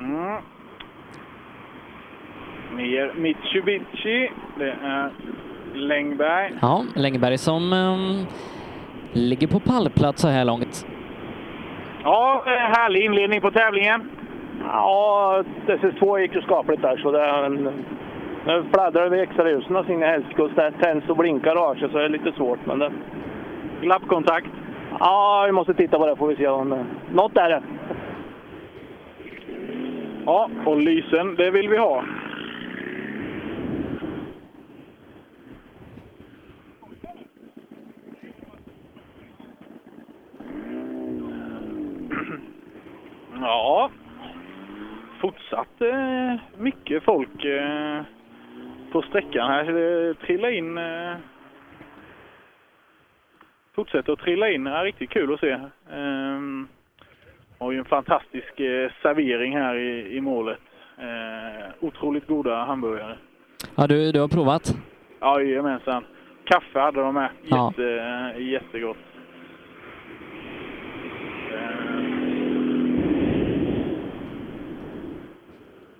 Mm. Mer Mitsubishi. Det är Längberg. Ja, Längberg som ehm, ligger på pallplats så här långt. Ja, eh, härlig inledning på tävlingen. Ja, SS2 gick ju skapligt där. Så det, nu fladdrar vi extra ljusen och Signe Helsike och det tänds och blinkar raket så det är lite svårt. Men det... Glappkontakt? Ja, vi måste titta på det får vi se om... Något är det. Ja, och lysen, det vill vi ha. Ja, fortsatt eh, mycket folk eh, på sträckan här. Det trillar in... Eh, fortsätter att trilla in. Är riktigt kul att se. Eh, har ju en fantastisk eh, servering här i, i målet. Eh, otroligt goda hamburgare. Ja, du, du har provat? Ja, jajamensan. Kaffe hade de med. Ja. Jätte, eh, jättegott.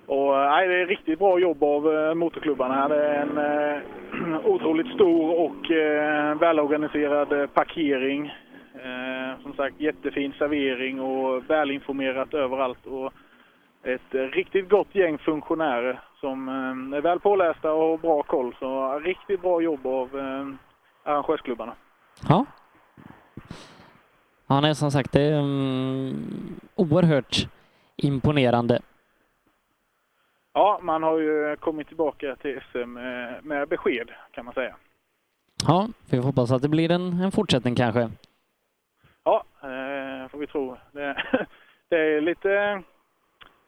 Och, eh, nej, det är riktigt bra jobb av eh, motorklubbarna. Det är en eh, [CLEARS THROAT] otroligt stor och eh, välorganiserad eh, parkering. Eh, som sagt, jättefin servering och välinformerat överallt. Och ett eh, riktigt gott gäng funktionärer som eh, är väl pålästa och har bra koll. Så riktigt bra jobb av eh, arrangörsklubbarna. Ja. Ja, är som sagt, det är um, oerhört imponerande. Ja, man har ju kommit tillbaka till SM eh, med besked kan man säga. Ja, vi får hoppas att det blir en, en fortsättning kanske. Ja, eh, får vi tro. Det, [LAUGHS] det är lite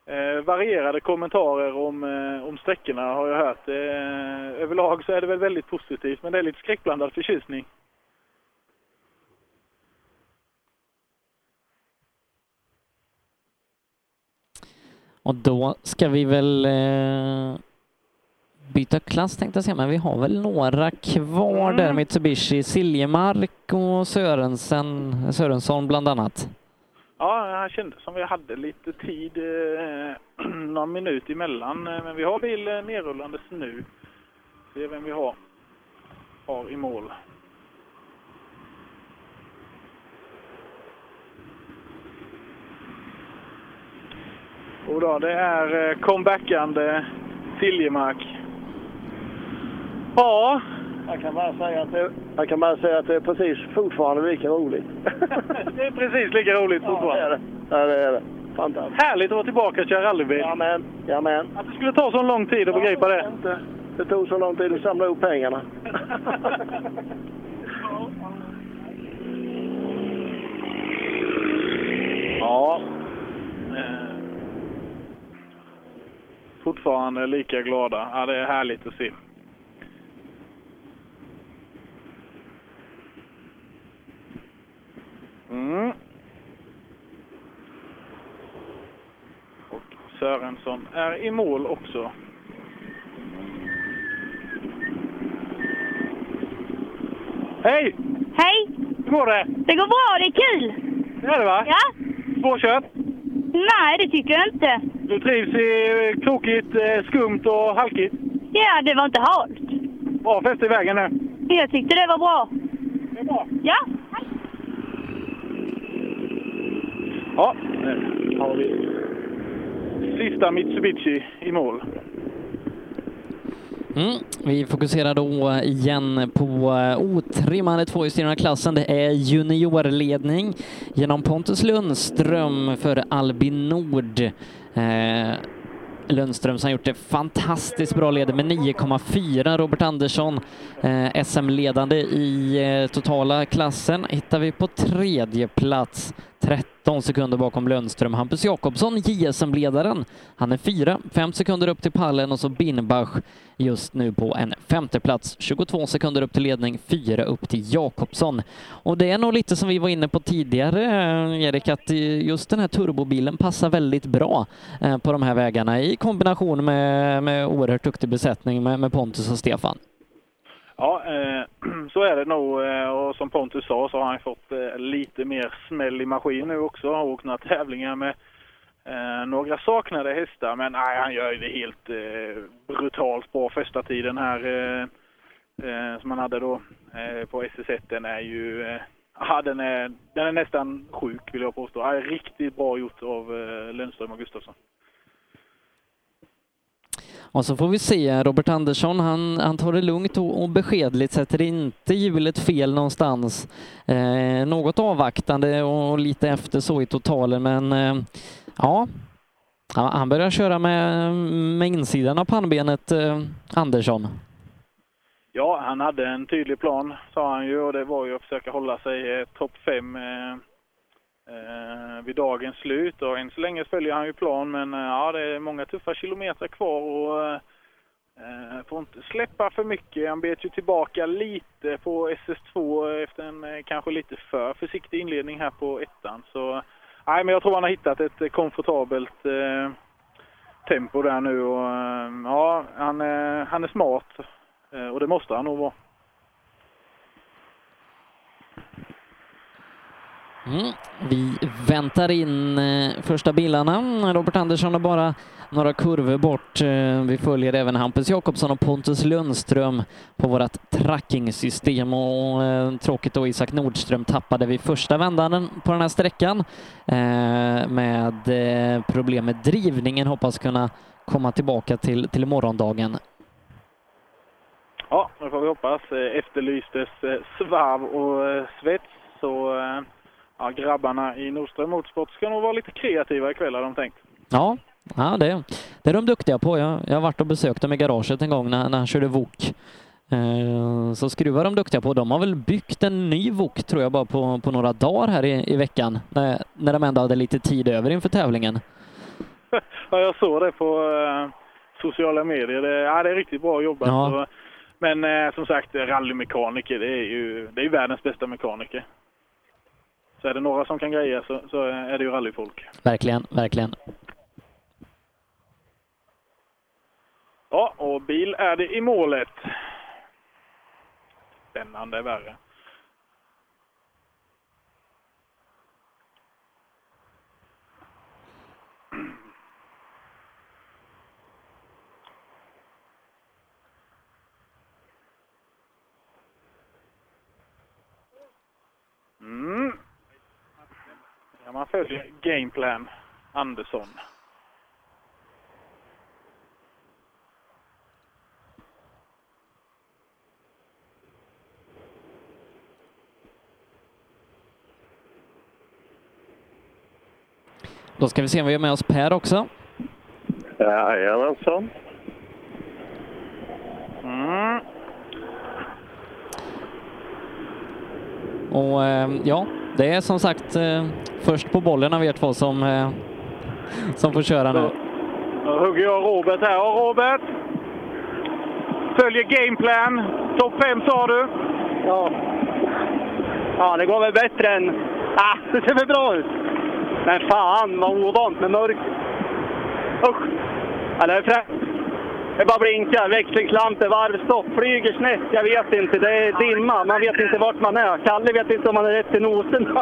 eh, varierade kommentarer om, eh, om sträckorna har jag hört. Eh, överlag så är det väl väldigt positivt, men det är lite skräckblandad förtjusning. Och då ska vi väl eh, byta klass tänkte jag säga, men vi har väl några kvar där. Mitsubishi, Siljemark och Sörensen, Sörensson bland annat. Ja, jag kände som vi hade lite tid, eh, [CLEARS THROAT] någon minut emellan. Eh, Men vi har bil eh, nerrullandes nu. Se vem vi har, har i mål. Och då, det är eh, comebackande Siljemark. Ja, jag kan bara säga att det, jag kan bara säga att det är precis fortfarande lika roligt. [LAUGHS] det är precis lika roligt fortfarande. Ja, det är det. Ja, det, är det. Fantastiskt. Härligt att vara tillbaka och köra rallybil. Jamen, jamen. Att det skulle ta så lång tid att begripa det. Inte. Det tog så lång tid att samla ihop pengarna. [LAUGHS] Ja. Fortfarande lika glada. Ja, det är härligt att se. Mm. Och Sörensson är i mål också. Hej! Hej! Hur går det? Det går bra, det är kul. Det är det va? Ja? Svårkört? Nej, det tycker jag inte. Du trivs i krokigt, eh, skumt och halkigt? Ja, det var inte halt. Bra fäste i vägen nu. Jag tyckte det var bra. Det är bra. Ja. Ja, nu har vi sista Mitsubishi i mål. Mm. Vi fokuserar då igen på eh, otrimmade tvåhjulsdrivna klassen. Det är juniorledning genom Pontus Lundström för Albin Nord. Eh, Lundström som har gjort det fantastiskt bra leder med 9,4. Robert Andersson eh, SM-ledande i eh, totala klassen hittar vi på tredje plats. 13 sekunder bakom Lundström. Hampus Jakobsson, JSM-ledaren. Han är fyra, fem sekunder upp till pallen och så Binnbach just nu på en femteplats. 22 sekunder upp till ledning, fyra upp till Jakobsson. Och det är nog lite som vi var inne på tidigare, eh, Erik, att just den här turbobilen passar väldigt bra eh, på de här vägarna i kombination med, med oerhört duktig besättning med, med Pontus och Stefan. Ja, eh, [CLEARS THROAT] så är det nog. Eh, och som Pontus sa så har han fått eh, lite mer smäll i maskin nu också. Har åkt några tävlingar med eh, några saknade hästar. Men nej, han gör ju det helt eh, brutalt bra första tiden här. Eh, eh som han hade då eh, på SS1. Den är ju... Ja, den är, den är nästan sjuk vill jag påstå. Ja, riktigt bra gjort av Lundström och Gustafsson. Och så får vi se, Robert Andersson han, han tar det lugnt och, och beskedligt, sätter inte hjulet fel någonstans. Eh, något avvaktande och lite efter så i totalen, men eh, ja, Ja, han börjar köra med, med insidan av pannbenet, eh, Andersson. Ja, han hade en tydlig plan, sa han ju, och det var ju att försöka hålla sig eh, topp fem eh, eh, vid dagens slut. Och än så länge följer han ju plan, men eh, ja, det är många tuffa kilometer kvar och eh, eh får inte släppa för mycket. Han bet ju tillbaka lite på SS2 efter en eh, kanske lite för försiktig inledning här på ettan. Så nej, men jag tror han har hittat ett eh, komfortabelt eh, tempo där nu och eh, ja, han, eh, han är smart eh, och det måste han nog vara. Mm. Vi väntar in eh, första bilarna. Robert Andersson är bara några kurvor bort. Eh, vi följer även Hampus Jakobsson och Pontus Lundström på vårt trackingsystem och eh, tråkigt då Isak Nordström tappade vid första vändan på den här sträckan med problem med drivningen. Hoppas kunna komma tillbaka till, till morgondagen. Ja, det får vi hoppas. Efterlystes svav svarv och svets så ja, grabbarna i Nordström Motorsport ska nog vara lite kreativa ikväll har de tänkt. Ja, ja det, det är de duktiga på. Jag, jag har varit och besökt dem i garaget en gång när, när han körde VOK. Eh, Så skruvar de duktiga på. De har väl byggt en ny VOK tror jag bara på, på några dagar här i, i veckan när, när de ändå hade lite tid över inför tävlingen. [LAUGHS] Ja, jag såg det på eh, sociala medier. Det, ja, det är riktigt bra jobbat. Ja. Men eh, som sagt, rallymekaniker, det är ju det är ju världens bästa mekaniker. Så är det några som kan greja så, så är det ju rallyfolk. Verkligen, verkligen. Ja, och bil är det i målet. Spännande värre. Mm. Ja, man följer gameplan Andersson. Då ska vi se om vi har med oss Per också. Jajamensan. Mm. Och eh, ja, det är som sagt eh, först på bollen av er två som, eh, som får köra nu. Då hugger jag Robert här. Och Robert! Följer gameplan. Topp 5 sa du? Ja. Ja, det går väl bättre än... Ah, det ser väl bra ut. Men fan vad ovant med mörk. Usch! Ja, det är frä... Det bara blinkar, växlingslamper, varvstopp, flyger snett. Jag vet inte, det är dimma. Man vet inte vart man är. Kalle vet inte om man är rätt i nosen. [LAUGHS]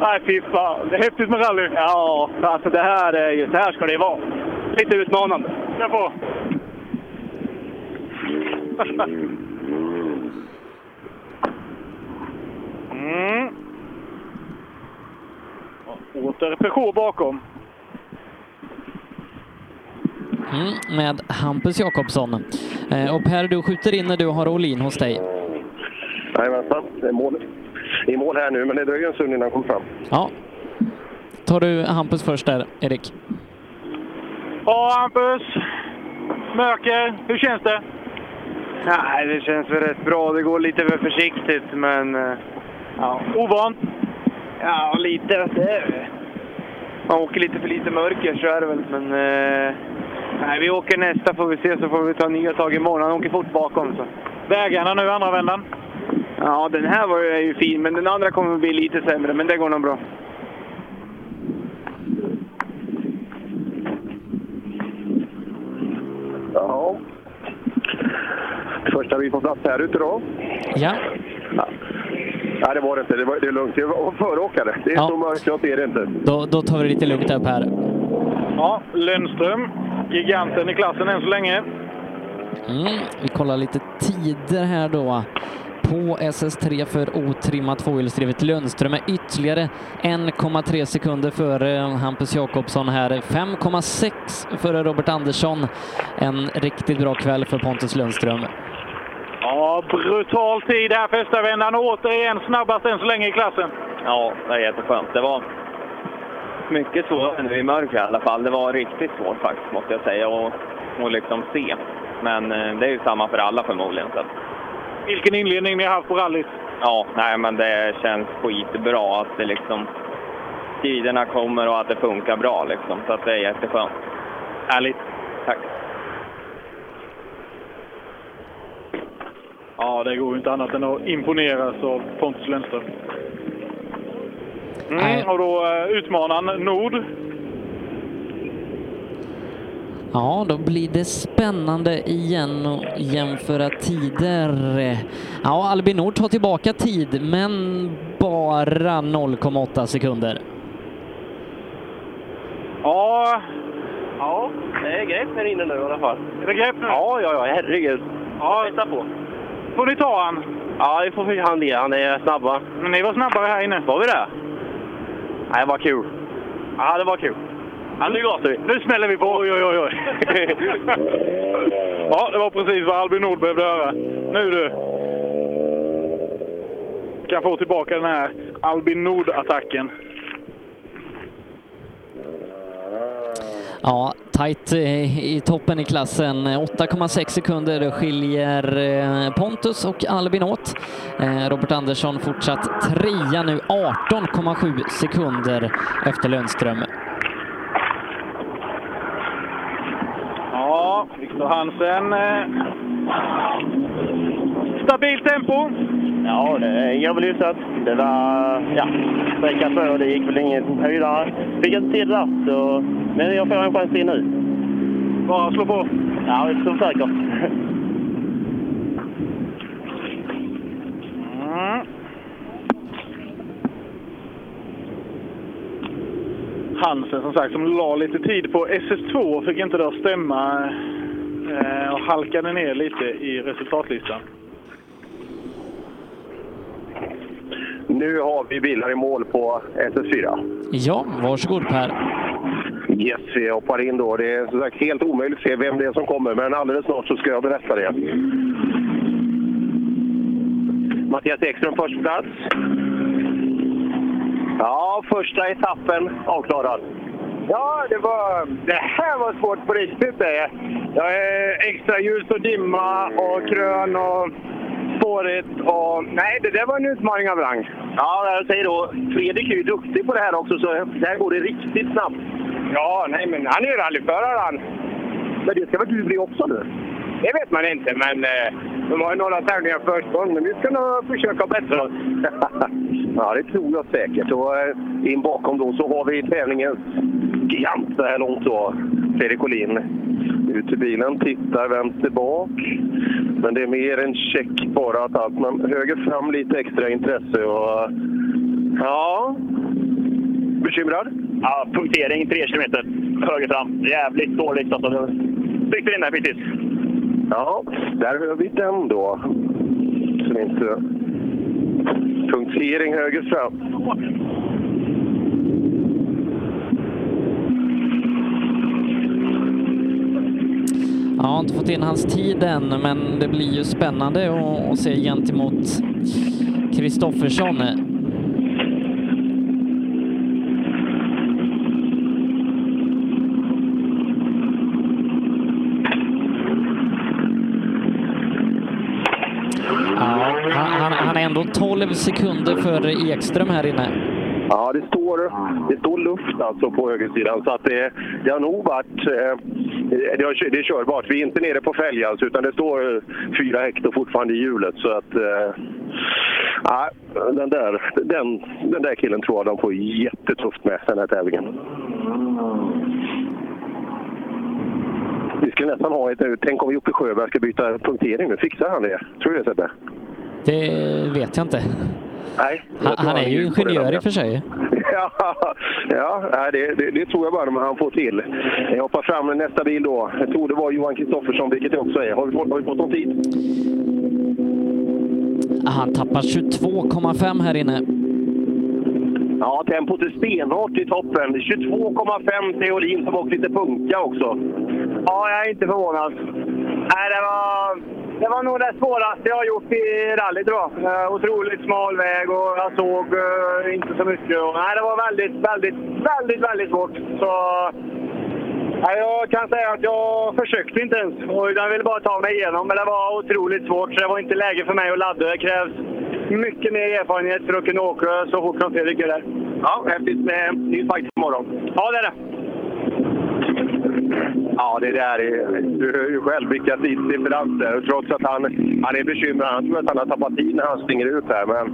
Nej, fy fan. Det är häftigt med rally. Ja, alltså det här, är ju, så här ska det vara. Lite utmanande. Jag får. [LAUGHS] Mm. Åter Peugeot bakom. Mm, med Hampus Jakobsson. Eh, och Per, du skjuter in när du har Olin hos dig. Jajamensan. Det är mål. I mål här nu, men det dröjer en stund innan han kommer fram. Ja. Tar du Hampus först där, Erik? Ja, Hampus. Mörker. Hur känns det? Nej, det känns väl rätt bra. Det går lite för försiktigt, men... eh, Ja. Ovant? Ja, lite. Det är... Man åker lite för lite mörker, så är det väl. Men... Eh... Nej, vi åker nästa får vi se, så får vi ta nya tag imorgon. Han åker fort bakom. Så. Vägarna nu, andra vändan? Ja, den här var ju, är ju fin, men den andra kommer att bli lite sämre. Men det går nog bra. Ja. Första bil på plats här ute då. Ja. ja. Nej, det var det inte. Det, var, det är lugnt. Det var föråkare. Det är Ja. så mörkt, jag ser det inte. Då, då tar vi det lite lugnt där Per. Ja, Lundström. Giganten i klassen än så länge. Mm, vi kollar lite tider här då på SS3 för otrimmat tvåhjulsdrivet. Lundström är ytterligare 1,3 sekunder före Hampus Jakobsson här. 5,6 före Robert Andersson. En riktigt bra kväll för Pontus Lundström. Ja, brutal tid här första vändan. Återigen snabbast än så länge i klassen. Ja, det är jätteskönt. Det var mycket svårare nu i mörker i alla fall. Det var riktigt svårt faktiskt, måste jag säga, att och liksom se. Men eh, det är ju samma för alla förmodligen. Så Vilken inledning ni har haft på rallyt. ja, nej men det känns skitbra att det liksom tiderna kommer och att det funkar bra liksom. Så att det är jätteskönt. Härligt. Tack. Ja, det går ju inte annat än att imponeras av Pontus Lundström. Mm, och då eh, utmanaren Nord. Ja, då blir det spännande igen att jämföra tider. Ja, Albin Nord tar tillbaka tid, men bara 0,8 sekunder. Ja, Ja, det är grepp här inne nu i alla fall. är det grepp nu? Ja, ja, ja, herregud. Ja. Pressa på. Får ni ta han? Ja, vi får han det. Han är snabba. Men ni var snabbare här inne. Var vi det? Nej, var kul. Ja, det var kul. Ja, nu gasar vi. Nu smäller vi på. Oj, oj, oj. oj. [LAUGHS] ja, det var precis vad Albin Nord behövde höra. Nu du. Kan få tillbaka den här Albin Nord-attacken. Ja, tajt eh, i toppen i klassen. 8,6 sekunder skiljer eh, Pontus och Albin åt. Eh, Robert Andersson fortsatt trea nu, 18,7 sekunder efter Lundström. Ja, Viktor Hansen. Stabilt tempo. Ja, det inga väl hyfsat. Det var ja, sträcka för det gick väl inget höjdare. Fick inte till rast, så, men jag får en chans till nu. Bara slå på. Ja, jag är så säker. Mm. Hansen som sagt som la lite tid på SS2 fick inte det att stämma eh, och halkade ner lite i resultatlistan. Nu har vi bilar i mål på SS4. Ja, varsågod Per. Yes, vi hoppar in då. Det är som sagt helt omöjligt att se vem det är som kommer, men alldeles snart så ska jag berätta det. Mattias Ekström först på plats. Ja, första etappen avklarad. Ja, det var... Det här var svårt på riktigt det. Jag är extra ljus och dimma och krön och spårigt och... Nej, det där var en utmaning av rang. Ja, jag säger då, Fredrik är ju duktig på det här också, så där går det riktigt snabbt. Ja, nej men han är ju rallyförare han. Men det ska väl du bli också nu? Det vet man inte, men eh, de har ju några tävlingar försprång. Men vi ska nog försöka bättra oss. [LAUGHS] ja, det tror jag säkert. Och eh, in bakom då så har vi tävlingens gigant så här långt då, Fredrik Olin. Ut ur bilen, tittar, vänster bak. Men det är mer en check bara att allt. Men höger fram lite extra intresse och... Ja... Bekymrad? Ja, punktering 3 kilometer höger fram. Jävligt dåligt. Alltså. Tryckte in där precis. Ja, där har vi den då. Är inte... Punktering höger fram. Jag har inte fått in hans tid än, men det blir ju spännande att, se gentemot Kristoffersson. Han, är ändå 12 sekunder före Ekström här inne. Ja, det står, det står luft alltså på högersidan. Så att det, det har nog varit... Eh, det, det är körbart. Vi är inte nere på fälg alltså, utan det står eh, fyra hektar fortfarande i hjulet. Så att... Eh, ja, den, där, den, den där killen tror jag de får jättetufft med den här tävlingen. Vi skulle nästan ha ett... Tänk om Jocke Sjöberg ska byta punktering nu. Fixar han det? Tror du det Sebbe? Det vet jag inte. Nej. Han, han är ju ingenjör i och för sig. [LAUGHS] Ja, ja det, det, det tror jag bara han får till. Jag hoppar fram nästa bil då. Jag tror det var Johan Kristoffersson, vilket det också är. Har vi fått, har vi fått någon tid? Han tappar 22,5 här inne. Ja, tempot är stenhårt i toppen. 22,5 Theorin som åkt lite punka också. Ja, jag är inte förvånad. Nej, det var, det var nog det svåraste jag har gjort i rally tror jag. Eh, otroligt smal väg och jag såg eh, inte så mycket. Nej, det var väldigt, väldigt, väldigt, väldigt svårt. Så, nej, jag kan säga att jag försökte inte ens. Jag ville bara ta mig igenom, men det var otroligt svårt. Så det var inte läge för mig att ladda. Det krävs mycket mer erfarenhet för att kunna åka så fort som Fredrik gör där. Ja, häftigt med ny fight imorgon. Ja, det är det. Ja, det där är... Du hör ju själv vilka tidsdifferenser. Trots att han, han är bekymrad. Han tror att han har tappat tid när han springer ut här. Men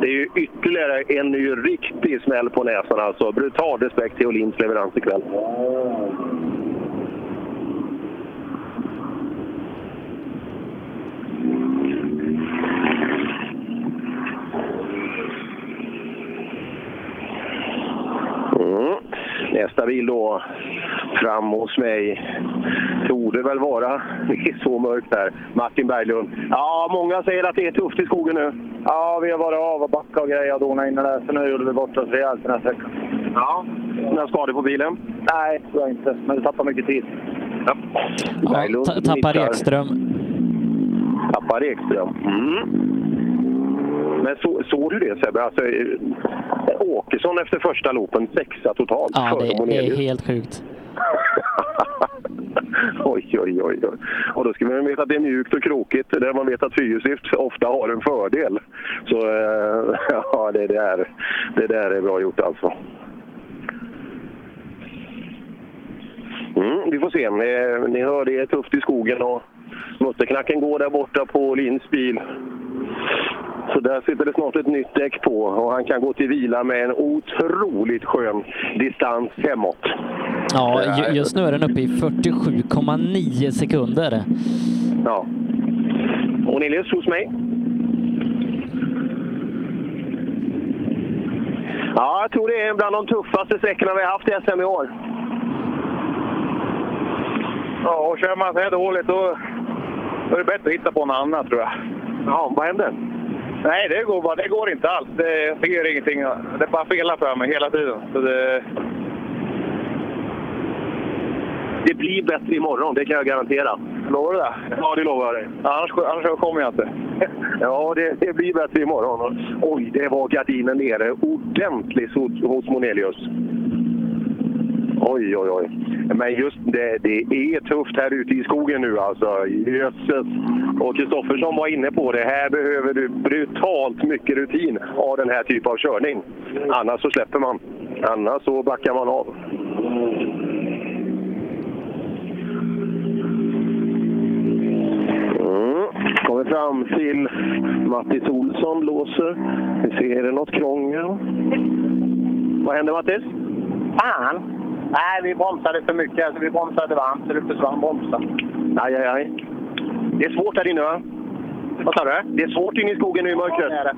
det är ju ytterligare en ny riktig smäll på näsan alltså. Brutal respekt till Olins leverans ikväll. Mm. Nästa bil då, fram hos mig, torde väl vara, [LAUGHS] det är så mörkt här, Martin Berglund. Ja, många säger att det är tufft i skogen nu. Ja, vi har varit av och backat och grejer och donat innan där, så nu gjorde vi bort oss rejält den här sträckan. Ja. Några skador på bilen? Nej, tror jag inte. Men det tappar mycket tid. Ja. Ja, ta- tappar Ekström. Tappar Ekström. Mm. Men så, såg du det Sebbe? Alltså, eh, Åkesson efter första loopen, sexa totalt. Ja, det, det är helt sjukt. [LAUGHS] oj, oj, oj, oj. Och då ska man veta att det är mjukt och krokigt, där man vet att fyrhjulsdrift ofta har en fördel. Så eh, [LAUGHS] ja, det där, det där är bra gjort alltså. Mm, vi får se. Ni, ni hör, det är tufft i skogen och mutterknacken går där borta på Lins bil. Så där sitter det snart ett nytt däck på och han kan gå till vila med en otroligt skön distans hemåt. Ja, ju- just nu är den uppe i 47,9 sekunder. Ja. Cornelius hos mig. Ja, jag tror det är bland de tuffaste sträckorna vi har haft i SM i år. Ja, och kör man så här dåligt då, då är det bättre att hitta på något annat tror jag. Ja, vad hände? Nej, det går, bara, det går inte alls. Det, det gör ingenting. Det bara felar för mig hela tiden. Så det, Det blir bättre imorgon, det kan jag garantera. Lovar du det? Ja, det lovar jag dig. annars, annars kommer jag inte. [LAUGHS] Ja, det, det blir bättre imorgon. Oj, det var gardinen nere ordentligt hos, hos Monelius. Oj, oj, oj. Men just det, det är tufft här ute i skogen nu alltså. Jösses. Och Kristoffersson var inne på det. Här behöver du brutalt mycket rutin av den här typen av körning. Annars så släpper man. Annars så backar man av. Mm. Kommer fram till Mattis Olsson, låser. Vi ser, är det något krångel? Vad händer Mattis? Fan! Nej, vi bromsade för mycket. Alltså, vi bromsade varmt så det försvann bromsar. Aj, aj, aj. Det är svårt här inne va? Vad sa du? Det är svårt inne i skogen nu i mörkret. Ja, det är det.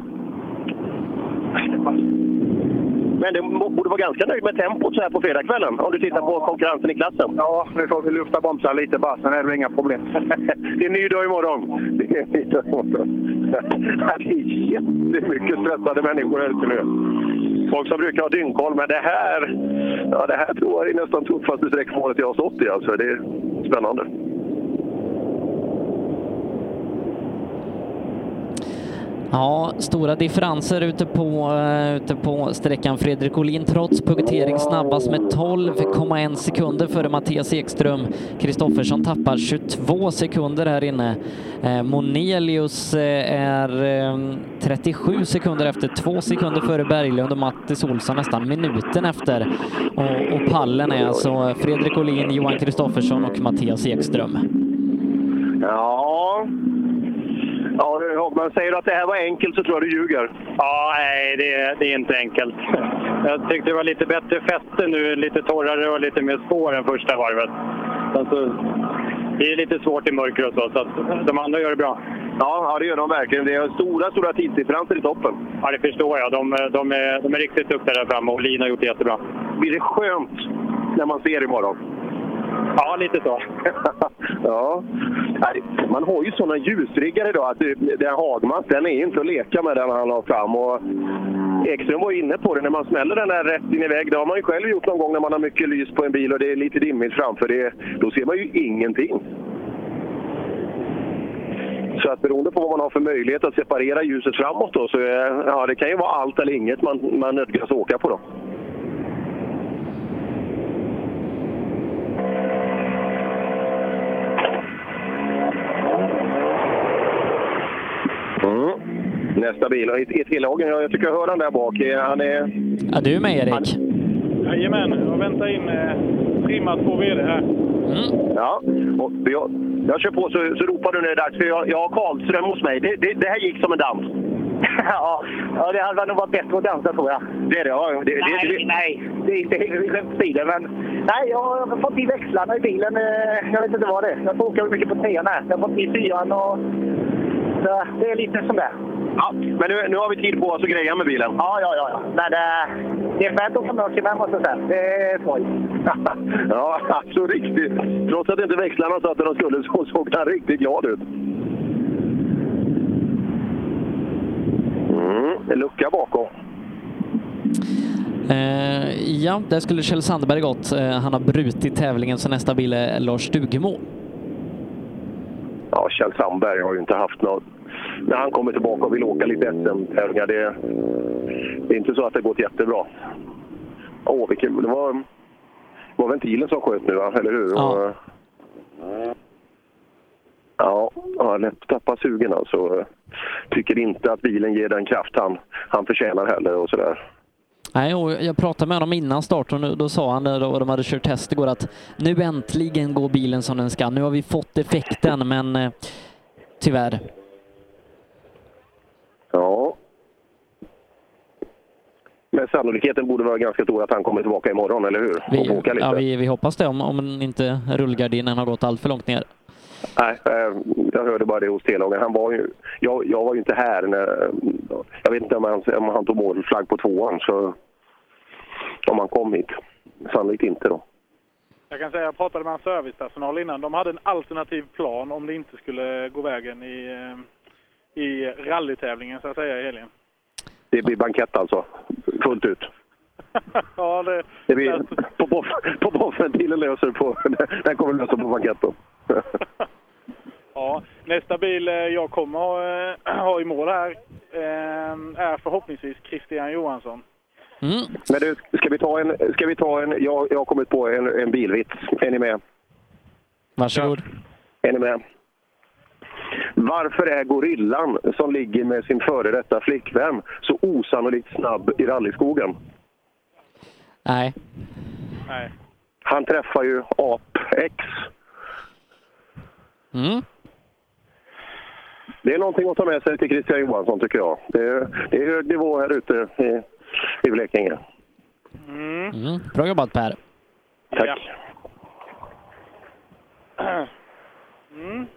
Men du borde vara ganska nöjd med tempot så här på fredagskvällen om du tittar på konkurrensen i klassen. Ja, nu får vi lufta bromsarna lite bara, sen är det inga problem. [LAUGHS] det är en ny dag imorgon. Det är en ny dag imorgon. [LAUGHS] Det är jättemycket stressade människor här ute nu. Folk som brukar ha dyngkoll, men det här, ja, det här tror jag är nästan tuffaste sträckmålet jag har stått i. Alltså. Det är spännande. Ja, stora differenser ute på, eh, ute på sträckan. Fredrik Olin trots punktering snabbast med 12,1 sekunder före Mattias Ekström. Kristoffersson tappar 22 sekunder här inne. Eh, Monelius eh, är eh, 37 sekunder efter, två sekunder före Berglund och Mattis Olsson nästan minuten efter. Och, och pallen är alltså Fredrik Olin, Johan Kristoffersson och Mattias Ekström. Ja, ja Hagman, säger du att det här var enkelt så tror jag du ljuger. Ja, nej, det, det är inte enkelt. Jag tyckte det var lite bättre fäste nu, lite torrare och lite mer spår än första varvet. Sen så, det är lite svårt i mörker och så, så de andra gör det bra. Ja, ja, det gör de verkligen. Det är stora, stora tidsdifferenser i toppen. Ja, det förstår jag. De, de, är, de är riktigt duktiga där framme och Lina har gjort det jättebra. Blir det skönt när man ser imorgon? Ja, lite så. [LAUGHS] ja. Man har ju sådana ljusriggar idag att den Hagmans, den är inte att leka med den han har fram. Och Ekström var ju inne på det, när man smäller den där rätt in i vägg, det har man ju själv gjort någon gång när man har mycket lys på en bil och det är lite dimmigt framför. Det, då ser man ju ingenting. Så att beroende på vad man har för möjlighet att separera ljuset framåt då, så eh, ja, det kan ju vara allt eller inget man, man nödgas åka på då. Mm. Nästa bil, i ett T-lagen, jag tycker jag hör han där bak. Eh, Han är... Ja, du är med Erik. Jajamän, jag väntar in eh, trimmat på VD här. Ja, och jag, jag kör på så, så ropar du när det är dags, för jag, jag har Karlström hos mig. Det, det, det här gick som en dans. [LAUGHS] ja, ja, det hade nog varit bättre att dansa tror jag. Det är det, ja. Det, nej, det, det, nej, det är inte skämtstilen. Men nej, jag har fått i växlarna i bilen. eh, Jag vet inte vad det är. Jag får åka mycket på trean här. Jag har fått i fyran och... Så det är lite som det. Ja, men nu, nu har vi tid på oss att greja med bilen. Ja, ja, ja. Men eh, det är fett att åka mörker med måste jag säga. Det är skoj. [LAUGHS] ja, alltså riktigt. Trots att inte växlarna satt där de skulle så såg han riktigt glad ut. Mm, en lucka bakom. Eh, ja, där skulle Kjell Sandberg gått. Eh, han har brutit tävlingen så nästa bil är Lars Stugemo. Ja, Kjell Sandberg har ju inte haft något... När han kommer tillbaka och vill åka lite SM-tävlingar, det, det är inte så att det gått jättebra. Åh, vilken... Det var, var ventilen som sköt nu, va? eller hur? Ja. Ja, han är tappat sugen alltså. Tycker inte att bilen ger den kraft han, han förtjänar heller och sådär. Nej, jag pratade med honom innan starten och då sa han och de hade kört test igår att nu äntligen går bilen som den ska. Nu har vi fått effekten, men eh, tyvärr. Ja. Men sannolikheten borde vara ganska stor att han kommer tillbaka imorgon, eller hur? Vi, lite. ja, vi, vi hoppas det om, om inte rullgardinen har gått allt för långt ner. Nej, eh, jag hörde bara det hos T-lagen. Han var ju, jag, jag var ju inte här när... Jag vet inte om han, om han tog målflagg på tvåan, så... Om han kom hit. Sannolikt inte då. Jag kan säga jag pratade med en servicepersonal innan. De hade en alternativ plan om det inte skulle gå vägen i, eh, i rallytävlingen så att säga i helgen. Det blir bankett alltså, fullt ut. [LAUGHS] ja, det, Det blir, på, på, på boffventilen löser på... [LAUGHS] Den kommer lösa på bankett då. [LAUGHS] ja, nästa bil eh, jag kommer ha, eh, [CLEARS THROAT] ha i mål här är förhoppningsvis Christian Johansson. Men du, ska vi ta en... Ska vi ta en jag, jag har kommit på en, en bilvits. Är ni med? Varsågod. Är ni med? Varför är gorillan som ligger med sin före detta flickvän så osannolikt snabb i rallyskogen? Nej. Nej. Han träffar ju Ap-X. Mm. Det är någonting att ta med sig till Christian Johansson tycker jag. Det är, det är hög nivå här ute i, Blekinge. Mm. Bra jobbat Per. Tack. [CLEARS THROAT] Mm. Ja, jag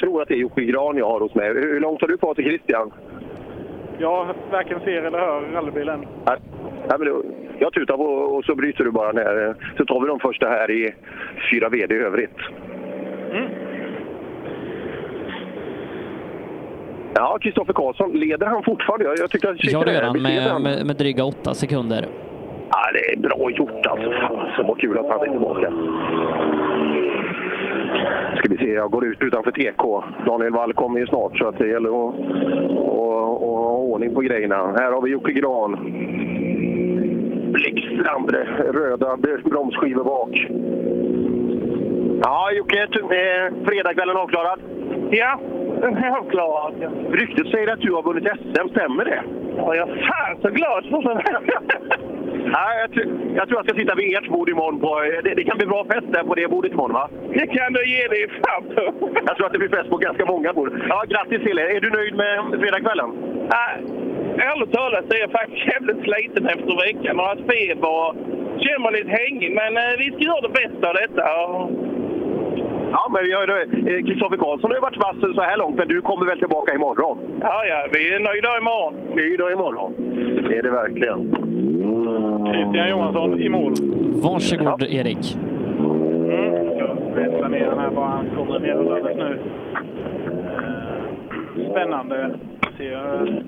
tror att det är Jocke Gran jag har hos mig. Hur långt har du kvar till Christian? Jag varken ser eller hör rallybilen. Nej, nej, men då, jag tutar på och så bryter du bara ner. Så tar vi de första här i fyra VD i övrigt. Ja, Kristoffer Karlsson, leder han fortfarande? Jag, jag tycker att Ja, det gör han med, med, med dryga åtta sekunder. Ja, det är bra gjort alltså. Fan, så vad kul att han är tillbaka. Ska vi se, jag går ut utanför TK. Daniel Wall kommer ju snart så att det gäller att, att, att ha ordning på grejerna. Här har vi Jocke Gran. Blixtrande röda bromsskivor bak. Ja, Jocke, eh, fredagskvällen avklarad? Ja, den är avklarad. Ja. Ryktet säger att du har vunnit SM, stämmer det? Ja, jag är fan så glad för det. Nej, jag, tr- jag tror jag ska sitta vid ert bord imorgon. På, det, det kan bli bra fest där på det bordet imorgon, va? Det kan du ge dig fan. Jag tror att det blir fest på ganska många bord. Ja, grattis till er! Är du nöjd med fredagskvällen? Nej, ärligt talat så är jag faktiskt jävligt sliten efter veckan och haft feber och känner mig lite hängig. Men eh, vi ska göra det bästa av detta. Ja, men vi har eh, Kristoffer Karlsson har ju varit vass så här långt, men du kommer väl tillbaka imorgon? Ja, ja, vi är nöjda imorgon. Nöjda imorgon. Det är det verkligen. Christian Johansson i mål. Varsågod Erik. Vässla ner den här bara. Han kommer ner nu. Eh, Spännande. Ser eh,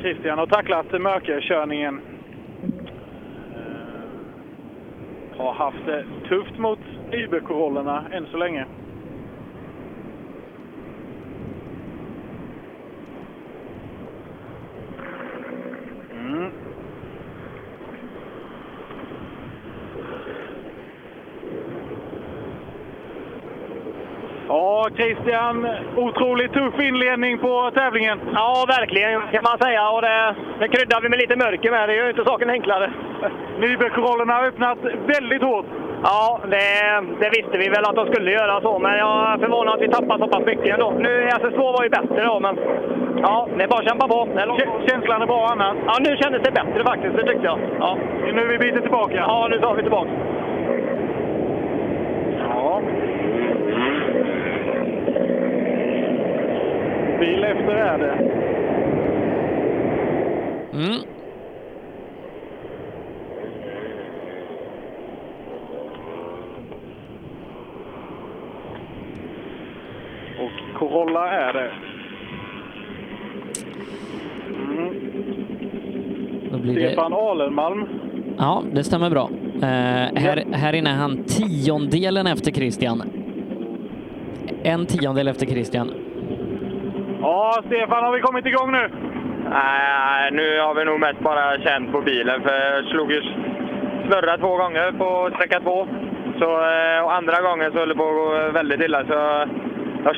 Christian har tacklat mörkerkörningen. Eh, Har haft det tufft mot Uber-korollerna än så länge. Mm. Ja, Christian, otroligt tuff inledning på tävlingen. Ja, verkligen kan man säga. Och det, det kryddar vi med lite mörker med. Det gör ju inte saken enklare. Nybergsrollerna har öppnat väldigt hårt. Ja, det, det visste vi väl att de skulle göra så, men jag är förvånad att vi tappar så pass mycket ändå. Nu, SS2 var ju bättre då, men ja, det är bara att kämpa på. Är långt. Känslan är bra annars? Ja, nu kändes det bättre faktiskt, det tyckte jag. Ja. Nu vi biter tillbaka? Ja, nu tar vi tillbaka. Ja. Bil efter är det. Mm. Och Corolla är det. Då blir det... Stefan Alenmalm. Ja, det stämmer bra. Eh, här, här inne är han tiondelen efter Christian. En tiondel efter Christian. Ja, Stefan, har vi kommit igång nu? Nej, nu har vi nog mest bara känt på bilen för jag slog ju snurra två gånger på sträcka två. Så, eh, och andra gången så höll det på att gå väldigt illa så